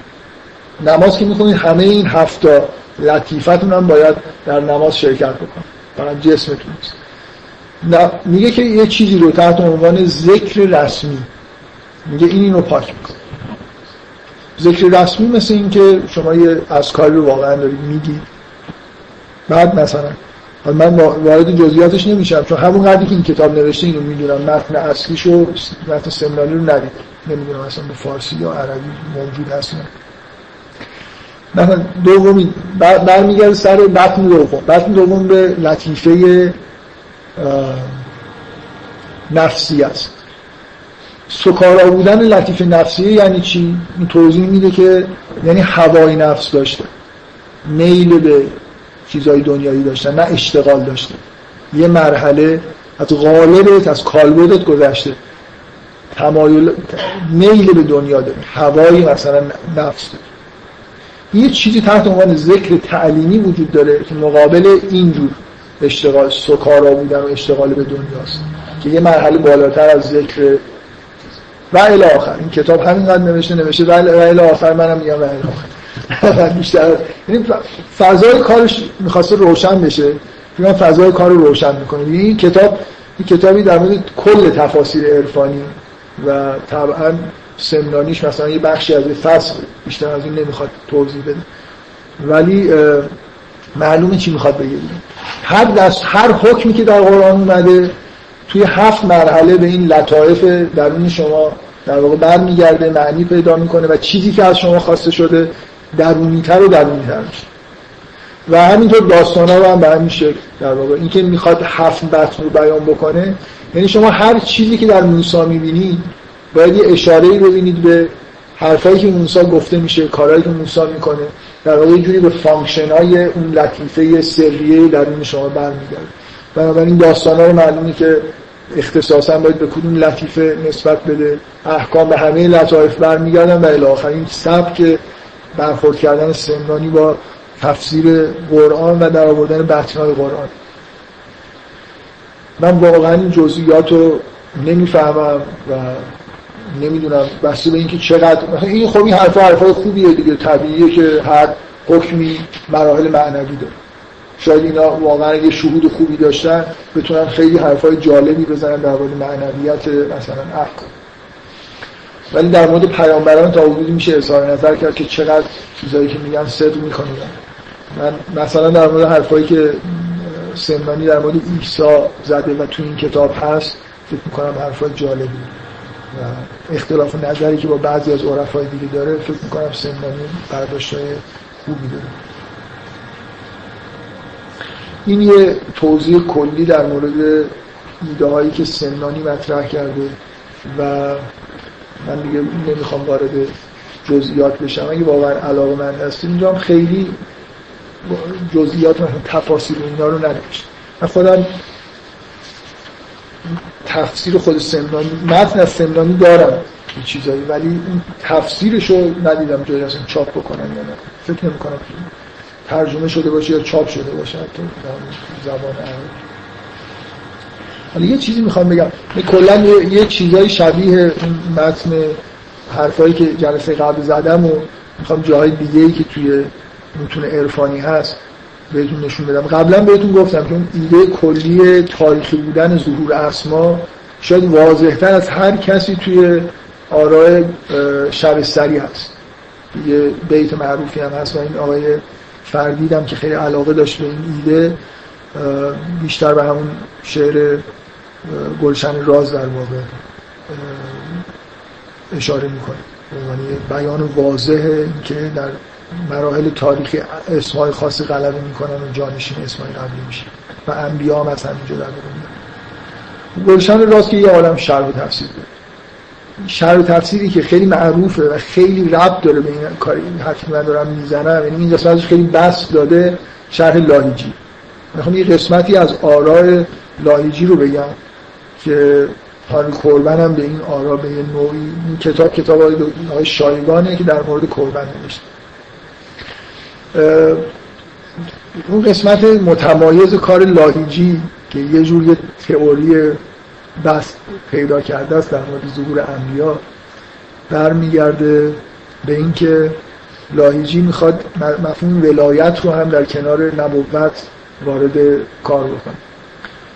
نماز که می‌خونید همه این هفتا لطیفتون هم باید در نماز شرکت بکن فقط جسمتون نیست. میگه که یه چیزی رو تحت عنوان ذکر رسمی. میگه این اینو پاک می‌کنه. ذکر رسمی مثل این که شما یه کاری رو واقعا دارید میگید. بعد مثلا. من وارد جزئیاتش نمیشم چون همون قدری که این کتاب نوشته اینو می‌دونم. متن اصلیش و متن سمنانی رو ندید. نمی‌دونم اصلا به فارسی یا عربی موجود هست مثلا دومی برمیگرده سر متن دوم. متن دوم به لطیفه نفسی است. سکارا بودن لطیف نفسی یعنی چی؟ این توضیح میده که یعنی هوای نفس داشته. میل به چیزهای دنیایی داشتن نه اشتغال داشته یه مرحله از غالبت از کالبدت گذشته. تمایل میل به دنیا داره. هوایی مثلا نفس داره. یه چیزی تحت عنوان ذکر تعلیمی وجود داره که مقابل اینجور اشتغال سکارا بودن و اشتغال به دنیاست که یه مرحله بالاتر از ذکر و الی آخر. این کتاب همینقدر نوشته نوشته و الی آخر منم میگم و الی آخر. بیشتر. یعنی فضای کارش می‌خواسته روشن بشه. من فضای کار رو روشن می‌کنه. این کتاب این کتابی در مورد کل تفاسیر عرفانی و طبعا سمنانیش مثلا یه بخشی از فصل بیشتر از این نمی‌خواد توضیح بده. ولی معلومه چی می‌خواد بگه. هر دست هر حکمی که در قرآن اومده توی هفت مرحله به این لطایف درون شما در واقع برمیگرده معنی پیدا می‌کنه و چیزی که از شما خواسته شده درونیتر و درونیتر میشه. و همینطور داستان ها رو هم به همین شکل در واقع این که می‌خواد هفت بطن رو بیان بکنه یعنی شما هر چیزی که در موسی می‌بینید باید یه اشاره ببینید به حرفایی که موسی گفته میشه کارهایی که موسی می‌کنه. در واقع جوری به function های اون لطیفه سریه درون شما برمیگرده. بنابراین داستان ها رو معلومه که اختصاصا باید به کدوم لطیفه نسبت بده. احکام به همه لطایف برمیگردن و الی این سبک برخورد کردن سمنانی با تفسیر قرآن و در آوردن های قرآن. من واقعا این جزئیات رو نمی‌فهمم و نمی‌دونم بسته به اینکه چقدر این خب این حرفا حرفای خوبیه دیگه طبیعیه که هر حکمی مراحل معنوی داره. شاید اینا واقعا یه شهود خوبی داشتن بتونن خیلی حرفای جالبی بزنن در مورد معنویت مثلا احکام ولی در مورد پیامبران تا حدودی میشه اظهار نظر کرد که چقدر چیزایی که میگن صدق می‌کنن. من مثلا در مورد حرفایی که سمنانی در مورد عیسی زده و تو این کتاب هست فکر می‌کنم حرفای جالبی. و اختلاف نظری که با بعضی از عرفای دیگه داره فکر می‌کنم سمنانی برداشتای خوبی داره. این یه توضیح کلی در مورد ایده هایی که سمنانی مطرح کرده و من دیگه نمی‌خوام وارد جزئیات بشم. اگه واقعا علاقه من هستیم اینجا هم خیلی جزئیات مثلا تفاصیل اینا رو ننوشتم. من خودم تفسیر خود سمنانی متن از سمنانی دارم این چیزایی ولی اون تفسیرش رو ندیدم جایی اصلا چاپ بکنن یا نه. فکر نمی کنم ترجمه شده باشه یا چاپ شده باشه تو زبان عربی. حالا یه چیزی می‌خوام بگم. کلا یه, چیزایی شبیه متن حرفایی که جلسه قبل زدم و می‌خوام جاهای دیگه ای که توی متون عرفانی هست بهتون نشون بدم. قبلا بهتون گفتم که اون ایده کلی تاریخی بودن ظهور اسما شاید واضحتر از هر کسی توی آرای شبستری هست. یه بیت معروفی هم هست و این آقای فردیدم که خیلی علاقه داشت به این ایده بیشتر به همون شعر گلشن راز در واقع اشاره می‌کنه. یعنی بیان واضحه که در مراحل تاریخی اسمای خاصی غلبه می‌کنن و جانشین اسمای قبلی میشه و انبیا از همینجا در گلشن راست که یه عالم شرح و تفسیر داره. شرح تفسیری که خیلی معروفه و خیلی ربط داره به این کاری این حرفی من دارم می‌زنم یعنی این قسمتش خیلی بس داده شرح لاهیجی. می‌خوام یه قسمتی از آراء لاهیجی رو بگم. که هاری کوربن هم به این آرا به یه نوعی این کتاب کتاب های شایگانه که در مورد کوربن نوشته. اون قسمت متمایز کار لاهیجی که یه جور یه تئوری بس پیدا کرده است در مورد ظهور انبیا برمیگرده به اینکه لاهیجی می‌خواد مفهوم ولایت رو هم در کنار نبوت وارد کار بکنه.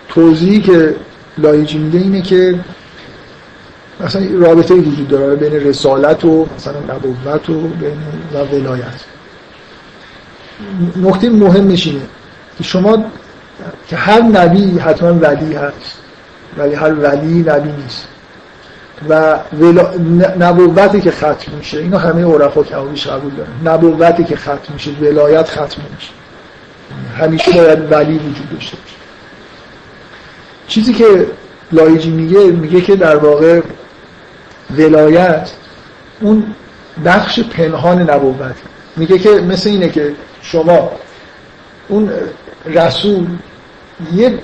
توضیحی که لایجی میده اینه که مثلا رابطه وجود داره بین رسالت و مثلا نبوت و بین و ولایت. نکته مهمش اینه که شما که هر نبی حتما ولی هست ولی هر ولی نبی نیست. و ولا... نبوتی که ختم میشه اینو همه عرفا کمابیش قبول دارن. نبوتی که ختم میشه ولایت ختم میشه. همیشه باید ولی وجود داشته باشه. چیزی که لایجی میگه میگه که در واقع ولایت اون بخش پنهان نبوت. میگه که مثل اینه که شما اون رسول یه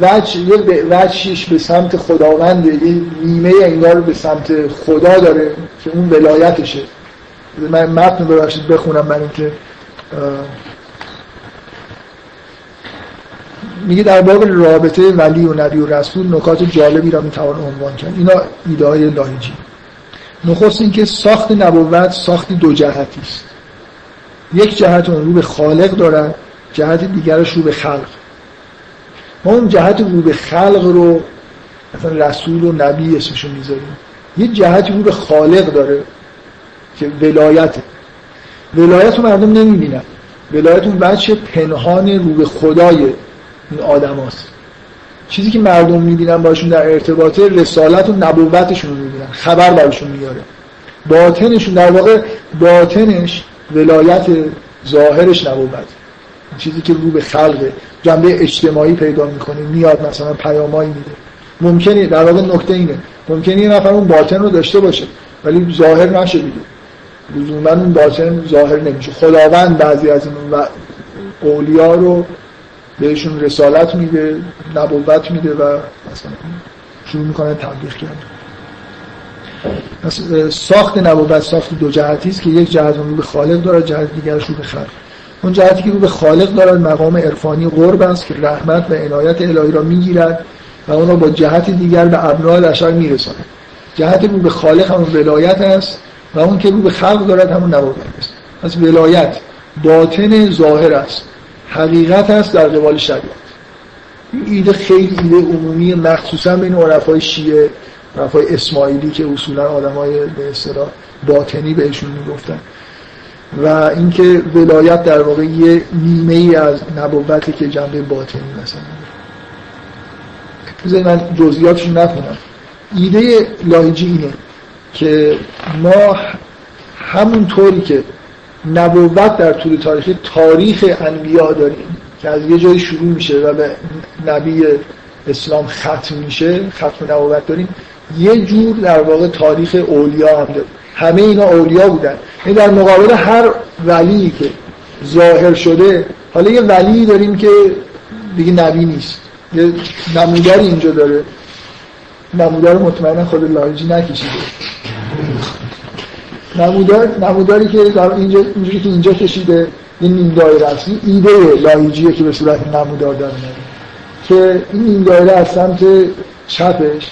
وجه یه وجهش به سمت خداونده یه نیمه انگار به سمت خدا داره که اون ولایتشه. من متن ببخشید بخونم من اینکه میگه در باب رابطه ولی و نبی و رسول نکات جالبی را می‌توان عنوان کرد. اینا ایده های لاهیجی نخست اینکه ساخت نبوت ساخت دو جهتی است. یک جهت اون رو به خالق دارد جهت دیگرش رو به خلق. ما اون جهت رو به خلق رو مثلا رسول و نبی اسمشو می‌ذاریم. یه جهتی رو به خالق داره که ولایته. ولایت رو مردم نمی‌بینن. ولایت اون بچه پنهان رو به خدای این آدم هست. چیزی که مردم می‌بینن باشون در ارتباطه رسالت و نبوتشون رو می‌بینن خبر براشون میاره باطنشون در واقع باطنش ولایت ظاهرش نبوت. چیزی که رو به خلق جنبه اجتماعی پیدا می‌کنه میاد مثلا پیامایی میده. ممکنه در واقع نکته اینه. ممکنه یه نفر اون باطن رو داشته باشه ولی ظاهر نشه دیگه. لزوما اون باطن ظاهر نمیشه. خداوند بعضی از این اولیا رو بهشون رسالت میده نبوت میده و مثلا شروع می‌کنه تبلیغ کرد ساخت نبوت ساخت دو جهتی است که یک جهت رو به خالق دارد جهت دیگرش رو به خلق. اون جهتی که رو به خالق دارد مقام عرفانی قرب است که رحمت و عنایت الهی را می‌گیرد و اون را با جهت دیگر به ابناء بشر میرساند. جهت رو به خالق همون ولایت است و اون که رو به خلق دارد همون نبوت است. پس ولایت باطن ظاهر است. حقیقت است در قبال شریعت. این ایده خیلی ایده عمومی مخصوصا بین عرفای شیعه عرفای اسماعیلی که اصولا آدمای به اصطلاح باطنی بهشون می‌گفتن. و اینکه ولایت در واقع یه نیمه ای از نبوته که جنبه باطنی مثلا بذارید من جزئیاتش نکنم. ایده لاهیجی اینه که ما همون طوری که نبوت در طول تاریخ تاریخ انبیا داریم که از یه جایی شروع میشه و به نبی اسلام ختم میشه ختم نبوت داریم. یه جور در واقع تاریخ اولیا هم داریم. همه اینا اولیا بودن. این در مقابل هر ولی که ظاهر شده حالا یه ولی داریم که دیگه نبی نیست. یه نموداری اینجا داره. نمودار مطمئنا خود لاجی نکشیده. نمودار نموداری که در اینجا اینجوری که اینجا کشیده این نیم دایره است. ایده لایجیه که به صورت نمودار داره که این نیم دایره از سمت چپش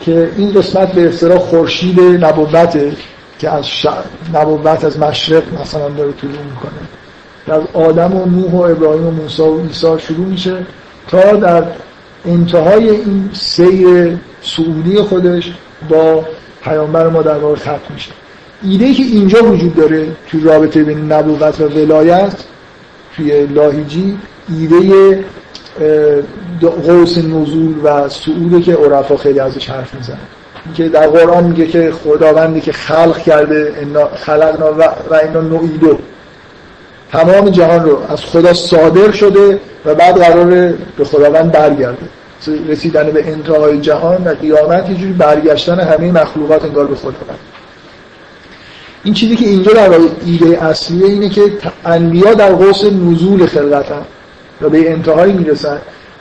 که این قسمت به اصطلاح خورشید نبوته که از ش... نبوت از مشرق مثلا داره طلوع می‌کنه. در آدم و نوح و ابراهیم و موسی و عیسی شروع میشه تا در انتهای این سیر سعودی خودش با پیامبر ما در واقع ختم میشه. ایده که اینجا وجود داره توی رابطه بین نبوت و ولایت توی لاهیجی ایده قوس نزول و سعوده که عرفا خیلی ازش حرف می‌زنن. که در قرآن میگه که خداوندی که خلق کرده خلقنا و اینا نوعیدو تمام جهان رو از خدا صادر شده و بعد قرار به خداوند برگرده. رسیدن به انتهای جهان و قیامت یه جوری برگشتن همه مخلوقات انگار به خداوند این چیزی که اینجا در ایده اصلیه اینه که انبیا در قوس نزول خلقتن و به انتهایی می‌رسن.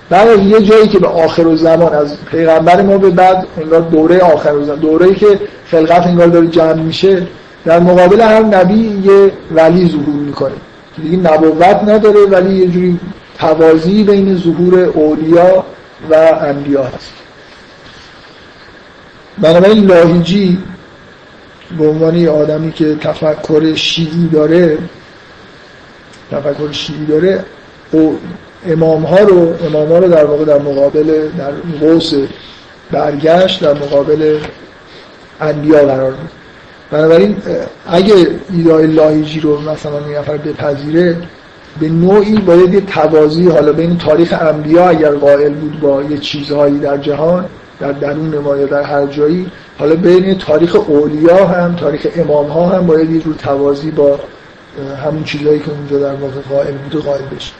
بعد یه جایی که به آخر و زمان از پیغمبر ما به بعد انگار دوره آخر و زمان دوره که خلقت انگار داره جمع میشه در مقابل هر نبی یه ولی ظهور می‌کنه. دیگه نبوت نداره ولی یه جوری توازی بین ظهور اولیا و انبیا هست بنابراین لاهیجی به عنوان آدمی که تفکر شیعی داره تفکر شیعی داره او امام ها رو امام ها رو در واقع در مقابل در قوس برگشت در مقابل انبیا قرار بنابراین اگه ایدای لاهیجی رو مثلا یه نفر بپذیره به نوعی باید یه توازی حالا بین تاریخ انبیا اگر قائل بود با یه چیزهایی در جهان در درون ما یا در هر جایی حالا بین تاریخ اولیا هم تاریخ امام ها هم باید یه جور توازی با همون چیزهایی که اونجا در واقع قائل بوده قائل بشه.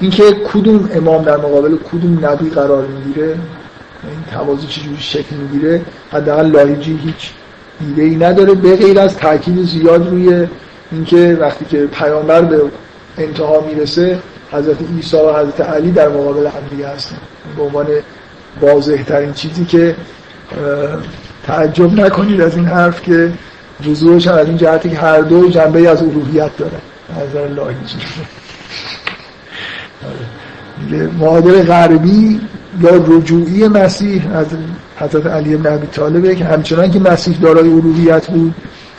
اینکه کدوم امام در مقابل کدوم نبی قرار می‌گیره این توازی چجوری شکل می‌گیره حداقل لاهیجی هیچ ایده ای نداره به غیر از تاکید زیاد روی اینکه وقتی که پیامبر به انتها می‌رسه حضرت عیسی و حضرت علی در مقابل همدیگه هستن. به عنوان واضح ترین چیزی که تعجب نکنید از این حرف که وضوعش از این جهتی که هر دو جنبه از الوهیت داره نظر لاهیجی معادل غربی یا رجوعی مسیح از حضرت علی بن ابی طالبه که همچنان که مسیح دارای الوهیت بود.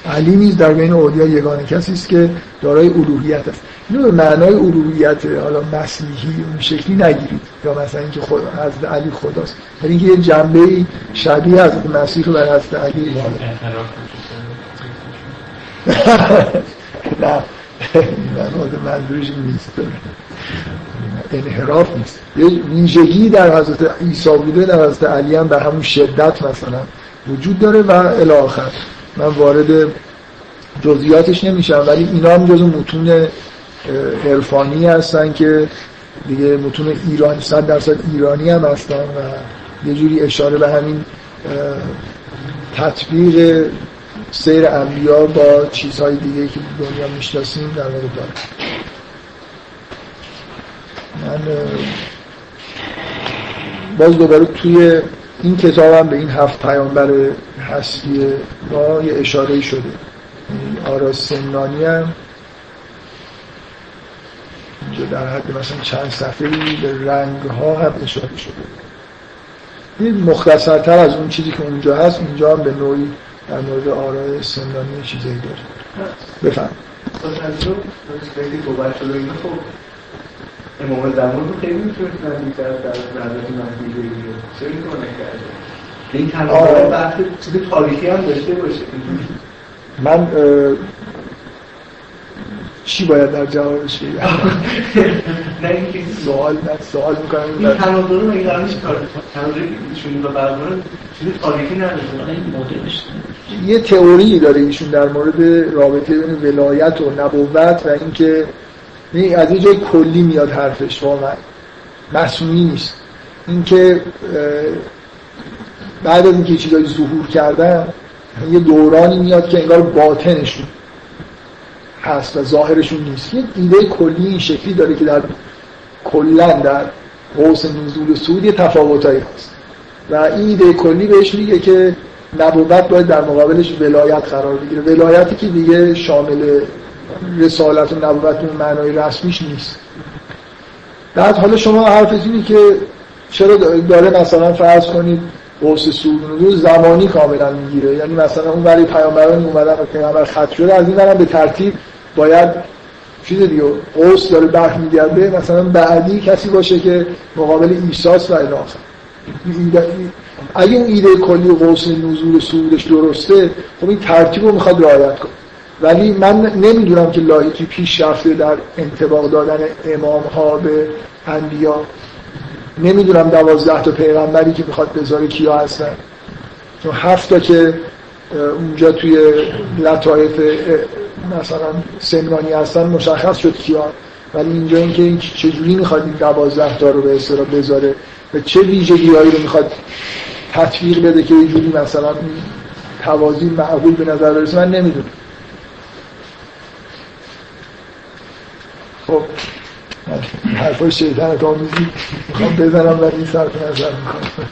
علی نیز در بین اولیا یگانه کسی است که دارای الوهیت است. اینو به معنای الوهیت حالا مسیحی اون شکلی نگیرید. یا مثلا اینکه خود حضرت علی خداست. ولی اینکه یه جنبه شبیه از مسیح بر حضرت علی نه. منظورش نیست. انحراف نیست. یه ویژگی در حضرت عیسی بوده در حضرت علی هم به همون شدت مثلا وجود داره و الاخر من وارد جزئیاتش نمیشم ولی اینا هم جزو متون عرفانی هستن که دیگه متون ایرانی صد درصد ایرانی هم هستن و یه جوری اشاره به همین تطبیق سیر انبیا با چیزهای دیگه که دنیا می‌شناسیم در واقع داره من باز دوباره توی این کتاب هم به این هفت پیامبر هستی ما یه اشاره شده. آرا سنانی هم اینجا در حد مثلا چند صفحه به رنگ ها هم اشاره شده. این مختصرتر از اون چیزی که اونجا هست اینجا هم به نوعی در مورد آرای سندانی چیزی داره. بفهم خیلی صحبت شده این خب امام زمان رو خیلی می‌تونست نزدیکتر از حضرت مهدی بگیره چرا این کار نکرده این تنها بحث چیز تاریخی هم داشته باشه. من چی باید در جوابش بگم نه اینکه سوال من سوال می‌کنم. این تناظر در نیست کار تناظر ایشون رو برقرار چیز تاریخی نداره یه تئوری داره ایشون در مورد رابطه بین ولایت و نبوت و اینکه از یه جای کلی میاد حرفش واقعا مسئولی نیست. اینکه بعد از اینکه چیزایی ظهور کردن یه دورانی میاد که انگار باطنشون هست و ظاهرشون نیست. یه ایده کلی این شکلی داره که در کلا در قوس نزول سود یه تفاوتایی هست. و این ایده کلی بهش میگه که نبوت باید در مقابلش ولایت قرار بگیره. ولایتی که دیگه شامل رسالت و نبوت اون معنای رسمیش نیست. بعد حالا شما حرف اینه که چرا داره مثلا فرض کنید قوس نزول زمانی کاملا می‌گیره. یعنی مثلا اون ولی پیامبران اومدن و پیامبر خط شده از این به ترتیب باید چیز دیگه قوس داره برمیگرده مثلا بعدی کسی باشه که مقابل ایساس و الاخر اگه اون ایده کلی قوس نزول سودش درسته خب این ترتیب رو می‌خواد رعایت کنه. ولی من نمی‌دونم که لایکی پیش رفته در انتباق دادن امام ها به انبیا. نمی‌دونم دوازده تا پیغمبری که می‌خواد بذاره کیا هستن. چون هفت تا که اونجا توی لطایف مثلا سمنانی هستن مشخص شد کیا. ولی اینجا اینکه این چجوری می‌خواد این دوازده تا رو به اصطلاح بذاره و چه ویژگی هایی رو می‌خواد تطبیق بده که یه جوری مثلا توازی معقول به نظر برسه من نمی‌دونم خب حرفای شیطنت آمیزی می‌خوام بزنم ولی صرف نظر می‌کنم.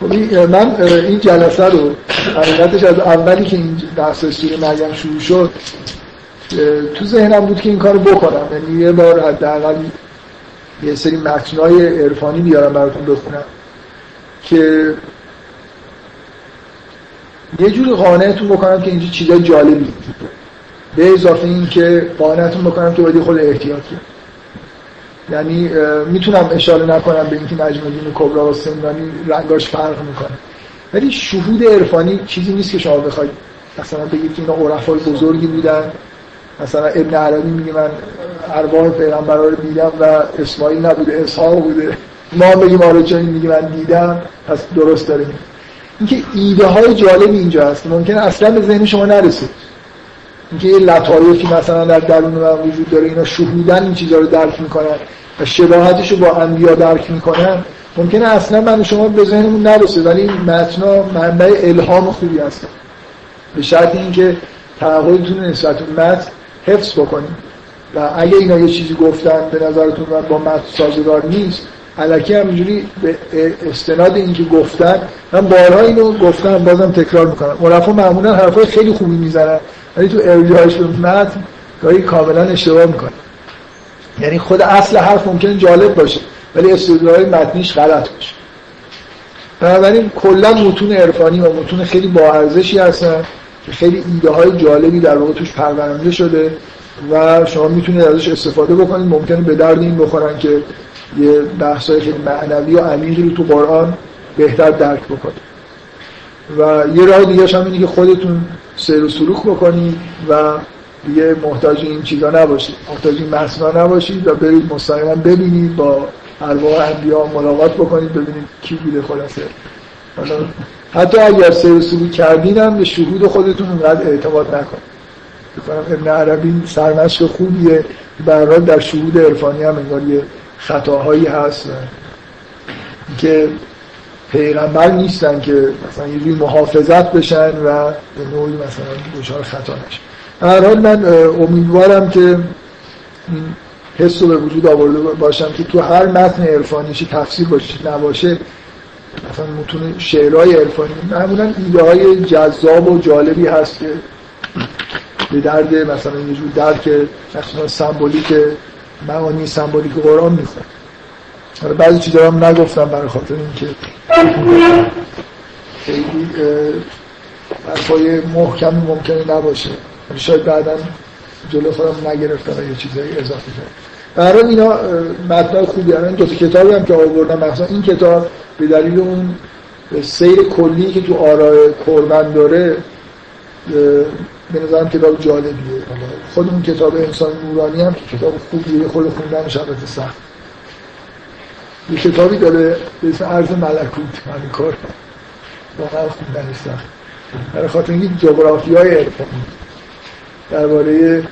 خب من این جلسه رو حقیقتش از اولی که این بحث سوره مریم شروع شد تو ذهنم بود که این کارو بکنم. یعنی یه بار حداقل یه سری متنای عرفانی بیارم براتون بخونم که یه جوری قانعتون بکنم که اینجا چیزای جالبی به اضافه این که قانعتون بکنم که باید خود احتیاط. یعنی می‌تونم اشاره نکنم به اینکه مجموع دین کبرا و سندانی رنگاش فرق می‌کنه. ولی شهود عرفانی چیزی نیست که شما بخواید. مثلا بگید که اینا عرفای بزرگی بودن. مثلا ابن عربی میگه من ارواح پیغمبر رو دیدم و اسماعیل نبوده اسحاق بوده. ما بگیم آره چون میگه من دیدم. پس درست داره اینکه ایده های جالبی اینجا هست. ممکنه اصلا به ذهن شما نرسه. اینکه یه لطایفی مثلا در درون من وجود داره اینا شهودن این چیزا رو درک می‌کنن و شباهتش رو با انبیا درک می‌کنن ممکنه اصلا من شما به ذهنمون نرسه ولی متنا منبع الهام خوبی هست. به شرط اینکه تعهدتون نسبت به متن حفظ بکنید. و اگه اینا یه چیزی گفتن به نظرتون با متن سازگار نیست علکی همینجوری به استناد اینکه گفتن من بارها اینو گفتم بازم تکرار می‌کنم. عرفا معمولا حرفای خیلی خوبی می‌زنن. ولی تو ارجاعش به متن گاهی کاملا اشتباه می‌کنه یعنی خود اصل حرف ممکنه جالب باشه ولی استدلال متنیش غلط باشه. بنابراین کلا متون عرفانی و متون خیلی با ارزشی هستن که خیلی ایده های جالبی در واقع توش پرورنده شده و شما می‌تونید ازش استفاده بکنید. ممکنه به درد این بخورن که یه بحث خیلی معنوی و عمیقی رو تو قرآن بهتر درک بکنید. و یه راه دیگه هم اینه که خودتون سیر و سلوک بکنید و دیگه محتاج این چیزا نباشید محتاج این مسنا نباشید و برید مستقیما ببینید با ارواح انبیا ملاقات بکنید ببینید کی بوده خلاصه. حتی اگر سیر و سلوک کردین هم به شهود خودتون اونقدر اعتماد نکنید بکنم ابن عربی سرمشق خوبیه. برای در شهود عرفانی هم انگار یه خطاهایی هست که پیغمبر نیستن که مثلا یه محافظت بشن و به نوعی مثلا دچار خطا نشن. هر حال من امیدوارم که حس رو به وجود آورده باشم که تو هر متن عرفانی تفسیر باشه نباشه مثلا متون شعرهای عرفانی معمولا ایده های جذاب و جالبی هست که به درد مثلا یه جور درک مثلا سمبولیک معانی سمبولیک قرآن حالا بعضی چیزا هم نگفتم برای خاطر اینکه خیلی حرفای محکمی ممکنه نباشه. شاید بعدا جلو خودم نگرفتم یه چیزایی اضافه کرد برای اینا متنای خوبی هم این دو تا کتابی هم که آوردم مثلا این کتاب به دلیل اون سیر کلی که تو آرای کربن داره به نظرم کتاب جالبیه. خود اون کتاب انسان نورانی هم که کتاب خوبیه خود خوندن شبت سخت. یه کتابی داره به اسم عرض ملکوت همین کار. واقعا خوندن سخت برای خاطر اینکه جغرافی های درباره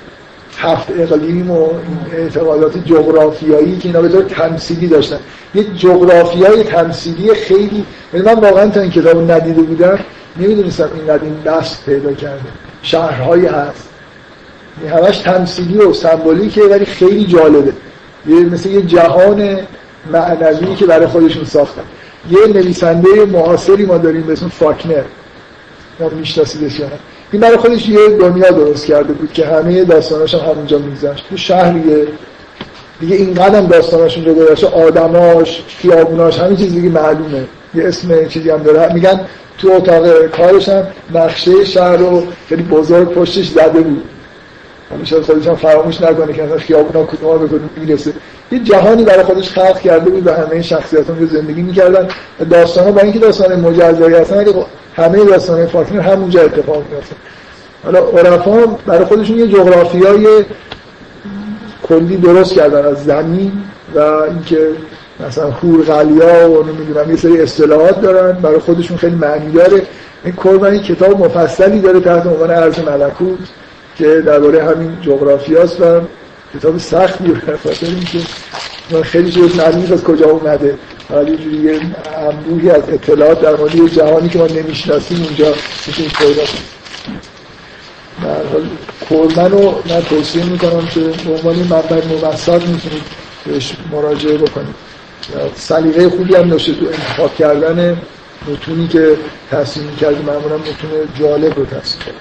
هفت اقلیم و اعتقادات جغرافیایی که اینا به طور تمثیلی داشتن. یه جغرافیای تمثیلی خیلی یعنی من واقعا تا این کتاب ندیده بودم نمی‌دونستم این این دست پیدا کرده. شهرهایی هست این همش تمثیلی و سمبولیکه ولی خیلی جالبه. یه مثل یه جهان معنوی که برای خودشون ساختن یه نویسنده معاصری ما داریم به اسم فاکنر. ما میشناسیدش یا این برای خودش یه دنیا درست کرده بود که همه داستاناش هم همونجا میگذشت. تو شهریه. دیگه این قدم داستاناش اونجا گذاشته آدماش خیابوناش همین چیز دیگه معلومه. یه اسم چیزی هم داره. میگن تو اتاق کارش هم نقشه شهر رو خیلی بزرگ پشتش زده بود. همیشه خودش هم فراموش نکنه که خیابونا کدوم به کدوم می‌رسه یه جهانی برای خودش خلق کرده بود و همه شخصیت رو زندگی می‌کردن. داستان ها با اینکه داستان مجزایی هستن ولی همه داستان فاطمه همونجا اتفاق میفته حالا عرفا برای خودشون یه جغرافیای کلی درست کردن از زمین و اینکه مثلا خور غلیا و نمی‌دونم یه سری اصطلاحات دارن. برای خودشون خیلی معنی داره. این کوربانی کتاب مفصلی داره تحت عنوان ارز ملکوت. که درباره همین جغرافیاست و کتاب سختی به خاطر اینکه خیلی چیز معلوم از کجا اومده. حالا یه انبوهی از اطلاعات در مورد جهانی که ما نمی‌شناسیم اونجا میشه پیدا در حال کورمن رو من توصیه می‌کنم که به عنوان منبع موثق می‌تونید بهش مراجعه بکنید. سلیقه خوبی هم داشته تو انتخاب کردن متونی که تصمیم کرده معمولا متون جالب رو تصمیم